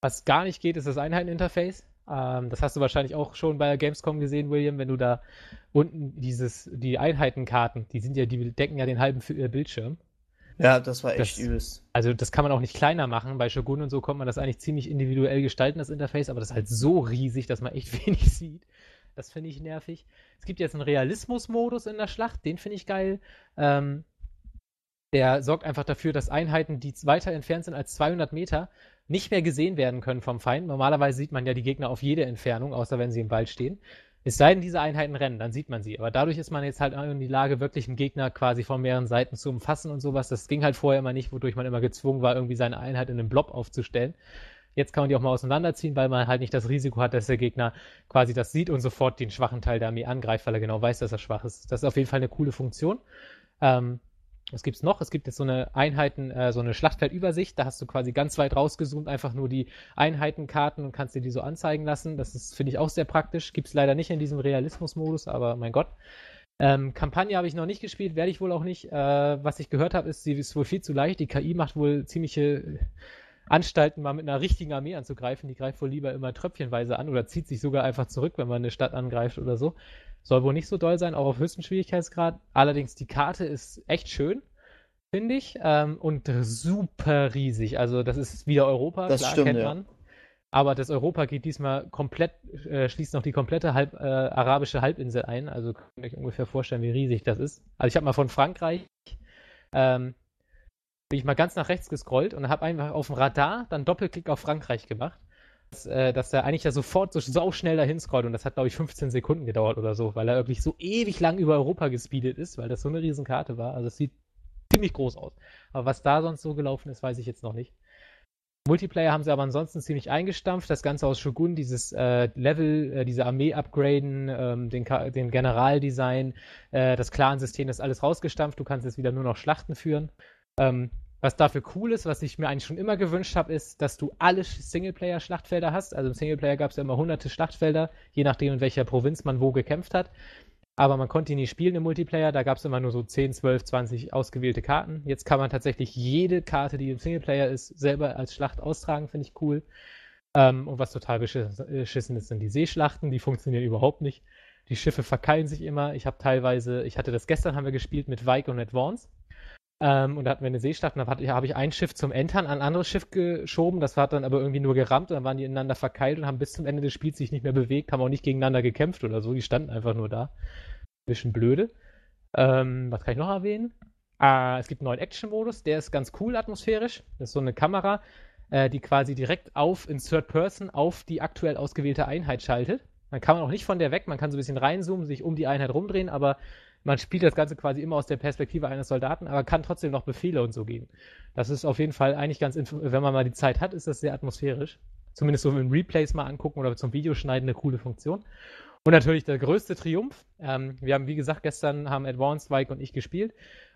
Was gar nicht geht, ist das Einheiteninterface. Ähm, das hast du wahrscheinlich auch schon bei Gamescom gesehen, William, wenn du da unten dieses, die Einheitenkarten, die sind ja, die decken ja den halben äh, Bildschirm. Ja, das war echt das, übelst. Also das kann man auch nicht kleiner machen. Bei Shogun und so kommt man das eigentlich ziemlich individuell gestalten, das Interface, aber das ist halt so riesig, dass man echt *laughs* wenig sieht. Das finde ich nervig. Es gibt jetzt einen Realismus-Modus in der Schlacht, den finde ich geil. Ähm, der sorgt einfach dafür, dass Einheiten, die weiter entfernt sind als 200 Meter, nicht mehr gesehen werden können vom Feind. Normalerweise sieht man ja die Gegner auf jede Entfernung, außer wenn sie im Wald stehen. Es sei denn, diese Einheiten rennen, dann sieht man sie. Aber dadurch ist man jetzt halt in die Lage, wirklich einen Gegner quasi von mehreren Seiten zu umfassen und sowas. Das ging halt vorher immer nicht, wodurch man immer gezwungen war, irgendwie seine Einheit in einem Blob aufzustellen. Jetzt kann man die auch mal auseinanderziehen, weil man halt nicht das Risiko hat, dass der Gegner quasi das sieht und sofort den schwachen Teil der Armee angreift, weil er genau weiß, dass er schwach ist. Das ist auf jeden Fall eine coole Funktion. Ähm, was gibt's noch? Es gibt jetzt so eine Einheiten, äh, so eine Schlachtfeldübersicht. Da hast du quasi ganz weit rausgezoomt einfach nur die Einheitenkarten und kannst dir die so anzeigen lassen. Das ist, finde ich, auch sehr praktisch. Gibt's leider nicht in diesem Realismus-Modus, aber mein Gott. Ähm, Kampagne habe ich noch nicht gespielt, werde ich wohl auch nicht. Äh, was ich gehört habe, ist, sie ist wohl viel zu leicht. Die KI macht wohl ziemliche Anstalten, mal mit einer richtigen Armee anzugreifen. Die greift wohl lieber immer tröpfchenweise an oder zieht sich sogar einfach zurück, wenn man eine Stadt angreift oder so. Soll wohl nicht so doll sein, auch auf höchstem Schwierigkeitsgrad. Allerdings die Karte ist echt schön, finde ich, ähm, und super riesig. Also das ist wieder Europa, das klar stimmt, kennt man. Aber das Europa geht diesmal komplett, äh, schließt noch die komplette halb, äh, arabische Halbinsel ein. Also könnt ihr euch ungefähr vorstellen, wie riesig das ist. Also ich habe mal von Frankreich, ähm, bin ich mal ganz nach rechts gescrollt und habe einfach auf dem Radar dann Doppelklick auf Frankreich gemacht dass, äh, dass er eigentlich ja sofort so sau schnell dahin scrollt und das hat, glaube ich, 15 Sekunden gedauert oder so, weil er wirklich so ewig lang über Europa gespeedet ist, weil das so eine Riesenkarte war. Also es sieht ziemlich groß aus. Aber was da sonst so gelaufen ist, weiß ich jetzt noch nicht. Multiplayer haben sie aber ansonsten ziemlich eingestampft. Das Ganze aus Shogun, dieses äh, Level, äh, diese Armee upgraden, ähm, den, den Generaldesign, äh, das Clan-System, das alles rausgestampft. Du kannst jetzt wieder nur noch Schlachten führen. Ähm, was dafür cool ist, was ich mir eigentlich schon immer gewünscht habe, ist, dass du alle Singleplayer-Schlachtfelder hast. Also im Singleplayer gab es ja immer hunderte Schlachtfelder, je nachdem, in welcher Provinz man wo gekämpft hat aber man konnte ihn nicht spielen im Multiplayer. Da gab es immer nur so 10, 12, 20 ausgewählte Karten. Jetzt kann man tatsächlich jede Karte, die im Singleplayer ist, selber als Schlacht austragen, finde ich cool. Ähm, und was total beschissen ist, sind die Seeschlachten. Die funktionieren überhaupt nicht. Die Schiffe verkeilen sich immer. Ich habe teilweise, ich hatte das gestern, haben wir gespielt mit Vike und Advance. Ähm, und da hatten wir eine Seeschlacht und da habe ich ein Schiff zum Entern an ein anderes Schiff geschoben. Das hat dann aber irgendwie nur gerammt und dann waren die ineinander verkeilt und haben bis zum Ende des Spiels sich nicht mehr bewegt, haben auch nicht gegeneinander gekämpft oder so. Die standen einfach nur da. Bisschen blöde. Ähm, was kann ich noch erwähnen? Äh, es gibt einen neuen Action-Modus, der ist ganz cool atmosphärisch. Das ist so eine Kamera, äh, die quasi direkt auf in Third Person auf die aktuell ausgewählte Einheit schaltet. Man kann man auch nicht von der weg, man kann so ein bisschen reinzoomen, sich um die Einheit rumdrehen, aber man spielt das Ganze quasi immer aus der Perspektive eines Soldaten, aber kann trotzdem noch Befehle und so geben. Das ist auf jeden Fall eigentlich ganz, wenn man mal die Zeit hat, ist das sehr atmosphärisch. Zumindest so in Replays mal angucken oder zum Videoschneiden eine coole Funktion. Und natürlich der größte Triumph. Ähm, wir haben, wie gesagt, gestern haben Advanced, Mike und ich gespielt.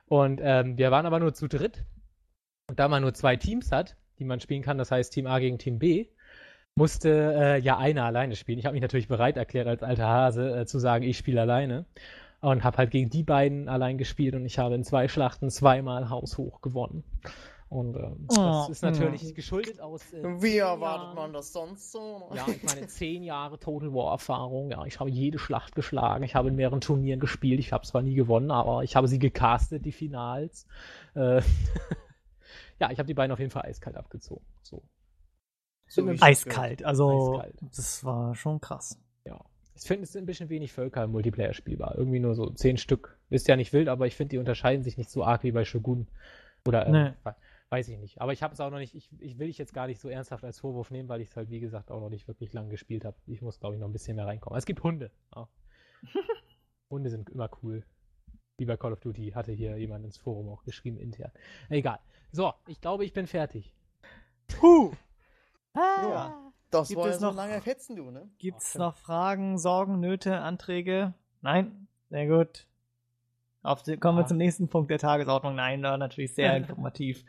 Und ähm, wir waren aber nur zu dritt. Und da man nur zwei Teams hat, die man spielen kann, das heißt Team A gegen Team B, musste äh, ja einer alleine spielen. Ich habe mich natürlich bereit erklärt, als alter Hase äh, zu sagen, ich spiele alleine und habe halt gegen die beiden allein gespielt und ich habe in zwei Schlachten zweimal haushoch gewonnen. Und ähm, oh, das ist natürlich mh. geschuldet aus. Äh, Wie erwartet Jahren, man das sonst so? Ja, ich meine, zehn Jahre Total War-Erfahrung. Ja, ich habe jede Schlacht geschlagen. Ich habe in mehreren Turnieren gespielt. Ich habe zwar nie gewonnen, aber ich habe sie gecastet, die Finals. Äh, *laughs* ja, ich habe die beiden auf jeden Fall eiskalt abgezogen. So. so eiskalt, also eiskalt. das war schon krass. Ich finde, es sind ein bisschen wenig Völker im Multiplayer spielbar. Irgendwie nur so zehn Stück. Ist ja nicht wild, aber ich finde, die unterscheiden sich nicht so arg wie bei Shogun. Oder, äh, nee. weiß ich nicht. Aber ich habe es auch noch nicht, ich, ich will ich jetzt gar nicht so ernsthaft als Vorwurf nehmen, weil ich es halt, wie gesagt, auch noch nicht wirklich lang gespielt habe. Ich muss, glaube ich, noch ein bisschen mehr reinkommen. Es gibt Hunde. Ja. *laughs* Hunde sind immer cool. Wie bei Call of Duty hatte hier jemand ins Forum auch geschrieben, intern. Egal. So, ich glaube, ich bin fertig. Puh. Ah. Ja. Das Gibt war es ja noch, so lange Fetzen, du, ne? Gibt es noch Fragen, Sorgen, Nöte, Anträge? Nein? Sehr gut. Auf die, kommen wir zum nächsten Punkt der Tagesordnung. Nein, da natürlich sehr *laughs* informativ.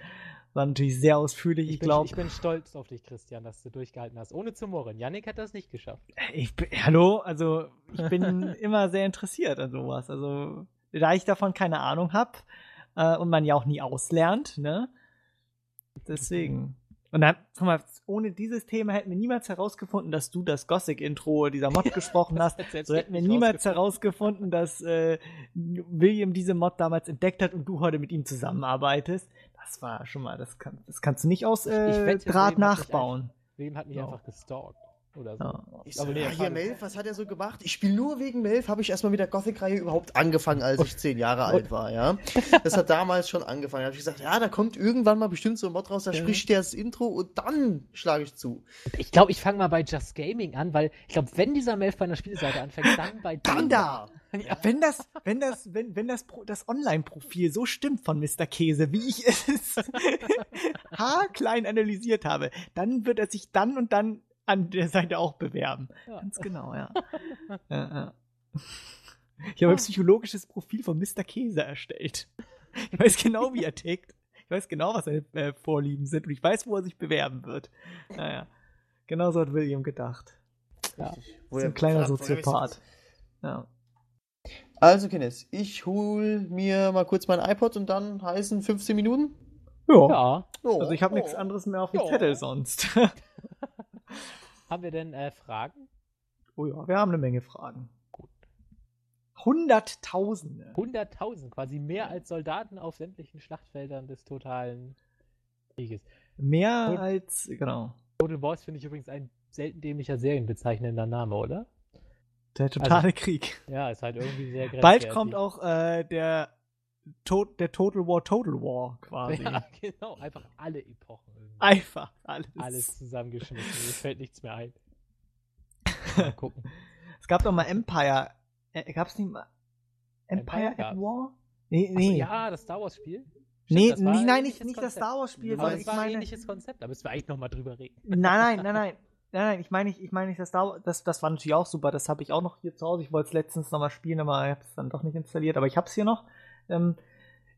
War natürlich sehr ausführlich, ich, ich glaube. Ich bin stolz auf dich, Christian, dass du durchgehalten hast, ohne zu murren. Yannick hat das nicht geschafft. Ich bin, hallo, also ich bin *laughs* immer sehr interessiert an sowas. Also, da ich davon keine Ahnung habe äh, und man ja auch nie auslernt, ne? Deswegen. Und dann, guck mal, ohne dieses Thema hätten wir niemals herausgefunden, dass du das Gothic-Intro dieser Mod *laughs* gesprochen hast. so hätten wir niemals herausgefunden, dass äh, William diese Mod damals entdeckt hat und du heute mit ihm zusammenarbeitest. Das war schon mal, das, kann, das kannst du nicht aus äh, Draht nachbauen. William hat mich einfach gestalkt oder so. Ja. Ich so, ja, hier Melf, was hat er so gemacht? Ich spiele nur wegen Melf, habe ich erstmal mit der Gothic-Reihe überhaupt angefangen, als ich zehn Jahre alt war, ja. Das hat damals schon angefangen. Da habe ich gesagt, ja, da kommt irgendwann mal bestimmt so ein Mod raus, da ja. spricht der das Intro und dann schlage ich zu. Ich glaube, ich fange mal bei Just Gaming an, weil ich glaube, wenn dieser Melf bei einer Spielseite anfängt, dann bei *laughs* Dann da! *laughs* Ja. Wenn das, wenn das, wenn, wenn das, das Online-Profil so stimmt von Mr. Käse, wie ich es *laughs* haarklein analysiert habe, dann wird er sich dann und dann an der Seite auch bewerben. Ja. Ganz genau, ja. *laughs* ja, ja. Ich habe ein psychologisches Profil von Mr. Käse erstellt. Ich weiß genau, wie er tickt. Ich weiß genau, was seine äh, Vorlieben sind und ich weiß, wo er sich bewerben wird. Naja, genau so hat William gedacht. Ja, ist ein kleiner Soziopath. Ja. Also, Kenneth, ich hol mir mal kurz mein iPod und dann heißen 15 Minuten? Ja. ja. Also, ich habe oh. nichts anderes mehr auf dem ja. Zettel sonst. *laughs* haben wir denn äh, Fragen? Oh ja, wir haben eine Menge Fragen. Gut. Hunderttausende. Hunderttausend, quasi mehr als Soldaten auf sämtlichen Schlachtfeldern des totalen Krieges. Mehr Und als, genau. Total Wars finde ich übrigens ein selten dämlicher serienbezeichnender Name, oder? Der totale also, Krieg. Ja, ist halt irgendwie sehr Bald kommt auch äh, der to der Total War Total War quasi. Ja, *laughs* genau. Einfach alle Epochen. Irgendwie. Einfach alles. Alles zusammengeschmissen. Mir fällt nichts mehr ein. *laughs* Mal gucken. es gab doch mal Empire. Äh, gab's nicht mal Empire, Empire at War? Nee, nee. So, ja, das Star Wars Spiel. nee, nee nein, nicht, nicht das Star Wars Spiel. Aber es war ein ähnliches Konzept, da müssen wir eigentlich nochmal drüber reden. Nein, nein, nein, nein. Nein, nein, ich meine nicht, ich meine nicht, das, das, das war natürlich auch super. Das habe ich auch noch hier zu Hause. Ich wollte es letztens nochmal spielen, aber ich habe es dann doch nicht installiert. Aber ich habe es hier noch. Ähm,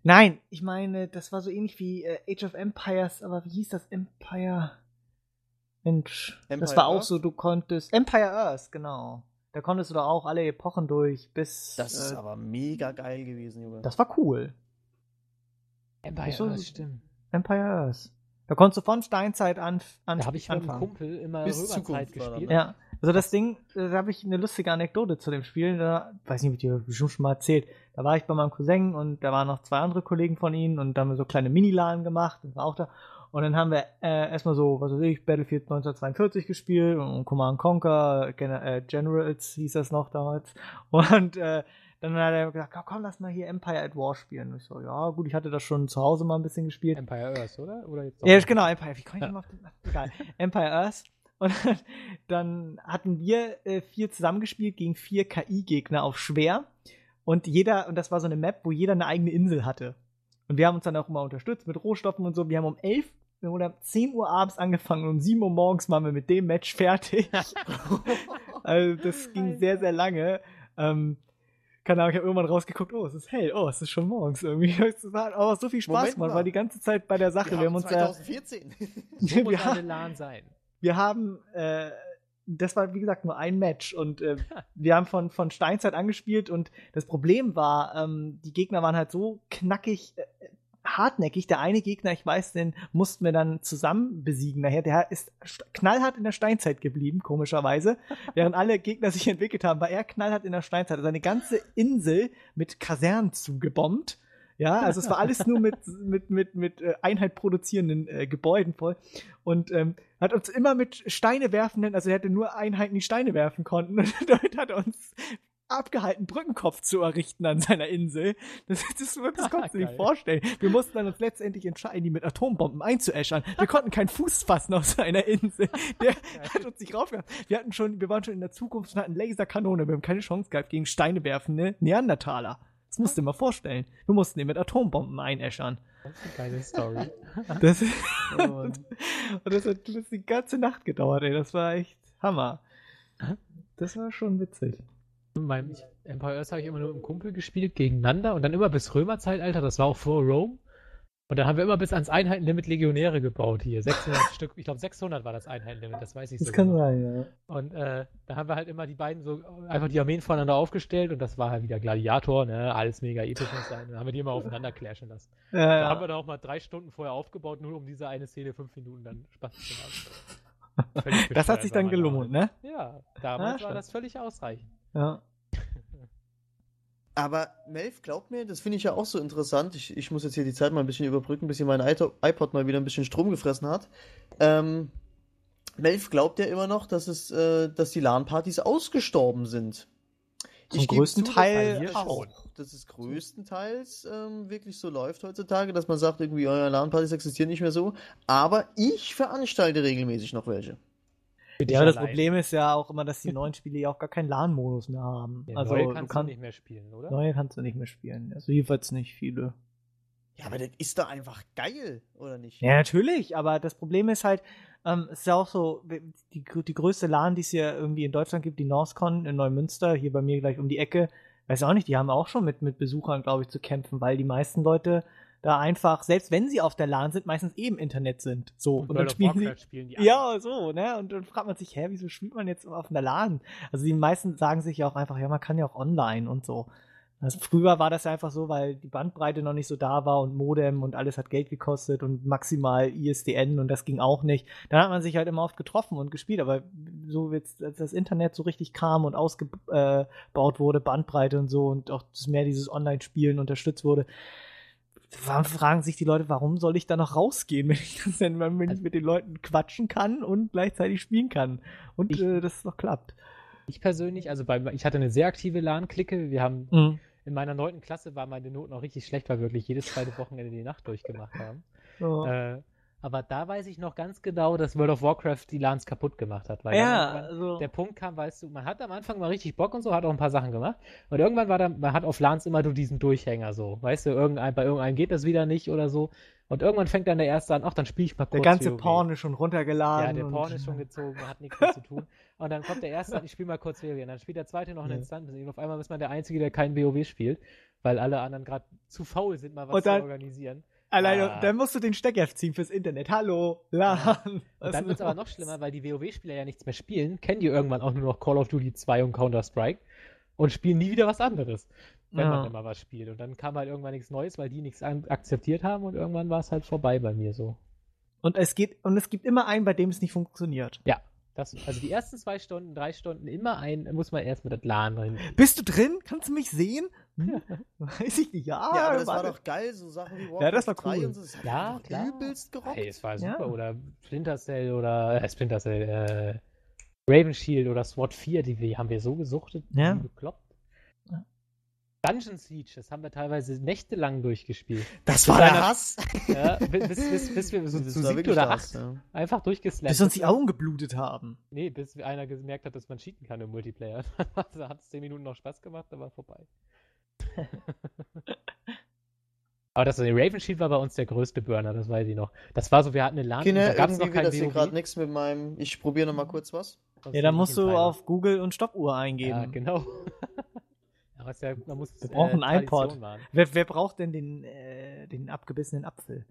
nein, ich meine, das war so ähnlich wie äh, Age of Empires, aber wie hieß das? Empire. Mensch, Empire das war auch Earth? so, du konntest. Empire Earth, genau. Da konntest du doch auch alle Epochen durch, bis. Das ist äh, aber mega geil gewesen, Junge. Das war cool. Empire so, Earth, stimmt. Empire Earth. Da konntest du von Steinzeit an, an Da habe ich mit einem Kumpel immer Bis Römerzeit gespielt. Ja, also das Ding, da habe ich eine lustige Anekdote zu dem Spiel. Da weiß nicht, wie ich dir bestimmt schon mal erzählt. Da war ich bei meinem Cousin und da waren noch zwei andere Kollegen von ihnen und da haben wir so kleine Mini-Laden gemacht und war auch da. Und dann haben wir äh, erstmal so, was weiß ich, Battlefield 1942 gespielt und Command Conquer, Gen äh, Generals hieß das noch damals. *laughs* Und äh, dann hat er gesagt, komm, lass mal hier Empire at War spielen. Und ich so, ja, gut, ich hatte das schon zu Hause mal ein bisschen gespielt. Empire Earth, oder? oder jetzt ja, genau, Empire. Wie komme ich ja. auf den, egal. Empire Earth. Und *laughs* dann hatten wir äh, vier zusammengespielt gegen vier KI-Gegner auf schwer. Und jeder, und das war so eine Map, wo jeder eine eigene Insel hatte. Und wir haben uns dann auch immer unterstützt mit Rohstoffen und so. Wir haben um elf oder 10 Uhr abends angefangen und um 7 Uhr morgens waren wir mit dem Match fertig. *laughs* also das ging sehr, sehr lange. Ähm, keine Ahnung, ich habe irgendwann rausgeguckt, oh, es ist hell, oh, es ist schon morgens irgendwie. *laughs* Es hat aber so viel Spaß gemacht, war die ganze Zeit bei der Sache. Wir, wir haben uns 2014. so muss eine LAN sein. Wir haben, äh, das war wie gesagt nur ein Match und äh, *laughs* wir haben von, von Steinzeit angespielt und das Problem war, ähm, die Gegner waren halt so knackig, äh, hartnäckig. Der eine Gegner, ich weiß, den mussten wir dann zusammen besiegen. Daher, der ist knallhart in der Steinzeit geblieben, komischerweise. *laughs* Während alle Gegner sich entwickelt haben, war er knallhart in der Steinzeit. Also eine ganze Insel mit Kasernen zugebombt. Ja, also es war alles nur mit, mit, mit, mit äh, Einheit produzierenden äh, Gebäuden voll. Und ähm, hat uns immer mit Steine werfenden, also er hatte nur Einheiten, die Steine werfen konnten. Und *laughs* damit hat er uns abgehalten, Brückenkopf zu errichten an seiner Insel. Das, das, das, das *laughs* konntest du dir nicht vorstellen. Wir mussten dann uns letztendlich entscheiden, die mit Atombomben einzuäschern. Wir *laughs* konnten keinen Fuß fassen auf seiner Insel. Der hat uns nicht raufgehauen. Wir hatten schon, wir waren schon in der Zukunft und hatten Laserkanone. Wir haben keine Chance gehabt gegen Steine werfende Neandertaler. Das musst du dir mal vorstellen. Wir mussten ihn mit Atombomben einäschern. Das ist eine geile Story. *laughs* Das, *laughs* und, und das hat die ganze Nacht gedauert, ey. Das war echt Hammer. Das war schon witzig meinem Empire Earth habe ich immer nur im Kumpel gespielt, gegeneinander und dann immer bis Römerzeitalter, das war auch vor Rome. Und dann haben wir immer bis ans Einheitenlimit Legionäre gebaut hier. 600 *laughs* Stück, ich glaube 600 war das Einheitenlimit, das weiß ich so. Das kann genau. sein, ja. Und äh, da haben wir halt immer die beiden so einfach die Armeen voneinander aufgestellt und das war halt wieder Gladiator, ne, alles mega episch muss sein. Dann haben wir die immer aufeinander clashen lassen. Ja, da ja. haben wir dann auch mal drei Stunden vorher aufgebaut, nur um diese eine Szene fünf Minuten dann Spaß zu haben. *laughs* das hat sich dann gelohnt, ne? Ja, damals ja, war das völlig ausreichend. Ja. Aber Melf, glaubt mir, das finde ich ja auch so interessant. Ich, ich muss jetzt hier die Zeit mal ein bisschen überbrücken, bis hier mein iPod mal wieder ein bisschen Strom gefressen hat. Ähm, Melf glaubt ja immer noch, dass es, äh, dass die LAN-Partys ausgestorben sind. Zum größten zu, Teil auch. Dass es größtenteils ähm, wirklich so läuft heutzutage, dass man sagt, irgendwie, euer LAN-Partys existieren nicht mehr so. Aber ich veranstalte regelmäßig noch welche. Ja, das Problem ist ja auch immer, dass die neuen Spiele ja auch gar keinen LAN-Modus mehr haben. Ja, also neue kannst du, kann, du nicht mehr spielen, oder? Neue kannst du nicht mehr spielen. Also jedenfalls nicht viele. Ja, aber das ist doch einfach geil, oder nicht? Ja, natürlich, aber das Problem ist halt, ähm, es ist ja auch so, die, die größte LAN, die es ja irgendwie in Deutschland gibt, die NorthCon in Neumünster, hier bei mir gleich um die Ecke, weiß auch nicht, die haben auch schon mit, mit Besuchern, glaube ich, zu kämpfen, weil die meisten Leute da einfach, selbst wenn sie auf der LAN sind, meistens eben eh Internet sind. So, und, und dann spielen sie. Spielen ja, so, ne? Und dann fragt man sich, hä, wieso spielt man jetzt auf einer LAN? Also die meisten sagen sich ja auch einfach, ja, man kann ja auch online und so. Also früher war das ja einfach so, weil die Bandbreite noch nicht so da war und Modem und alles hat Geld gekostet und maximal ISDN und das ging auch nicht. Dann hat man sich halt immer oft getroffen und gespielt, aber so jetzt, als das Internet so richtig kam und ausgebaut wurde, Bandbreite und so und auch mehr dieses Online-Spielen unterstützt wurde, fragen sich die Leute, warum soll ich da noch rausgehen, wenn ich das denn, wenn ich mit den Leuten quatschen kann und gleichzeitig spielen kann und ich, äh, das noch klappt. Ich persönlich, also bei, ich hatte eine sehr aktive LAN-Clique. Wir haben mhm. in meiner neunten Klasse war meine Noten auch richtig schlecht, weil wir wirklich jedes zweite Wochenende die Nacht durchgemacht haben. Oh. Äh, aber da weiß ich noch ganz genau, dass World of Warcraft die LANs kaputt gemacht hat. Weil ja, also der Punkt kam, weißt du, man hat am Anfang mal richtig Bock und so, hat auch ein paar Sachen gemacht. Und irgendwann war da, man hat auf LANs immer nur diesen Durchhänger so. Weißt du, irgendein, bei irgendeinem geht das wieder nicht oder so. Und irgendwann fängt dann der erste an, ach, dann spiele ich mal kurz. Der ganze WoW. Porn ist schon runtergeladen. Ja, der Porn ist schon gezogen, hat nichts mehr zu tun. *laughs* Und dann kommt der erste an, ich spiele mal kurz WoW. Und dann spielt der zweite noch eine ja. Instanz. Und auf einmal ist man der Einzige, der kein WoW spielt, weil alle anderen gerade zu faul sind, mal was dann, zu organisieren. Alleine, ah. dann musst du den Stecker ziehen fürs Internet. Hallo, LAN. Und *laughs* dann wird es aber noch schlimmer, weil die WoW-Spieler ja nichts mehr spielen, kennen die irgendwann auch nur noch Call of Duty 2 und Counter-Strike und spielen nie wieder was anderes, wenn ja. man immer was spielt. Und dann kam halt irgendwann nichts Neues, weil die nichts akzeptiert haben und irgendwann war es halt vorbei bei mir so. Und es geht, und es gibt immer einen, bei dem es nicht funktioniert. Ja. Das, also die ersten zwei Stunden, drei Stunden immer ein, muss man erst mit der LAN drin. Bist du drin? Kannst du mich sehen? Hm? *laughs* Weiß ich nicht. Ja, ja aber das war doch geil, so Sachen wie Warcraft ja, das war cool. und so. Das ja, klar. übelst gerockt. Hey, es war super. Ja. Oder Splinter Cell oder äh, Splinter Cell, äh, Raven Shield oder SWAT 4, die, die haben wir so gesuchtet, ja. gekloppt. Dungeon Siege, das haben wir teilweise nächtelang durchgespielt. Das war der Hass. *laughs* Ja, bis, bis, bis wir *laughs* so zu sieben oder acht ja. einfach durchgeslammt. Bis uns die Augen geblutet haben. Nee, bis einer gemerkt hat, dass man cheaten kann im Multiplayer. da hat es zehn Minuten noch Spaß gemacht, dann war vorbei. *laughs* Aber das Raven Shield war bei uns der größte Burner, das weiß ich noch. Das war so, wir hatten eine LAN, Kinder, da gab es noch kein das hier gerade nichts mit meinem. Ich probiere noch mal kurz was. Ja, da musst du auf Google und Stoppuhr eingeben. Ja, genau. *laughs* was ja, man muss, wir brauchen äh, ein iPod. Wer, wer, braucht denn den, äh, den abgebissenen Apfel?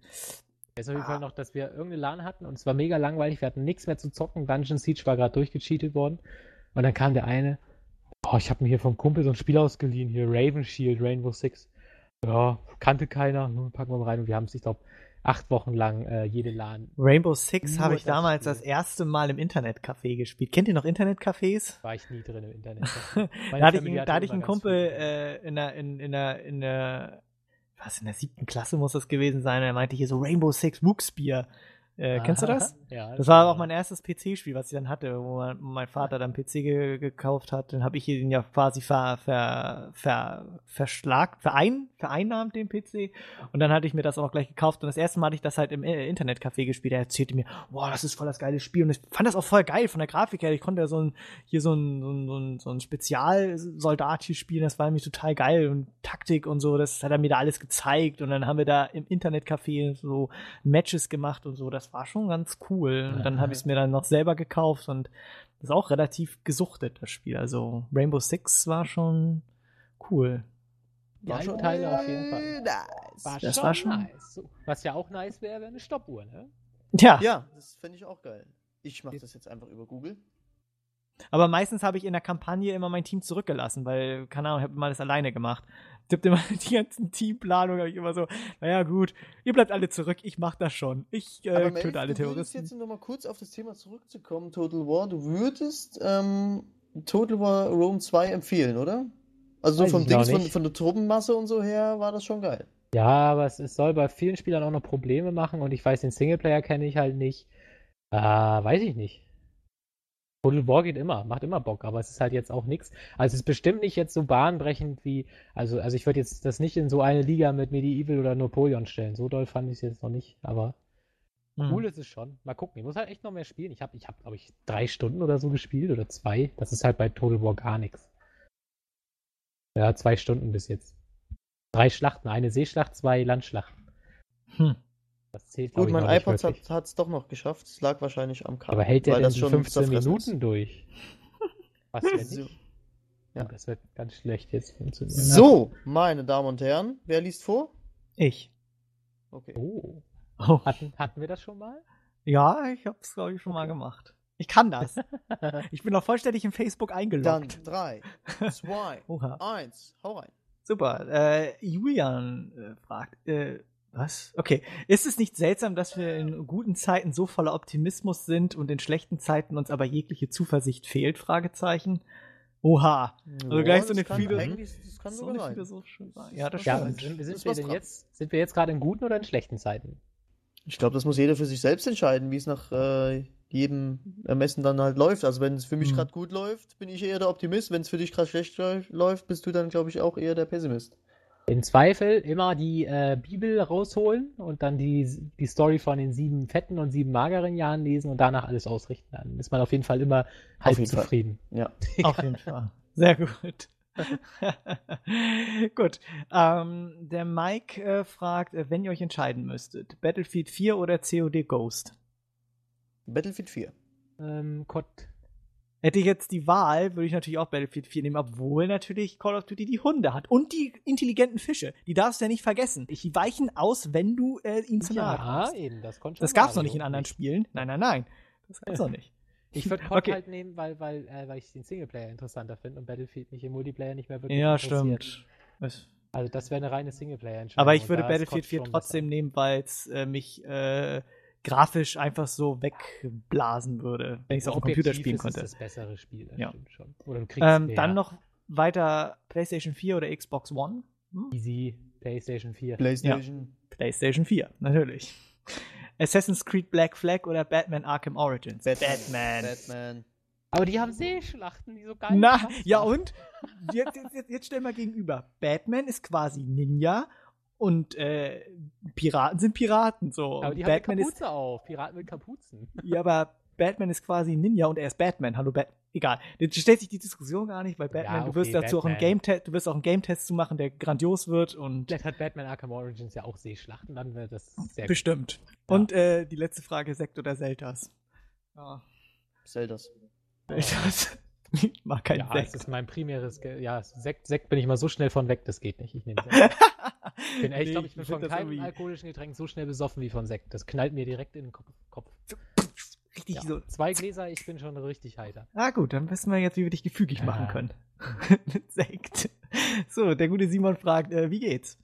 Es ist auf jeden ah. Fall noch, dass wir irgendeine LAN hatten und es war mega langweilig. Wir hatten nichts mehr zu zocken. Dungeon Siege war gerade durchgecheatet worden. Und dann kam der eine, oh, ich habe mir hier vom Kumpel so ein Spiel ausgeliehen, hier Raven Shield, Rainbow Six. Ja, kannte keiner, packen wir mal rein und wir haben es, ich glaube, acht Wochen lang äh, jede LAN. Rainbow Six habe ich das damals Spiel. das erste Mal im Internetcafé gespielt. Kennt ihr noch Internetcafés? *laughs* War ich nie drin im Internet. *laughs* da hatte ich, da hatte ich einen Kumpel äh, in der, in, in der, in der, was, in der siebten Klasse muss das gewesen sein. Er meinte hier so Rainbow Six Wookspear. Äh, kennst du das? Ja. Das, war auch mein erstes PC-Spiel, was ich dann hatte, wo mein, mein Vater dann PC ge gekauft hat. Dann habe ich ihn ja quasi ver, ver, ver, verschlag, verein, vereinnahmt, den PC. Und dann hatte ich mir das auch gleich gekauft. Und das erste Mal hatte ich das halt im äh, Internetcafé gespielt. Er erzählte mir, boah, das ist voll das geile Spiel. Und ich fand das auch voll geil von der Grafik her. Ich konnte ja so ein, hier so ein, so ein, so ein, so ein Spezialsoldat hier spielen. Das war nämlich total geil. Und Taktik und so, das hat er mir da alles gezeigt. Und dann haben wir da im Internetcafé so Matches gemacht und so. Das war schon ganz cool. Und dann habe ich es mir dann noch selber gekauft und das ist auch relativ gesuchtet, das Spiel. Also Rainbow Six war schon cool. War schon Teile auf jeden Fall. Nice. War das schon war schon nice. Was ja auch nice wäre, wäre eine Stoppuhr, ne? Ja. Ja, das fände ich auch geil. Ich mache das jetzt einfach über Google. Aber meistens habe ich in der Kampagne immer mein Team zurückgelassen, weil, keine Ahnung, ich habe immer das alleine gemacht. Ich habe immer *laughs* die ganzen Teamplanungen, habe ich immer so, naja gut, ihr bleibt alle zurück, ich mach das schon. Ich äh, töte alle Terroristen. jetzt nochmal kurz auf das Thema zurückzukommen, Total War. Du würdest ähm, Total War Rome 2 empfehlen, oder? Also so vom Dings, von, von der Truppenmasse und so her war das schon geil. Ja, aber es, es soll bei vielen Spielern auch noch Probleme machen und ich weiß, den Singleplayer kenne ich halt nicht. Äh, weiß ich nicht. Total War geht immer, macht immer Bock, aber es ist halt jetzt auch nichts. Also es ist bestimmt nicht jetzt so bahnbrechend wie, also, also ich würde jetzt das nicht in so eine Liga mit Medieval oder Napoleon stellen. So doll fand ich es jetzt noch nicht, aber mhm. cool ist es schon. Mal gucken, ich muss halt echt noch mehr spielen. Ich habe, ich habe, glaube ich, drei Stunden oder so gespielt oder zwei. Das ist halt bei Total War gar nichts. Ja, zwei Stunden bis jetzt. Drei Schlachten, eine Seeschlacht, zwei Landschlachten. Hm. Das zählt, Gut, mein iPod hat es doch noch geschafft. Es lag wahrscheinlich am Kabel. Aber hält der denn 15 Minuten ist. durch? *laughs* Was denn so. nicht? Ja. Das wird ganz schlecht jetzt funktionieren. So, meine Damen und Herren, wer liest vor? Ich. Okay. Oh. oh. Hatten, hatten wir das schon mal? Ja, ich habe es, glaube ich, schon okay. mal gemacht. Ich kann das. *laughs* ich bin noch vollständig in Facebook eingeloggt. Dann 3, 2, 1, hau rein. Super. Äh, Julian äh, fragt, äh, was? Okay. Ist es nicht seltsam, dass wir in guten Zeiten so voller Optimismus sind und in schlechten Zeiten uns aber jegliche Zuversicht fehlt? Fragezeichen. Oha. Also gleich so eine viele. Das kann so eine philosophische Ja, das ja, stimmt. Sind, sind, wir denn jetzt, sind wir jetzt gerade in guten oder in schlechten Zeiten? Ich glaube, das muss jeder für sich selbst entscheiden, wie es nach äh, jedem Ermessen dann halt läuft. Also wenn es für mich mhm. gerade gut läuft, bin ich eher der Optimist. Wenn es für dich gerade schlecht läuft, bist du dann, glaube ich, auch eher der Pessimist. Im Zweifel immer die äh, Bibel rausholen und dann die, die Story von den sieben fetten und sieben mageren Jahren lesen und danach alles ausrichten. Dann ist man auf jeden Fall immer halb zufrieden. Fall. Ja, *laughs* auf jeden Fall. Sehr gut. *laughs* Gut. Ähm, der Mike äh, fragt, äh, wenn ihr euch entscheiden müsstet, Battlefield 4 oder COD Ghost? Battlefield 4. Ähm, Gott. Hätte ich jetzt die Wahl, würde ich natürlich auch Battlefield 4 nehmen, obwohl natürlich Call of Duty die Hunde hat. Und die intelligenten Fische. Die darfst du ja nicht vergessen. Die weichen aus, wenn du äh, ihnen zu nahe kommst. Ja, eben, das konnte Das gab's noch nicht in anderen Spielen. Nein, nein, nein. Das gab's noch nicht. Ich würde COD *laughs* okay. halt nehmen, weil, weil, äh, weil ich den Singleplayer interessanter finde und Battlefield mich im Multiplayer nicht mehr wirklich Ja, stimmt. Also das wäre eine reine Singleplayer-Entscheidung. Aber ich würde Battlefield 4 trotzdem besser. nehmen, weil es äh, mich äh, grafisch einfach so wegblasen würde, wenn ich es auf dem Computer spielen konnte. Das ist das bessere Spiel, das ja. stimmt schon. Oder du kriegst ähm, dann noch weiter PlayStation 4 oder Xbox One. Hm? Easy, PlayStation 4. PlayStation. Ja. PlayStation 4, natürlich. Assassin's Creed Black Flag oder Batman Arkham Origins? Batman. Batman. Aber die haben Seeschlachten, die so geil sind. Na, ja und? Jetzt, jetzt, jetzt stell mal gegenüber. Batman ist quasi Ninja und äh, Piraten sind Piraten. So. Aber die Batman haben eine Kapuze ist, auf. Piraten mit Kapuzen. Ja, aber Batman ist quasi Ninja und er ist Batman. Hallo Batman. Egal. Jetzt stellt sich die Diskussion gar nicht, weil Batman, ja, okay, du wirst dazu Batman. auch einen Game Test, du wirst auch einen Game Test zu machen, der grandios wird und. Vielleicht hat Batman Arkham Origins ja auch Seeschlachten, dann wird das sehr Bestimmt. Ja. Und äh, die letzte Frage, Sekt oder Zeldas? Ja. Zeldas. Zeldas. Ich *laughs* mag keinen ja, Sekt. das ist mein primäres. Ge ja, Sekt, Sekt bin ich mal so schnell von weg, das geht nicht. Ich nehme *laughs* Sekt. Bin, ey, ich glaube, ich bin von keinem alkoholischen Getränk so schnell besoffen wie von Sekt. Das knallt mir direkt in den Kopf. Richtig ja, so. Zwei Gläser, ich bin schon richtig heiter. Ah, gut, dann wissen wir jetzt, wie wir dich gefügig machen ah. können. *laughs* Mit Sekt. So, der gute Simon fragt, äh, wie geht's?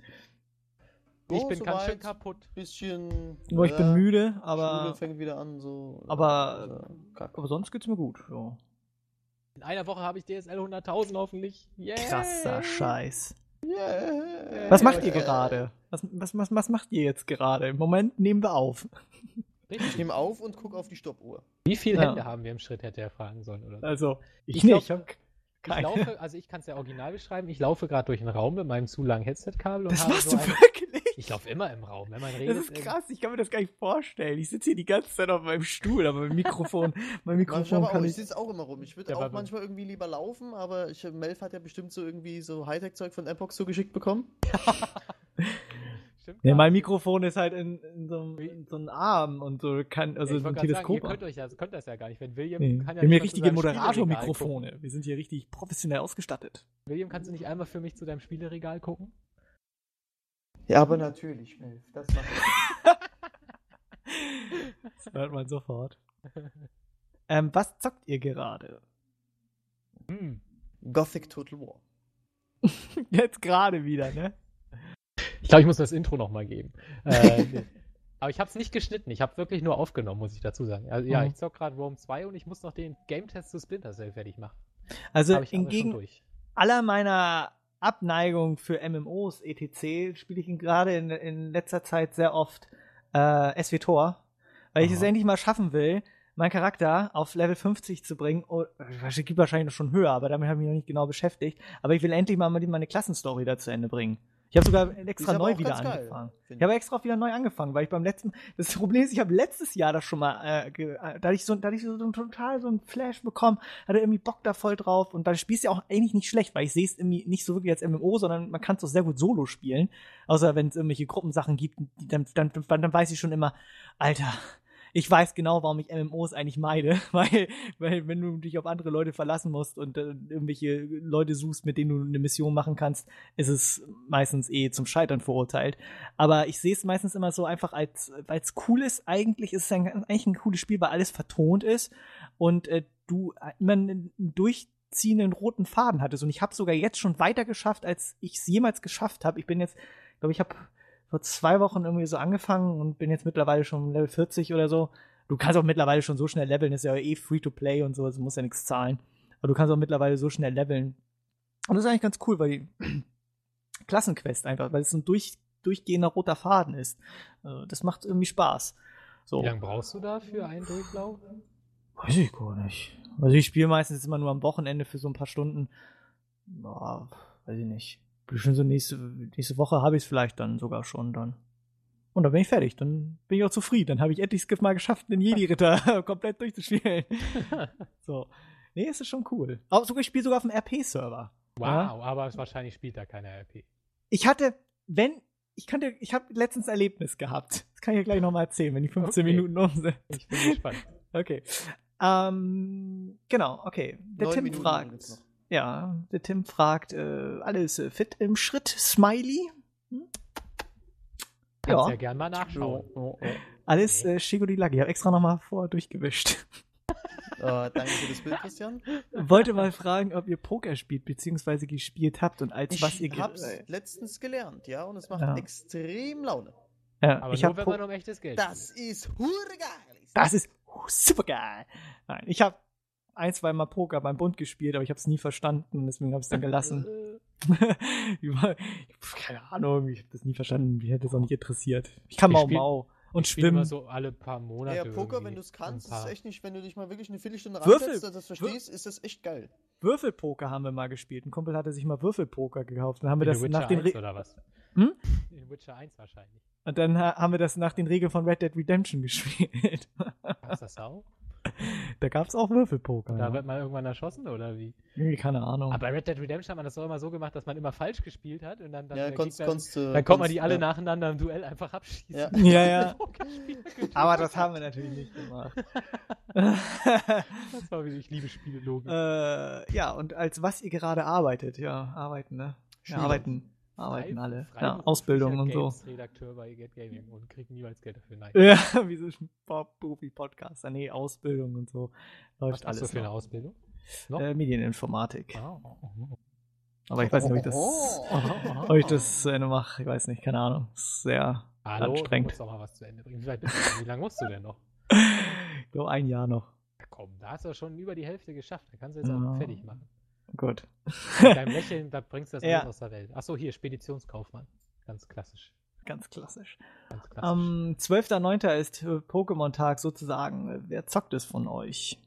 Ich oh, bin so ganz schön kaputt. Bisschen. Nur ich bin müde, aber. Schule fängt wieder an, so. Aber, also, aber sonst geht's mir gut. So. In einer Woche habe ich DSL 100.000 hoffentlich. Yeah. Krasser Scheiß. Yeah. Was macht ihr gerade? Was, was, was, was macht ihr jetzt gerade? Im Moment nehmen wir auf. Ich nehme auf und gucke auf die Stoppuhr. Wie viele ja. Hände haben wir im Schritt, hätte er fragen sollen, oder? Also, ich, ich nicht. Glaub, ich laufe, also ich kann es ja original beschreiben, ich laufe gerade durch einen Raum mit meinem zu langen Headset-Kabel. Das machst so du wirklich? Ich laufe immer im Raum, wenn man redet. Das ist krass, ich kann mir das gar nicht vorstellen. Ich sitze hier die ganze Zeit auf meinem Stuhl, aber mein Mikrofon, *laughs* mein Mikrofon kann auch, ich sitze auch immer rum. Ich würde ja, auch manchmal irgendwie lieber laufen, aber ich, Melf hat ja bestimmt so irgendwie so Hightech-Zeug von Epoch zugeschickt bekommen. *laughs* Stimmt. Ja, mein Mikrofon ist halt in, in, so, in, so, einem Arm und so kann, also ja, ein Teleskop. Sagen, ihr könnt, euch das, könnt das ja gar nicht. Wenn William nee. kann ja Wir haben hier richtige Moderator-Mikrofone. Wir sind hier richtig professionell ausgestattet. William, kannst du nicht einmal für mich zu deinem Spieleregal gucken? Ja, aber natürlich, Melf. Das mache ich. *laughs* das hört man sofort. ähm, was zockt ihr gerade? Hm. Gothic Total War. *laughs* Jetzt gerade wieder, ne? Ich glaube, ich muss das Intro nochmal geben. Äh, *laughs* aber ich habe es nicht geschnitten. Ich habe wirklich nur aufgenommen, muss ich dazu sagen. Also, ja, mhm. ich zock gerade Rome 2 und ich muss noch den Game-Test zu Splinter Cell fertig machen. Also entgegen aller meiner Abneigung für MMOs, etc., spiele ich ihn gerade in, in letzter Zeit sehr oft äh, SWTOR, weil Aha. ich es endlich mal schaffen will, meinen Charakter auf Level 50 zu bringen. Oh, gibt wahrscheinlich noch schon höher, aber damit habe ich mich noch nicht genau beschäftigt. Aber ich will endlich mal meine Klassenstory da zu Ende bringen. Ich habe sogar extra neu wieder angefangen. Geil, ich habe extra wieder neu angefangen, weil ich beim letzten, das Problem ist, ich habe letztes Jahr das schon mal, äh, äh, da hatte ich so, da hatte ich so, so total so ein Flash bekommen, hatte irgendwie Bock da voll drauf und dann spielst du ja auch eigentlich nicht schlecht, weil ich sehe es irgendwie nicht so wirklich als MMO, sondern man kann es auch sehr gut solo spielen, außer wenn es irgendwelche Gruppensachen gibt, dann, dann, dann, dann weiß ich schon immer, Alter, ich weiß genau, warum ich MMOs eigentlich meide, *laughs* weil, weil wenn du dich auf andere Leute verlassen musst und äh, irgendwelche Leute suchst, mit denen du eine Mission machen kannst, ist es meistens eh zum Scheitern verurteilt. Aber ich sehe es meistens immer so einfach als, weil es cool ist, eigentlich ist es ein, eigentlich ein cooles Spiel, weil alles vertont ist und äh, du immer einen durchziehenden roten Faden hattest. Und ich habe sogar jetzt schon weiter geschafft, als ich es jemals geschafft habe. Ich bin jetzt, glaube ich, habe vor zwei Wochen irgendwie so angefangen und bin jetzt mittlerweile schon Level 40 oder so. Du kannst auch mittlerweile schon so schnell leveln, ist ja eh free to play und so, also musst ja nichts zahlen. Aber du kannst auch mittlerweile so schnell leveln. Und das ist eigentlich ganz cool, weil die *clears throat* Klassenquest einfach, weil es so ein durch, durchgehender roter Faden ist. Also das macht irgendwie Spaß. So. Wie lange brauchst du da für einen Durchlauf? Weiß ich gar nicht. Also ich spiele meistens immer nur am Wochenende für so ein paar Stunden. Boah, weiß ich nicht. Bestimmt so nächste, nächste Woche habe ich es vielleicht dann sogar schon dann. Und dann bin ich fertig. Dann bin ich auch zufrieden. Dann habe ich endlich Skiff mal geschafft, den Jedi-Ritter *laughs* *laughs* komplett durchzuspielen. *laughs* so. Nee, es ist schon cool. Auch sogar, ich spiele sogar auf dem RP-Server. Wow, ja? aber wahrscheinlich spielt da keiner RP. Ich hatte, wenn, ich kannte, ich habe letztens Erlebnis gehabt. Das kann ich ja gleich nochmal erzählen, wenn die 15 okay. Minuten um sind. Ich bin gespannt. Okay. Ähm, genau, okay. Der Neun Tim Minuten fragt. Ja, der Tim fragt, äh, alles fit im Schritt, Smiley? Hm? Kannst ja. ja gern mal nachschauen. Oh, oh, oh. Alles okay. äh, Shiguri-Lagi. Ich habe extra nochmal vor durchgewischt. Uh, danke für das Bild, Christian. Wollte mal fragen, ob ihr Poker spielt, beziehungsweise gespielt habt und als ich was ihr Ich hab's äh, letztens gelernt, ja, und es macht ja. extrem Laune. Ja, Aber ich nur, wenn man um echtes Geld Das ist geil. Das ist super geil. Nein, ich habe ein, zwei Mal Poker beim Bund gespielt, aber ich habe es nie verstanden, deswegen habe ich es dann gelassen. *laughs* *laughs* Keine Ahnung, ich habe das nie verstanden, mich hätte es auch nicht interessiert. Ich kann Mau Mau und schwimmen. Immer so alle paar Monate. Ja, Poker, wenn du es kannst, ist echt nicht, wenn du dich mal wirklich eine Viertelstunde reinsetzt, das verstehst, ist das echt geil. Würfelpoker haben wir mal gespielt. Ein Kumpel hatte sich mal Würfelpoker gekauft. Dann haben wir In das Witcher nach den Re oder was? Hm? In Witcher 1 wahrscheinlich. Und dann haben wir das nach den Regeln von Red Dead Redemption *laughs* gespielt. Gab's das auch? *laughs* Da gab es auch Würfelpoker. Da ja. wird man irgendwann erschossen oder wie? Nee, keine Ahnung. Aber bei Red Dead Redemption hat man das doch immer so gemacht, dass man immer falsch gespielt hat und dann, dann, ja, konntest, Gegner, konntest, dann konnte man die alle ja. nacheinander im Duell einfach abschießen. Ja, *laughs* ja. ja. Aber das haben wir natürlich nicht gemacht. das war wie ich liebe Spielelogik. Äh, ja, und als was ihr gerade arbeitet, ja, arbeiten, ne? Ja, arbeiten. Arbeiten alle. Ja, Ausbildung und so. Redakteur bei Get Gaming und kriegt niemals Geld dafür. Nein. Ja, *laughs* wie so ein Profi-Podcaster. Nee, Ausbildung und so. Läuft Was alles. Was für eine Ausbildung? Äh, Medieninformatik. Oh. Aber ich weiß nicht, ob ich das, oh. ob ich das zu Ende mache. Ich weiß nicht, keine Ahnung. ist sehr Hallo, anstrengend. Du musst doch mal was zu Ende bringen. Wie, lange musst du denn noch? *laughs* ich glaube, ein Jahr noch. Ja, komm, da hast du schon über die Hälfte geschafft. Da kannst du jetzt auch fertig machen. Gut. Mit *laughs* deinem Lächeln, da bringst du das ja. aus der Welt. Achso, hier, Speditionskaufmann. Ganz klassisch. Ganz klassisch. Ganz klassisch. Am ähm, 12.09. ist äh, Pokémon-Tag sozusagen. Wer zockt es von euch?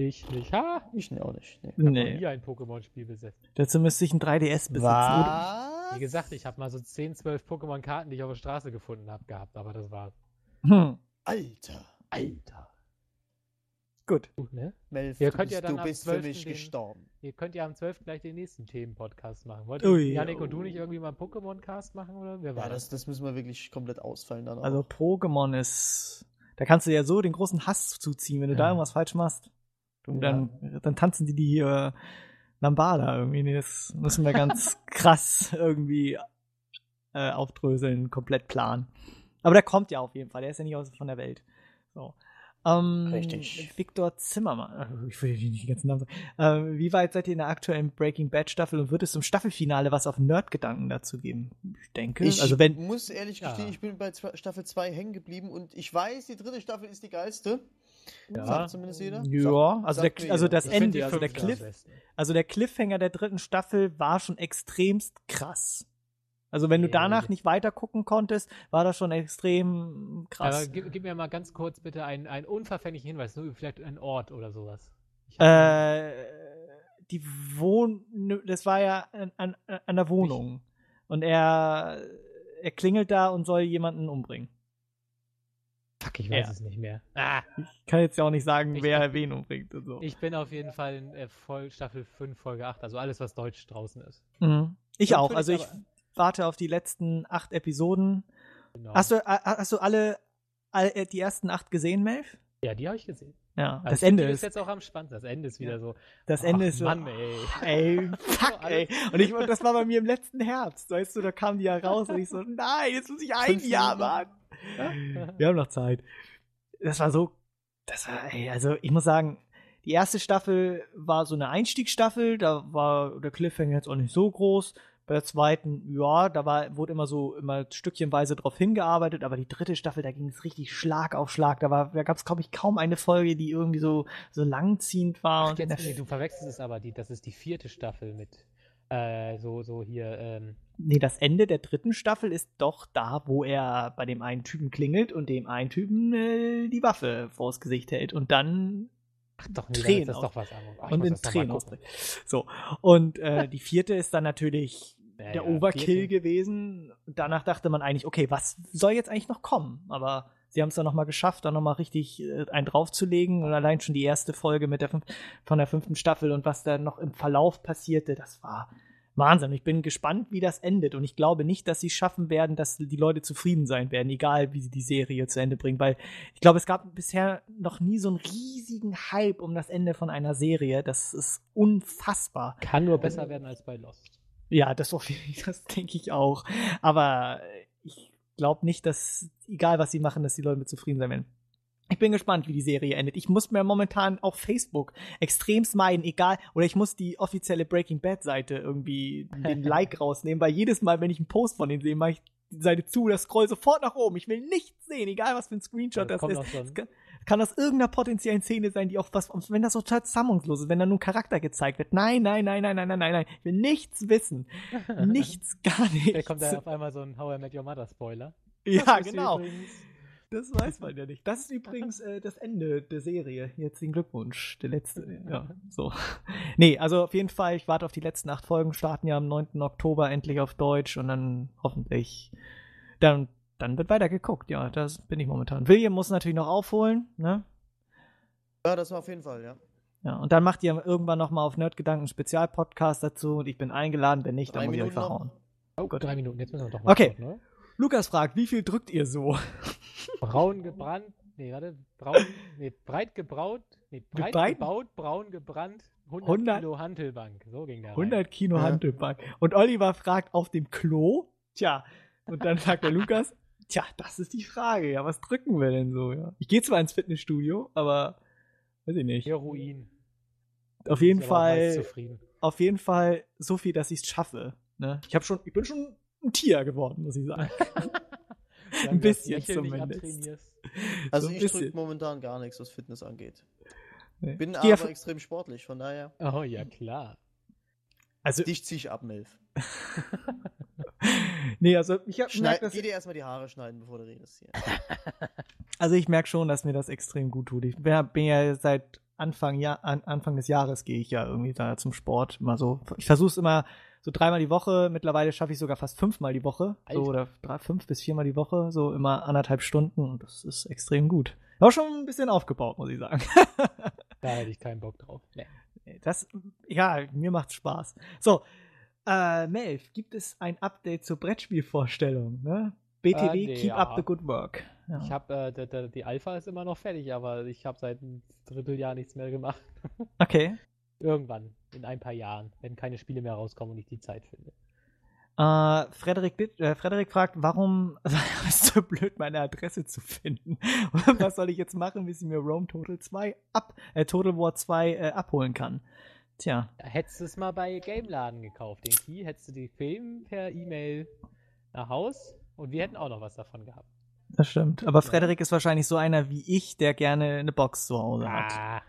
Ich nicht. Ha? Ich auch nicht. Nee. Ich habe nee. nie ein Pokémon-Spiel besessen. Dazu müsste ich ein 3DS besitzen. Was? Wie gesagt, ich habe mal so 10, 12 Pokémon-Karten, die ich auf der Straße gefunden habe, gehabt, aber das war's. Hm. Alter, Alter. Gut. ne? Melf, ihr könnt ja dann du bist für mich den, gestorben. Ihr könnt ja am 12. gleich den nächsten Themen-Podcast machen. Wollt ihr, Janik und du nicht irgendwie mal einen Pokémon-Cast machen? Oder? Wer war ja, das, das müssen wir wirklich komplett ausfallen dann Also Pokémon ist. Da kannst du ja so den großen Hass zuziehen, wenn du ja. da irgendwas falsch machst. Du, ja. dann, dann tanzen die die hier Lambada irgendwie. Nee, das müssen wir ganz *laughs* krass irgendwie äh, aufdröseln, komplett planen. Aber der kommt ja auf jeden Fall, der ist ja nicht aus von der Welt. So. Ähm, Richtig. Viktor Zimmermann, ich will nicht die ganzen Namen sagen. Äh, wie weit seid ihr in der aktuellen Breaking Bad Staffel und wird es im Staffelfinale was auf Nerd-Gedanken dazu geben? Ich denke. Ich also wenn, muss ehrlich gestehen, ich bin bei Staffel 2 hängen geblieben und ich weiß, die dritte Staffel ist die geilste. Ja. Sagt zumindest jeder. Ja, also, der, also das Ende, also der Cliff, also der Cliffhanger der dritten Staffel war schon extremst krass. Also wenn du danach nicht weiter gucken konntest, war das schon extrem krass. Aber gib, gib mir mal ganz kurz bitte einen, einen unverfänglichen Hinweis, nur vielleicht ein Ort oder sowas. Äh, die Wohn... Das war ja an, an, an der Wohnung. Ich und er, er klingelt da und soll jemanden umbringen. Fuck, ich weiß ja. es nicht mehr. Ah. Ich kann jetzt ja auch nicht sagen, ich wer wen umbringt und so. Ich bin auf jeden Fall in äh, Voll, Staffel 5, Folge 8, also alles, was Deutsch draußen ist. Mhm. Ich auch. Also ich, warte auf die letzten acht Episoden. Genau. Hast, du, hast du alle, alle äh, die ersten acht gesehen, Melf? Ja, die habe ich gesehen. Ja, also das Ende ist jetzt auch am spannendsten. Das Ende ist wieder so. Das Ende ist so. Mann, ey. Ey, *laughs* fuck, ey. Und ich, das war bei mir im letzten Herbst. Weißt du, da kam die ja raus und ich so, nein, jetzt muss ich ein Fünf Jahr warten. Ja? Wir haben noch Zeit. Das war so, das war, ey, also ich muss sagen, die erste Staffel war so eine Einstiegsstaffel, da war der Cliffhanger jetzt auch nicht so groß. Bei der zweiten, ja, da war, wurde immer so immer stückchenweise drauf hingearbeitet, aber die dritte Staffel, da ging es richtig Schlag auf Schlag. Da, war, da gab es, glaube ich, kaum eine Folge, die irgendwie so, so langziehend war. Ach, jetzt, nee, du verwechselst es aber, die, das ist die vierte Staffel mit äh, so, so hier. Ähm nee, das Ende der dritten Staffel ist doch da, wo er bei dem einen Typen klingelt und dem einen Typen äh, die Waffe vors Gesicht hält und dann Ach doch, nee, Tränen das ist doch was anderes. Ach, und in Tränen ausbricht. So. Und äh, die vierte ist dann natürlich ja, der Overkill gewesen. Danach dachte man eigentlich, okay, was soll jetzt eigentlich noch kommen? Aber sie haben es dann nochmal geschafft, da nochmal richtig äh, einen draufzulegen. Und allein schon die erste Folge mit der von der fünften Staffel und was da noch im Verlauf passierte, das war Wahnsinn. Ich bin gespannt, wie das endet. Und ich glaube nicht, dass sie es schaffen werden, dass die Leute zufrieden sein werden, egal wie sie die Serie zu Ende bringen. Weil ich glaube, es gab bisher noch nie so einen riesigen Hype um das Ende von einer Serie. Das ist unfassbar. Kann nur besser werden als bei Lost. Ja, das, *laughs* das denke ich auch. Aber ich glaube nicht, dass, egal was sie machen, dass die Leute mit zufrieden sein werden. Ich bin gespannt, wie die Serie endet. Ich muss mir momentan auf Facebook extremst meiden, egal, oder ich muss die offizielle Breaking Bad Seite irgendwie den *laughs* Like rausnehmen, weil jedes Mal, wenn ich einen Post von denen sehe, mache ich die Seite zu, das scroll sofort nach oben. Ich will nichts sehen, egal was für ein Screenshot ja, das, das ist kann aus irgendeiner potenziellen Szene sein, die auch was, wenn das so total zusammenhangslos ist, wenn da nur Charakter gezeigt wird. Nein, nein, nein, nein, nein, nein, nein, nein. Ich will nichts wissen. *laughs* nichts, gar nichts. Da kommt da auf einmal so ein How I Met Your Mother Spoiler. Ja, genau. Das weiß man ja nicht. Das ist übrigens äh, das Ende der Serie. Herzlichen Glückwunsch. Der letzte. Ja, so. Nee, also auf jeden Fall, ich warte auf die letzten acht Folgen, starten ja am 9. Oktober endlich auf Deutsch und dann hoffentlich dann dann wird weiter geguckt. Ja, das bin ich momentan. William muss natürlich noch aufholen, ne? Ja, das war auf jeden Fall, ja. Ja, und dann macht ihr irgendwann nochmal auf Nerdgedanken einen Spezialpodcast dazu und ich bin eingeladen, wenn nicht, dann drei muss Minuten ich euch verhauen. Oh Gott, drei Minuten, jetzt müssen wir doch mal Okay. Gucken, ne? Lukas fragt, wie viel drückt ihr so? *laughs* Braun gebrannt, nee, warte, braun, nee, breit gebraut, nee, breit Gebreit? gebaut, braun gebrannt, 100, 100 Kilo Hantelbank, so ging der 100 rein. Kilo ja. Hantelbank. Und Oliver fragt, auf dem Klo? Tja, und dann sagt der Lukas, Tja, das ist die Frage. Ja, was drücken wir denn so? Ja? Ich gehe zwar ins Fitnessstudio, aber weiß ich nicht. Heroin. Auf jeden Fall. Auf jeden Fall so viel, dass ich es schaffe. Ne? Ich habe schon, ich bin schon ein Tier geworden, muss ich sagen. *laughs* ein bisschen zumindest. Also so ich drücke momentan gar nichts, was Fitness angeht. Nee. Bin aber ja extrem sportlich, von daher. Oh ja, klar. Also dich zieh ich ab, Milf. *laughs* nee, also ich hab, Schneid, merk, Geh dir erstmal die Haare schneiden, bevor du redest hier. *laughs* also ich merke schon, dass mir das extrem gut tut. Ich bin ja seit Anfang, ja, Anfang des Jahres gehe ich ja irgendwie da zum Sport. Immer so. Ich versuche es immer so dreimal die Woche. Mittlerweile schaffe ich sogar fast fünfmal die Woche. Alter. So, oder drei, fünf bis viermal die Woche. So immer anderthalb Stunden. Und das ist extrem gut. Auch schon ein bisschen aufgebaut, muss ich sagen. *laughs* da hätte ich keinen Bock drauf. Nee. Das, ja, mir macht's Spaß. So, äh, Melv, gibt es ein Update zur Brettspielvorstellung? Ne? BTW, äh, nee, keep ja. up the good work. Ja. Ich habe, äh, die Alpha ist immer noch fertig, aber ich habe seit einem Dritteljahr nichts mehr gemacht. *laughs* Okay. Irgendwann, in ein paar Jahren, wenn keine Spiele mehr rauskommen und ich die Zeit finde. Uh, Frederik, äh, Frederik fragt, warum *laughs* ist so blöd, meine Adresse zu finden? *laughs* Was soll ich jetzt machen, bis ich mir Rome Total 2 ab, äh, Total War 2 äh, abholen kann? Tja. Da hättest du es mal bei Gameladen gekauft. Den Key hättest du die Film per E-Mail nach Haus und wir hätten auch noch was davon gehabt. Das stimmt. Aber Frederik ist wahrscheinlich so einer wie ich, der gerne eine Box zu Hause ah. *laughs* hat.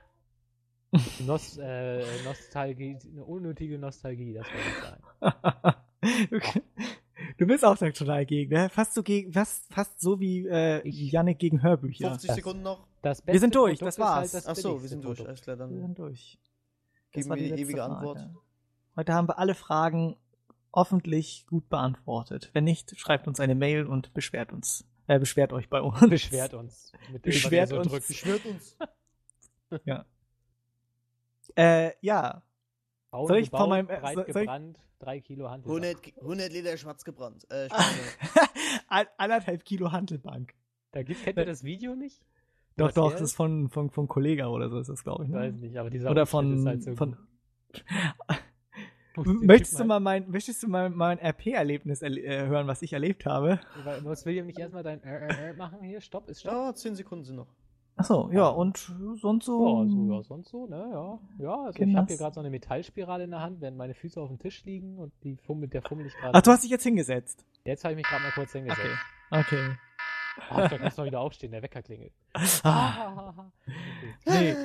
Nost äh, Nostalgie, eine unnötige Nostalgie, das wollte ich sagen. *laughs* okay. Du bist auch total gegen, ne? Fast so gegen, fast, fast so wie äh, Yannick gegen Hörbücher. 50 Sekunden noch. wir sind durch, Produkt das war's. Halt das Achso, wir sind durch, alles klar, dann. Wir sind durch. Geben wir die, die ewige Frage. Antwort. Heute haben wir alle Fragen hoffentlich gut beantwortet. Wenn nicht, schreibt uns eine Mail und beschwert uns. Äh, beschwert euch bei uns. Beschwert uns. Mit beschwert so uns. Drückt. Beschwert uns. *laughs* ja. Äh, ja. Braun soll ich gebaut, von meinem äh, breit soll, gebrannt, drei Kilo Handelbank. 100, 100 Liter schwarz gebrannt. Äh, *laughs* Anderthalb Kilo Handelbank. Da gibt, kennt ihr das Video nicht? Doch, doch, das ist von, von, von Kollega oder so ist das, glaube ich. Ne? Weiß nicht, aber dieser Oder von, ist halt so von *laughs* Möchtest du mal mein, möchtest du mal mein RP-Erlebnis erle äh, hören, was ich erlebt habe? Muss William nicht erstmal dein RR machen hier? Stopp, ist Stopp? Ja, 10 Sekunden sind noch. Achso, ja, und sonst so? Ja, so, ja sonst so, ne, ja. Ja, also ich habe hier gerade so eine Metallspirale in der Hand, während meine Füße auf dem Tisch liegen und die fummel, der fummel ich gerade. Ach, du hast dich jetzt hingesetzt? Jetzt habe ich mich gerade mal kurz hingesetzt. Okay. Okay. Ach, da kannst du wieder aufstehen, der Wecker klingelt. Ah. nee.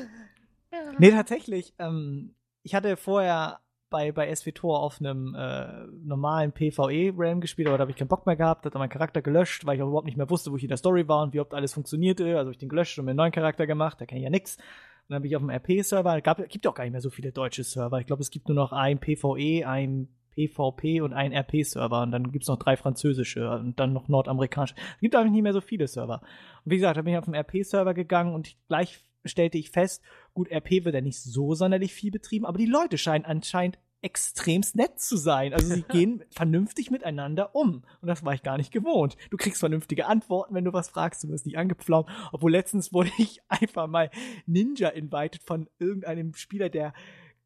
*laughs* nee, tatsächlich. Ähm, ich hatte vorher bei, bei SWTOR auf einem äh, normalen PvE-Realm gespielt, aber da habe ich keinen Bock mehr gehabt, hatte meinen Charakter gelöscht, weil ich auch überhaupt nicht mehr wusste, wo ich in der Story war und wie überhaupt alles funktionierte. Also habe ich den gelöscht und mir einen neuen Charakter gemacht, da kenne ich ja nix. Und dann bin ich auf dem RP-Server, gab, gibt auch gar nicht mehr so viele deutsche Server. Ich glaube, es gibt nur noch ein PvE, ein PvP und einen RP-Server und dann gibt es noch drei französische und dann noch nordamerikanische. Es gibt eigentlich nicht mehr so viele Server. Und wie gesagt, da bin ich auf den RP-Server gegangen und gleich stellte ich fest, gut, RP wird ja nicht so sonderlich viel betrieben, aber die Leute scheinen anscheinend extremst nett zu sein. Also sie *laughs* gehen vernünftig miteinander um. Und das war ich gar nicht gewohnt. Du kriegst vernünftige Antworten, wenn du was fragst, du wirst nicht angepflaumt. Obwohl letztens wurde *laughs* ich einfach mal Ninja invited von irgendeinem Spieler, der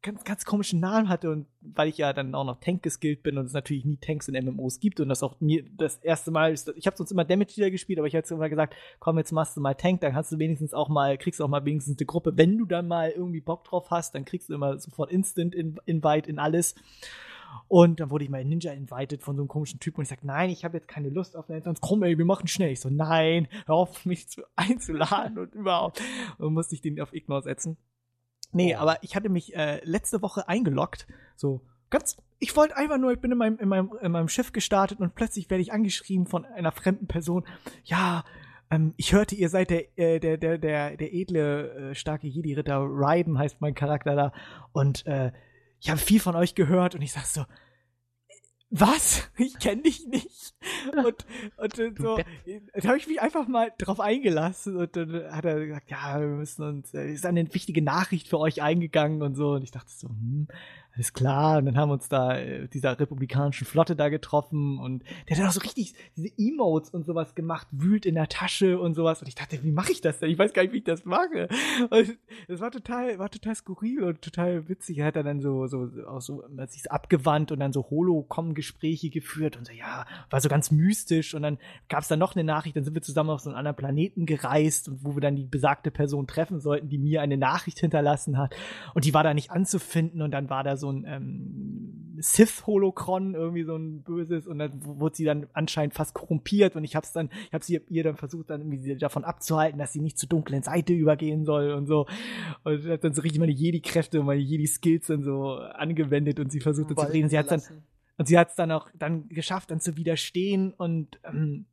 ganz, ganz komischen Namen hatte und weil ich ja dann auch noch Tank geskillt bin und es natürlich nie Tanks in MMOs gibt und das auch mir das erste Mal ich habe sonst immer Damage Dealer gespielt, aber ich habe immer gesagt, komm, jetzt machst du mal Tank, dann kannst du wenigstens auch mal, kriegst du auch mal wenigstens eine Gruppe. Wenn du dann mal irgendwie Bock drauf hast, dann kriegst du immer sofort Instant Invite in alles. Und dann wurde ich mal in Ninja invited von so einem komischen Typ und ich sag, nein, ich habe jetzt keine Lust auf eine sonst komm ey, wir machen schnell. Ich so, nein, hör auf, mich zu *laughs* einzuladen und überhaupt. Und musste ich den auf Ignore setzen. Nee, oh. aber ich hatte mich äh, letzte Woche eingeloggt. So, ganz. Ich wollte einfach nur, ich bin in meinem, in, meinem, in meinem Schiff gestartet und plötzlich werde ich angeschrieben von einer fremden Person. Ja, ähm, ich hörte, ihr seid der, äh, der, der, der, der edle, äh, starke Jedi-Ritter. Ryben heißt mein Charakter da. Und äh, ich habe viel von euch gehört und ich sag so, was? Ich kenne dich nicht. Und, und, so, da habe ich mich einfach mal drauf eingelassen und dann hat er gesagt, ja, wir müssen uns, äh, ist eine wichtige Nachricht für euch eingegangen und so. Und ich dachte so, hm, alles klar. Und dann haben wir uns da äh, dieser republikanischen Flotte da getroffen und der hat auch so richtig diese Emotes und sowas gemacht, wühlt in der Tasche und sowas. Und ich dachte, wie mache ich das denn? Ich weiß gar nicht, wie ich das mache. Und das war total, war total skurril und total witzig. Er hat dann so, so, auch so, hat sich abgewandt und dann so Holo-Com-Gespräche geführt und so, ja, war so ganz mystisch. Und dann gab es dann noch eine Nachricht, dann sind wir zusammen auf so einen anderen Planeten gereist und wo wir dann die besagte Person treffen sollten, die mir eine Nachricht hinterlassen hat. Und die war da nicht anzufinden und dann war da so ein ähm, Sith-Holocron, irgendwie so ein böses, und dann wurde sie dann anscheinend fast korrumpiert und ich hab's dann, ich hab's ihr, ihr dann versucht, dann irgendwie davon abzuhalten, dass sie nicht zur dunklen Seite übergehen soll und so. Und hat dann so richtig meine Jedi-Kräfte und meine Jedi-Skills dann so angewendet und sie versuchte zu reden. Sie hat's dann, und sie hat's dann auch dann geschafft, dann zu widerstehen und ähm,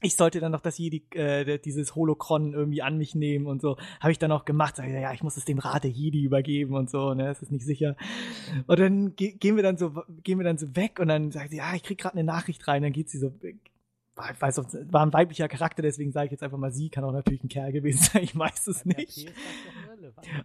ich sollte dann noch das Jedi, äh, dieses Holocron irgendwie an mich nehmen und so. Habe ich dann auch gemacht. Sag ich, ja, ich muss es dem Rat der Jedi übergeben und so, ne, das ist nicht sicher. Und dann ge gehen wir dann so, gehen wir dann so weg und dann sagt sie, ja, ich krieg gerade eine Nachricht rein, dann geht sie so, ich weiß, war ein weiblicher Charakter, deswegen sage ich jetzt einfach mal sie, kann auch natürlich ein Kerl gewesen sein, ich weiß es nicht.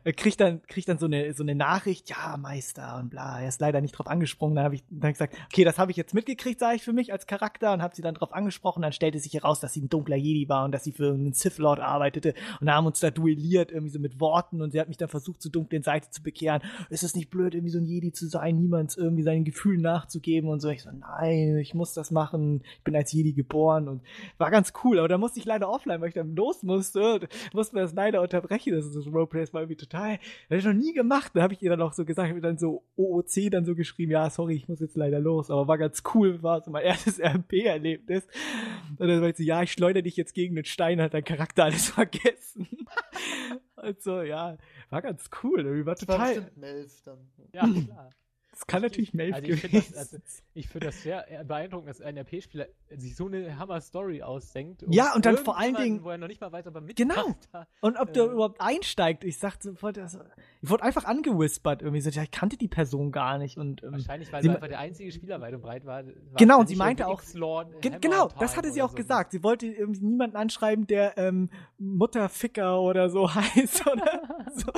Er kriegt dann, kriegt dann so eine, so eine Nachricht, ja, Meister und bla. Er ist leider nicht drauf angesprungen. Dann habe ich dann gesagt, okay, das habe ich jetzt mitgekriegt, sage ich für mich als Charakter und habe sie dann drauf angesprochen. Dann stellte sich heraus, dass sie ein dunkler Jedi war und dass sie für einen Sith Lord arbeitete. Und haben uns da duelliert, irgendwie so mit Worten und sie hat mich dann versucht, zur dunklen Seite zu bekehren. Ist es nicht blöd, irgendwie so ein Jedi zu sein, niemals irgendwie seinen Gefühlen nachzugeben und so. Ich so, nein, ich muss das machen. Ich bin als Jedi geboren und war ganz cool. Aber da musste ich leider offline, weil ich dann los musste. Musste mir das leider unterbrechen. Das ist das Roleplay, das war irgendwie total, das habe ich noch nie gemacht. Da habe ich ihr dann auch so gesagt, ich habe dann so OOC dann so geschrieben, ja, sorry, ich muss jetzt leider los, aber war ganz cool, war so mein erstes *laughs* RP-Erlebnis. Und dann meinte sie, ja, ich schleudere dich jetzt gegen den Stein, hat dein Charakter alles *laughs* vergessen. und so, ja, war ganz cool, irgendwie war total. War Melf dann. Ja, klar. Das kann natürlich Melf also ich gewesen das, also Ich finde das sehr beeindruckend, dass ein RP-Spieler sich so eine Hammer-Story ausdenkt. Ja, und dann vor allen Dingen. Wo er noch nicht mal weiß, ob er. Genau. Da, und ob äh, der überhaupt einsteigt. Ich sagte sofort, also, ich wurde einfach angewhispert. Irgendwie so, ja, ich kannte die Person gar nicht. Und, ähm, Wahrscheinlich, weil sie einfach der einzige Spieler weit und breit war. war genau, und sie meinte auch. Ge genau, das hatte sie auch so gesagt. Sie wollte irgendwie niemanden anschreiben, der ähm, Mutterficker oder so *laughs* heißt. Oder so.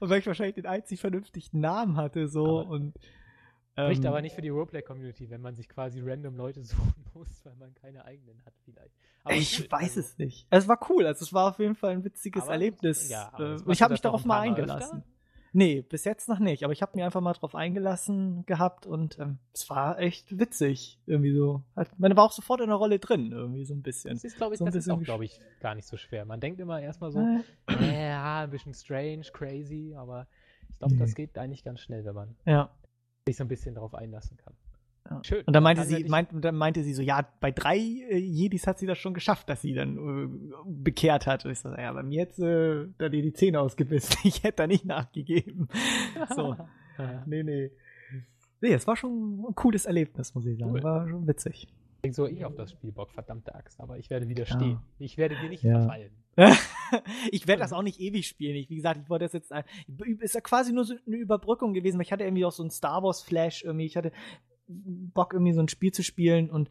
Und weil ich wahrscheinlich den einzig vernünftigen Namen hatte. so Aber und Spricht ähm, aber nicht für die Roleplay-Community, wenn man sich quasi random Leute *laughs* suchen muss, weil man keine eigenen hat vielleicht. Aber ich cool, weiß also, es nicht. Es war cool, also es war auf jeden Fall ein witziges aber, Erlebnis. Ja, äh, ich habe mich darauf mal eingelassen. Öfter? Nee, bis jetzt noch nicht, aber ich habe mir einfach mal drauf eingelassen gehabt und ähm, es war echt witzig. Irgendwie so. Man war auch sofort in der Rolle drin, irgendwie so ein bisschen. Das ist, glaube ich, so das ist auch, glaube ich, gar nicht so schwer. Man denkt immer erstmal so, äh, ja, ein bisschen strange, crazy, aber ich glaube, nee. das geht eigentlich ganz schnell, wenn man ja sich so ein bisschen darauf einlassen kann. Ja. Schön. Und dann meinte sie, meint, dann meinte sie so, ja, bei drei äh, Jedis hat sie das schon geschafft, dass sie dann äh, bekehrt hat. Und ich so, ja, bei mir jetzt äh, da dir die Zähne ausgebissen. *laughs* Ich hätte da nicht nachgegeben. so. *laughs* nee, nee. Nee, es war schon ein cooles Erlebnis, muss ich sagen. Cool. War schon witzig. So ich auf das Spiel Bock, verdammte Axt, aber ich werde widerstehen. Ja. Ich werde dir nicht ja. verfallen. *laughs* *laughs* ich werde das auch nicht ewig spielen. Ich, wie gesagt, ich wollte das jetzt. Ist ja quasi nur so eine Überbrückung gewesen, weil ich hatte irgendwie auch so einen Star Wars Flash irgendwie. Ich hatte Bock, irgendwie so ein Spiel zu spielen und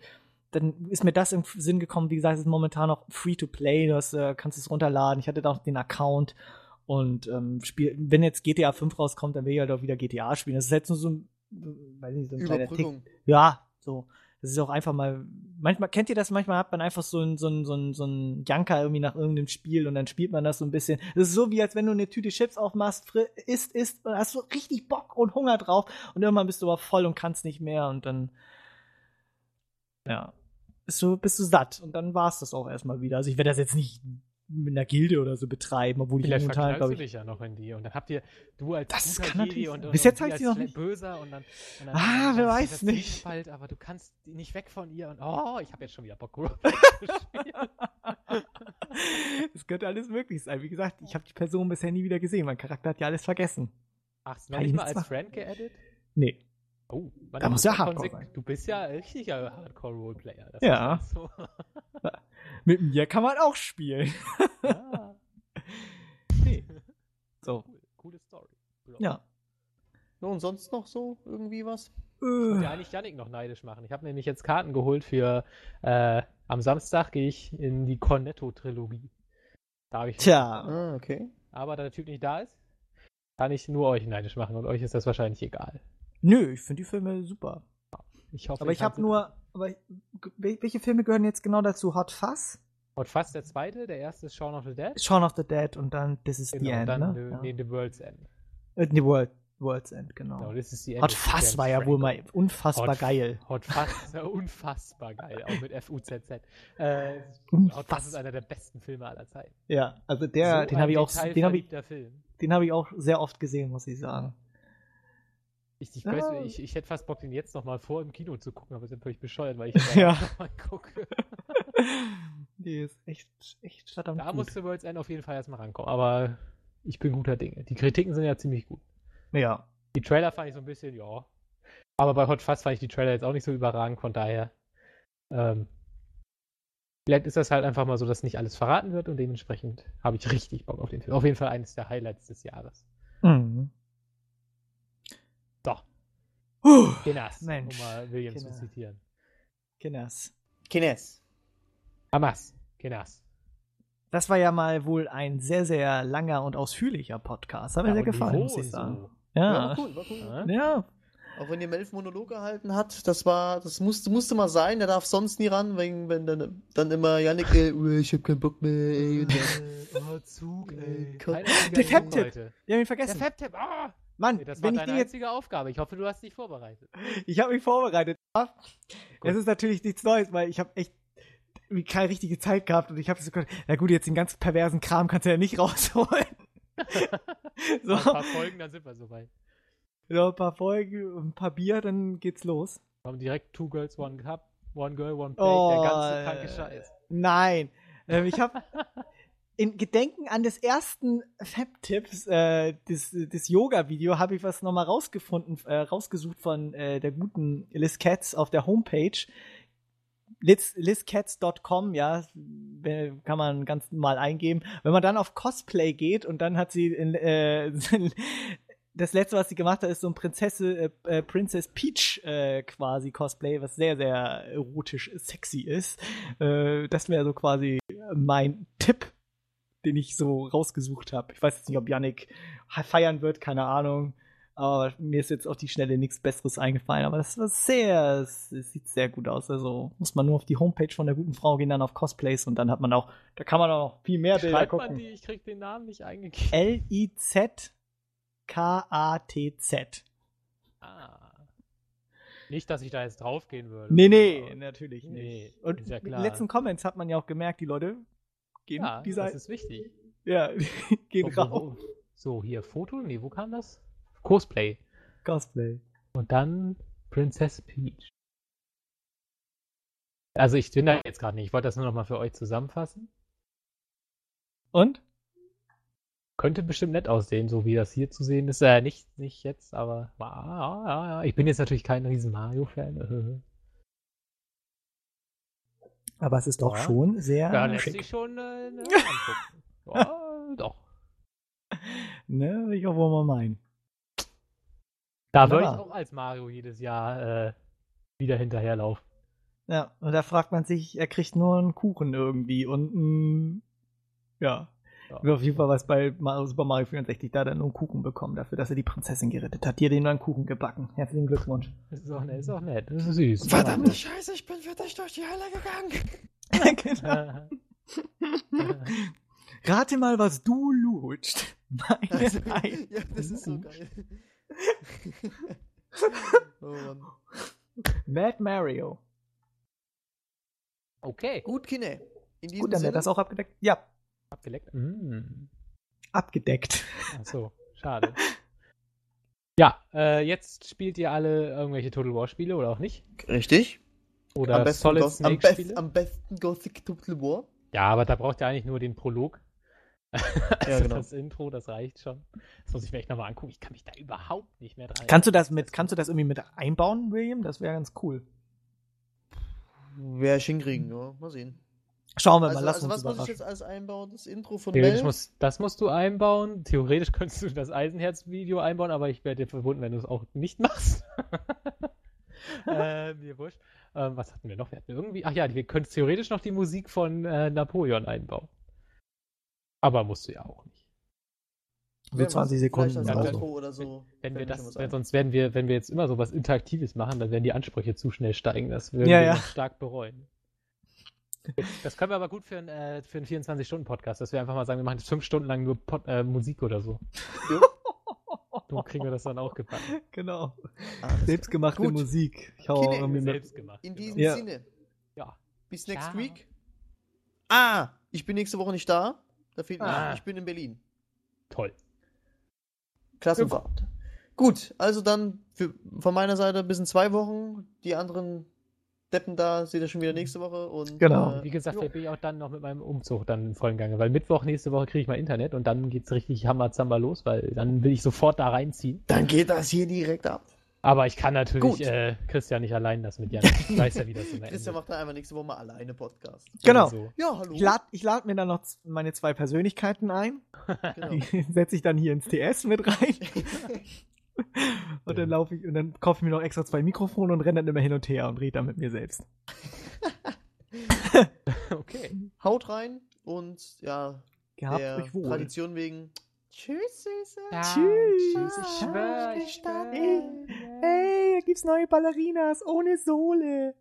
dann ist mir das im Sinn gekommen, wie gesagt, es ist momentan noch free to play, du hast, äh, kannst es runterladen. Ich hatte da auch den Account und ähm, spiel, wenn jetzt GTA 5 rauskommt, dann will ich halt auch wieder GTA spielen. Das ist jetzt nur so ein, weiß nicht, so ein kleiner Tick. Ja, so. Das ist auch einfach mal, manchmal, kennt ihr das, manchmal hat man einfach so ein, so so ein, so ein Janker irgendwie nach irgendeinem Spiel und dann spielt man das so ein bisschen. Das ist so wie, als wenn du eine Tüte Chips aufmachst, isst, isst und hast so richtig Bock und Hunger drauf und irgendwann bist du aber voll und kannst nicht mehr und dann, ja, bist du, bist du satt und dann war es das auch erstmal wieder. Also ich werde das jetzt nicht mit einer Gilde oder so betreiben, obwohl Vielleicht ich momentan, glaube ich, dich ja noch in die und dann habt ihr du als das kann natürlich und, und, bis jetzt heißt sie noch nicht böser und dann, und dann ah wer weiß nicht Zwiespalt, aber du kannst nicht weg von ihr und oh ich habe jetzt schon wieder Bock *laughs* *laughs* Es könnte alles möglich sein. Wie gesagt, ich habe die Person bisher nie wieder gesehen. Mein Charakter hat ja alles vergessen. Ach, noch nicht mal als Friend geedit? Nee. Oh, da muss ja Hardcore sein. Du bist ja richtiger Hardcore-Roleplayer. Ja. So. *laughs* Mit mir kann man auch spielen. *laughs* Ja. nee. So. Cool. Coole Story. Ja. und sonst noch so irgendwie was? Ich wollte ja eigentlich Janik noch neidisch machen. Ich habe nämlich jetzt Karten geholt für äh, am Samstag gehe ich in die Cornetto-Trilogie. Da habe ich. Tja. Ah, okay. Aber da der Typ nicht da ist, kann ich nur euch neidisch machen und euch ist das wahrscheinlich egal. Nö, ich finde die Filme super. Ich hoffe, aber ich, ich habe nur. Aber welche Filme gehören jetzt genau dazu? Hot Fuzz? Hot Fuzz der zweite, der erste ist Shaun of the Dead. Shaun of the Dead und dann This is genau, the End. Dann ne? the, ja. nee, The World's End. Äh, the World, World's End, genau. genau this is the end Hot Fuzz war ja wohl mal unfassbar Hot, geil. Hot Fuzz *laughs* war unfassbar geil, auch mit F-U-Z-Z. Äh, Hot Fuzz ist einer der besten Filme aller Zeiten. Ja, also der, so den habe ich auch, den habe ich, den habe ich auch sehr oft gesehen, muss ich sagen. Ich, ich, weiß, ah. ich, ich, hätte fast Bock, den jetzt noch mal vor im Kino zu gucken, aber ist natürlich bescheuert, weil ich *laughs* ja. mal gucke. *laughs* Die ist echt, echt verdammt Da gut. musste World's End auf jeden Fall erstmal rankommen, aber ich bin guter Dinge. Die Kritiken sind ja ziemlich gut. Ja. Die Trailer fand ich so ein bisschen, ja. Aber bei Hot Fuzz fand ich die Trailer jetzt auch nicht so überragend, von daher. Ähm, vielleicht ist das halt einfach mal so, dass nicht alles verraten wird und dementsprechend habe ich richtig Bock auf den Film. Auf jeden Fall eines der Highlights des Jahres. Mhm. So. Uh, Kinners, Mensch. um mal Williams zu zitieren. Kinners. Kines. Hamas. Kinners. Das war ja mal wohl ein sehr, sehr langer und ausführlicher Podcast. Hat mir Ja, sehr gefallen, muss ich sagen. so. Ja, Ja. war cool, war cool. Ja. Auch wenn ihr Melf Monolog gehalten hat, das war, das musste, musste mal sein, der darf sonst nie ran, wegen, wenn dann, dann immer Janik, ey, uh, ich hab keinen Bock mehr, ey, und *laughs* dann, oh, Zug, ey. Hat Der heute. Wir haben ihn Der vergessen. Fab-Tipp, ah! Mann, Nee, das war deine jetzt. einzige Aufgabe. Ich hoffe, du hast dich vorbereitet. Ich habe mich vorbereitet. Ja. Es ist natürlich nichts Neues, weil ich habe echt keine richtige Zeit gehabt und ich habe so gedacht, na gut, jetzt den ganz perversen Kram kannst du ja nicht *laughs* rausholen. *laughs* so, ein paar Folgen, dann sind wir soweit. so ein paar Folgen, ein paar Bier, dann geht's los. Kommen direkt Two Girls, One Cup, One Girl, One Plate, Oh, der ganze kranke Scheiß. Nein. Ähm, ich habe *laughs* in Gedenken an des ersten Fab-Tipps, äh, des, des Yoga-Video, habe ich was nochmal rausgefunden, äh, rausgesucht von äh, der guten Liz Katz auf der Homepage. Liz, lizcats.com, ja, kann man ganz mal eingeben. Wenn man dann auf Cosplay geht und dann hat sie in, äh, *laughs* das letzte, was sie gemacht hat, ist so ein Prinzesse, äh, äh, Princess Peach äh, quasi Cosplay, was sehr, sehr erotisch sexy ist. Äh, das wäre so quasi mein Tipp, den ich so rausgesucht habe. Ich weiß jetzt nicht, ob Yannick feiern wird, keine Ahnung. Aber mir ist jetzt auf die Schnelle nichts Besseres eingefallen. Aber das war sehr, es, es sieht sehr gut aus. Also muss man nur auf die Homepage von der guten Frau gehen, dann auf Cosplays und dann hat man auch, da kann man auch noch viel mehr Bilder Schreibt man gucken. die? Ich krieg den Namen nicht eingegeben. L-I-Z-K-A-T-Z. Ah. Nicht, dass ich da jetzt draufgehen würde. Nee, nee, natürlich Nee, nicht. Und in den letzten Comments hat man ja auch gemerkt, die Leute gehen Ja, die das Seite. ist wichtig. *laughs* Ja, *laughs* gehen Wo- wo- rauf. wo- So, hier Foto. Nee, wo kam das? Cosplay. Cosplay. Und dann Princess Peach. Also ich bin da jetzt gerade nicht. Ich wollte das nur noch mal für euch zusammenfassen. Und? Könnte bestimmt nett aussehen, so wie das hier zu sehen ist. Äh, nicht, nicht jetzt, aber ja, ja, ja. ich bin jetzt natürlich kein riesen Mario-Fan. *laughs* Aber es ist doch Ja. schon sehr Ja, lässt schick. sich schon äh, ne, *laughs* angucken. Ja, doch. *laughs* Ne, ich auch wohl mal meinen. Da würde ich auch als Mario jedes Jahr äh, wieder hinterherlaufen. Ja, und da fragt man sich, er kriegt nur einen Kuchen irgendwie und ein, ja. Ja. Auf jeden Fall was bei Super Mario 64 da dann nur einen Kuchen bekommen dafür, dass er die Prinzessin gerettet hat. Dir den nur einen Kuchen gebacken. Herzlichen Glückwunsch. Das ist auch nett, ist auch nett. Das ist süß. Verdammte Scheiße, ich bin für dich durch die Hölle gegangen. *laughs* genau. *laughs* Rate mal, was du lutscht. Meine also, *laughs* ja, das ist so geil. oh Mann. Mad Mario. Okay. Gut, Kine. Gut, dann wäre das auch abgedeckt. Ja. Abgedeckt? Mm. Abgedeckt. Ach so, *laughs* schade. ja, äh, jetzt spielt ihr alle irgendwelche Total War Spiele oder auch nicht? Richtig. Oder am besten Solid Snake am, best, am besten Gothic Total War. Ja, aber da braucht ihr eigentlich nur den Prolog. *laughs* also ja, genau. das Intro, das reicht schon. Das muss ich mir echt nochmal angucken. Ich kann mich da überhaupt nicht mehr dran Kannst du das mit, kannst du das irgendwie mit einbauen, William? Das wäre ganz cool. Wäre ich hinkriegen, ja. Mal sehen. Schauen wir also, mal, lass also uns was muss ich jetzt alles einbauen? Das Intro von Theoretisch muss, Das musst du einbauen. Theoretisch *laughs* könntest du das Eisenherz-Video einbauen, aber ich werde dir verbunden, wenn du es auch nicht machst. *laughs* äh, mir wurscht. Ähm, was hatten wir noch? Wir hatten irgendwie. Ach ja, wir können theoretisch noch die Musik von äh, Napoleon einbauen. Aber musst du ja auch nicht. So 20 Sekunden oder so. oder so. Wenn, wenn wir das, wenn, sonst werden wir, wenn wir jetzt immer so was Interaktives machen, dann werden die Ansprüche zu schnell steigen. Das würden ja, wir ja. stark bereuen. Das können wir aber gut für, ein, äh, für einen 24-Stunden-Podcast, dass wir einfach mal sagen, wir machen jetzt fünf Stunden lang nur Pod, äh, Musik oder so. *laughs* so kriegen wir das dann auch gepackt. Genau. Ah, Selbstgemachte gut. Musik. Ich hau irgendwie selbst gemacht. In diesem ja. Sinne. Ja. Bis next ja. week. Ah, ich bin nächste Woche nicht da. Da fehlt ah. ich bin in Berlin. Toll. Klassenfahrt. Gut, also dann für, von meiner Seite bis in zwei Wochen. Die anderen Deppen da seht ihr schon wieder nächste Woche. Und, genau. Äh, Wie gesagt, jo. bin ich auch dann noch mit meinem Umzug dann in vollen Gange, weil Mittwoch nächste Woche kriege ich mal Internet und dann geht's richtig Hammerzamba los, weil dann will ich sofort da reinziehen. Dann geht das hier direkt ab. Aber ich kann natürlich äh, Christian nicht allein das mit Jan. Ich weiß ja, wie das immer *laughs* Christian macht dann einfach nächste Woche mal alleine Podcast. Genau. So. Ja, hallo. Ich lade lad mir dann noch meine zwei Persönlichkeiten ein. *laughs* genau. Die *laughs* setze ich dann hier ins TS mit rein. *laughs* und dann laufe ich und dann kaufe ich mir noch extra zwei Mikrofone und renne dann immer hin und her und rede dann mit mir selbst. *laughs* okay. Haut rein und ja, Gehabt euch wohl. Tradition wegen Tschüss, Süße. Ja, tschüss. Tschüss, ich schwör, ich schwör. Hey, hey, da gibt's neue Ballerinas ohne Sohle.